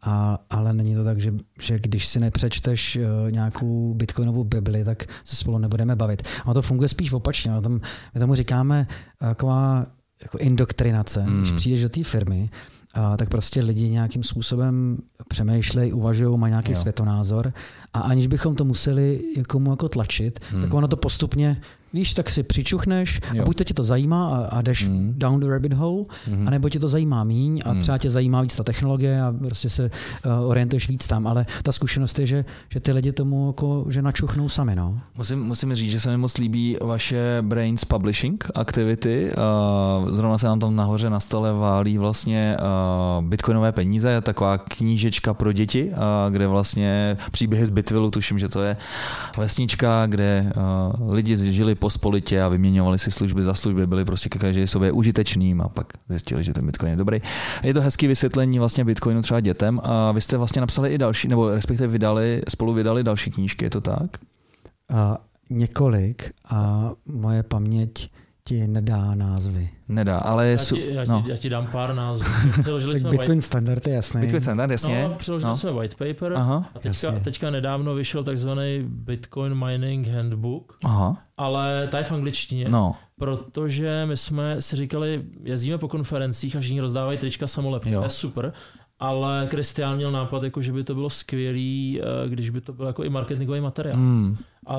A, ale není to tak, že, že když si nepřečteš uh, nějakou bitcoinovou bibli, tak se spolu nebudeme bavit. A to funguje spíš opačně. A tam, my tomu říkáme taková jako indoktrinace. Mm. Když přijdeš do té firmy, a tak prostě lidi nějakým způsobem přemýšlejí, uvažují, mají nějaký jo. světonázor a aniž bychom to museli komu jako tlačit, hmm. tak ono to postupně víš, tak si přičuchneš jo. a buď to tě to zajímá a, a jdeš mm. down the rabbit hole, mm. anebo tě to zajímá míň a mm. třeba tě zajímá víc ta technologie a prostě se uh, orientuješ víc tam, ale ta zkušenost je, že, že ty lidi tomu jako, že načuchnou sami. No. Musím, musím říct, že se mi moc líbí vaše Brains Publishing activity. Uh, zrovna se nám tam nahoře na stole válí vlastně uh, bitcoinové peníze, taková knížečka pro děti, uh, kde vlastně příběhy z Bitvillu, tuším, že to je vesnička, kde uh, lidi žili pospolitě a vyměňovali si služby za služby, byli prostě ke každé sobě užitečným a pak zjistili, že ten Bitcoin je dobrý. Je to hezký vysvětlení vlastně Bitcoinu třeba dětem a vy jste vlastně napsali i další, nebo respektive vydali, spolu vydali další knížky, je to tak? A několik a moje paměť ti nedá názvy. Nedá, ale... Já Su... ti, já, ti, no. já ti dám pár názvů. Přeložili jsme Bitcoin white, standard je jasný. Bitcoin standard, jasně. no, přeložili No. jsme white paper Aha, a teďka, jasně. teďka nedávno vyšel takzvaný Bitcoin Mining Handbook, aha, ale ta je v angličtině. no, protože my jsme si říkali, jezdíme po konferencích a všichni rozdávají trička samolepky, to je super, ale Kristián měl nápad, jako, že by to bylo skvělý, eh, když by to byl jako i marketingový materiál. mm, A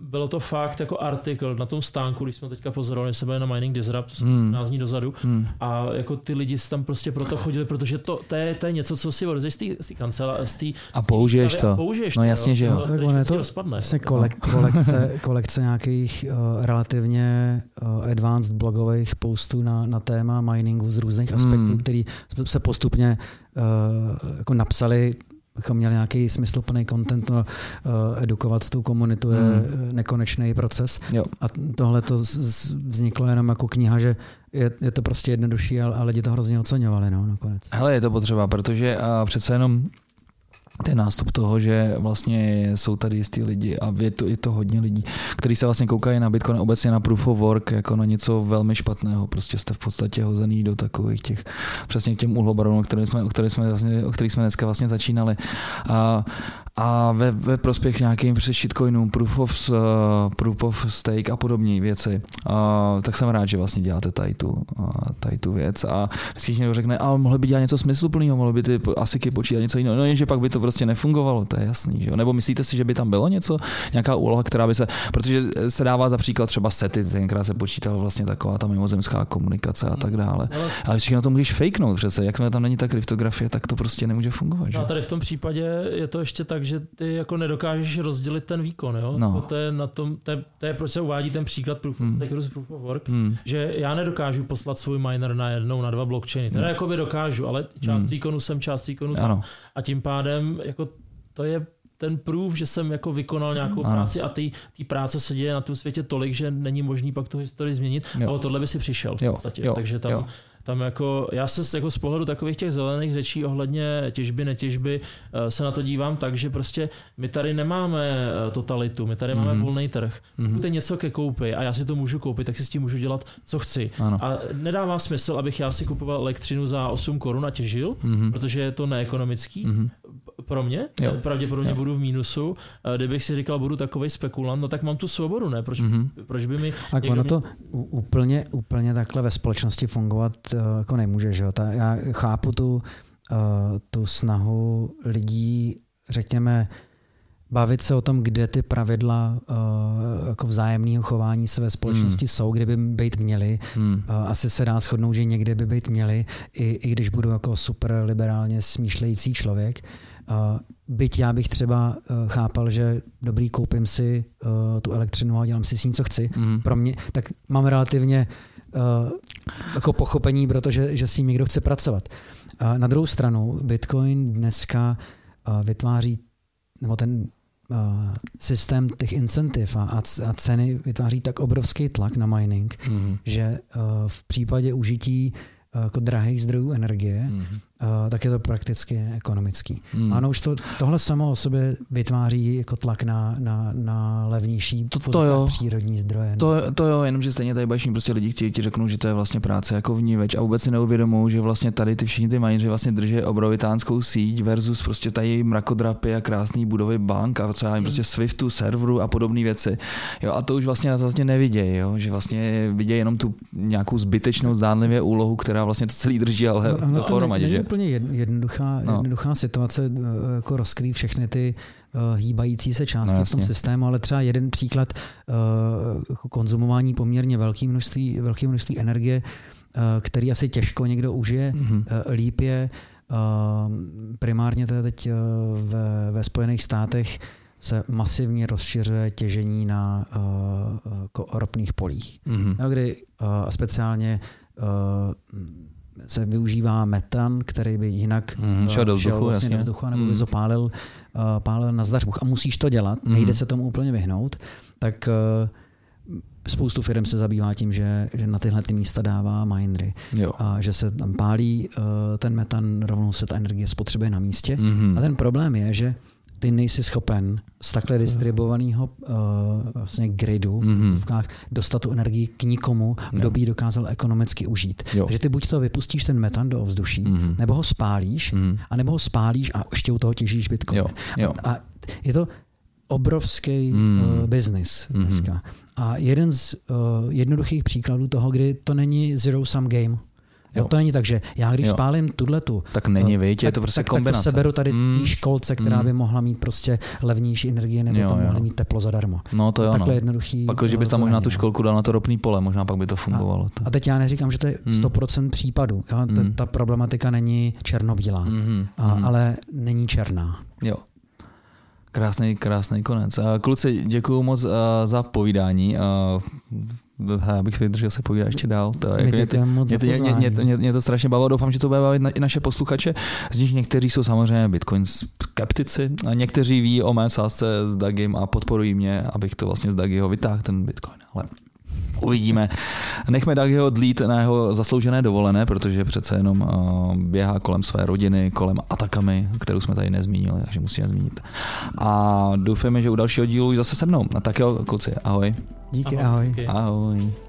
bylo to fakt jako artikl na tom stánku, když jsme teďka pozorovali, jsme byli na Mining Disrupt, to jsme Mm. 15 dní dozadu, mm, a jako ty lidi si tam prostě proto chodili, protože to, to, je, to je něco, co si odezeš z té- z té kancela, z té a použiješ to. použiješ No to, jasně, že jo. To, Tak ono je se to rozpadne. Vlastně kolek, kolekce, kolekce nějakých uh, relativně uh, advanced blogových postů na, na téma miningu z různých aspektů, Mm. který se postupně uh, jako napsali abychom měli nějaký smysluplný content, no, uh, edukovat tu komunitu je Mm. nekonečný proces. Jo. A tohle to vzniklo jenom jako kniha, že je, je to prostě jednodušší a, a lidi to hrozně oceňovali no, nakonec. Hele, je to potřeba, protože a přece jenom ten nástup toho, že vlastně jsou tady jistý lidi a je to, je to hodně lidí, kteří se vlastně koukají na Bitcoin obecně na proof of work jako na něco velmi špatného. Prostě jste v podstatě hozený do takových těch, přesně těm uhlobaronům, o kterých jsme, o kterých jsme, vlastně, o kterých jsme dneska vlastně začínali. A, a ve, ve prospěch nějakým prostě shitcoinům, proof of, uh, proof of stake a podobné věci. A, tak jsem rád, že vlastně děláte tady tu, a, tady tu věc a vždycky někdo řekne, a mohli by dělat něco smysluplného, mohli by ty asiky počítat něco jiného. No jenže pak by to prostě nefungovalo, to je jasný. Že jo? Nebo myslíte si, že by tam bylo něco, nějaká úloha, která by se, protože se dává za příklad třeba sety, tenkrát se počítal vlastně taková ta mimozemská komunikace a tak dále. Ale Ale všechno to můžeš fakenout přece, jak tam není ta kryptografie, tak to prostě nemůže fungovat. Že? No a tady v tom případě je to ještě tak, že ty jako nedokážeš rozdělit ten výkon, jo? No. To, je na tom, to, je, to je proč se uvádí ten příklad proof Hmm. versus proof of work, Hmm. že já nedokážu poslat svůj miner na jednou, na dva blockchainy. Teda Hmm. jakoby dokážu, ale část Hmm. výkonu jsem, část výkonu tam. Ano, A tím pádem jako to je ten proof, že jsem jako vykonal nějakou Ano. práci a ty práce se děje na tom světě tolik, že není možný pak tu historii změnit. Jo. A o tohle by si přišel v Jo, podstatě. jo, Takže tam, jo. Tam jako, já se jako z pohledu takových těch zelených řečí ohledně těžby, netěžby eh, se na to dívám tak, že prostě my tady nemáme eh, totalitu, my tady máme Mhm. volný trh. Mhm. Pokud je něco ke koupi a já si to můžu koupit, tak si s tím můžu dělat, co chci. ano. A nedává smysl, abych já si kupoval elektřinu za 8 korun a těžil, Mhm. protože je to neekonomický Mhm. pro mě. Jo. Pravděpodobně Jo. budu v mínusu. Eh, Kdybych si říkal, budu takový spekulant, no tak mám tu svobodu, ne? Proč, Mhm. proč by mi... Tak ono mě- to úplně, úplně takhle ve společnosti fungovat jako nemůže. Že? jo. Ta, já chápu tu, uh, tu snahu lidí, řekněme, bavit se o tom, kde ty pravidla uh, jako vzájemného chování se ve společnosti Hmm. jsou, kde by být měly. Hmm. Uh, asi se dá shodnout, že někde by být měly, i, i když budu jako super liberálně smýšlející člověk. Uh, byť já bych třeba uh, chápal, že dobrý, koupím si uh, tu elektřinu a dělám si s ní, co chci. Mhm. Pro mě, tak mám relativně uh, jako pochopení, protože že s tím někdo chce pracovat. Na druhou stranu, Bitcoin dneska uh, vytváří, nebo ten uh, systém těch incentiv a, a ceny vytváří tak obrovský tlak na mining, Mhm. že v případě užití jako drahých zdrojů energie, Mhm. Uh, tak je to prakticky ekonomický. Mhm. Ano, už to, tohle samo o sobě vytváří jako tlak na, na, na levnější To- to v jo. přírodní zdroje. no. To, to jo, jenomže stejně tady bašní prostě lidi chtějí ti řeknou, že to je vlastně práce jako vníveč a vůbec si neuvědomují, že vlastně tady ty všichni ty mineři vlastně drží obrovitánskou síť versus prostě tady mrakodrapy a krásné budovy bank a co já vím, prostě Swiftu, serveru a podobné věci. Jo, a to už vlastně vlastně nevidějí, jo, že vlastně vidějí jenom tu nějakou zbytečnou zdánlivě úlohu, která vlastně to celý drží, ale no, to pohromadě, není že? Úplně jed- jednoduchá, No. jednoduchá situace eh, jako rozkrýt všechny ty eh, hýbající se části No, v tom systému, ale třeba jeden příklad eh, jako konzumování poměrně velké množství, velké množství energie, který asi těžko někdo užije, Mhm. eh, líp je primárně to je teď ve, ve Spojených státech se masivně rozšiřuje těžení na jako ropných polích. Mhm. No, kdy uh, speciálně uh, se využívá metan, který by jinak eh, šel do šel vzduchu, vlastně jasně. do vzduchu, nebo by Mhm. zopálil uh, pálil na zdařbuch. A musíš to dělat, Mhm. nejde se tomu úplně vyhnout. Tak uh, spoustu firm se zabývá tím, že, že na tyhle ty místa dává minery. Jo. A že se tam pálí uh, ten metan, rovnou se ta energie spotřebuje na místě. Mhm. A ten problém je, že ty nejsi schopen z takhle distribuovaného uh, vlastně gridu mm-hmm. dostat tu energii k nikomu, kdo by ji dokázal ekonomicky užít. Jo. Takže ty buď to vypustíš ten metan do ovzduší, mm-hmm. nebo ho spálíš, mm-hmm. a nebo ho spálíš a ještě u toho těžíš bitcoin. Jo. Jo. A, a je to obrovský mm. uh, biznis mm-hmm. dneska. A jeden z uh, jednoduchých příkladů toho, kdy to není zero sum game. Jo. To není tak, že já když jo. spálím tuhletu, tak není, víc, je to prostě tak, kombinace. Tak to seberu tady mm. tý školce, která mm. by mohla mít prostě levnější energie, nebo jo, tam mohla mít teplo zadarmo. No to jo, Takhle no. jednoduchý. Pak, když bys tam možná tu školku dal na to ropný pole, možná pak by to fungovalo. A, a teď já neříkám, že to je 100% mm. případů. Jo? Ta, mm. ta problematika není černobílá, mm. a, mm. ale není černá. Jo. Krásný, krásný konec. Kluci, děkuji moc za povídání. Já bych vydržel se povídat ještě dál. To, jako mě, to, mě, mě, mě, mě, mě, to strašně bavilo, doufám, že to bude bavit na, i naše posluchače. Z nich někteří jsou samozřejmě Bitcoin skeptici a někteří ví o mé sázce s Dagim a podporují mě, abych to vlastně z Dagiho vytáhl ten Bitcoin. Ale Uvidíme. Nechme Dagiho dlít na jeho zasloužené dovolené, protože přece jenom uh, běhá kolem své rodiny, kolem Atakamy, kterou jsme tady nezmínili, takže musíme zmínit. A doufáme, že u dalšího dílu zase se mnou. A tak jo, kluci, ahoj. Díky, ahoj. Ahoj. ahoj.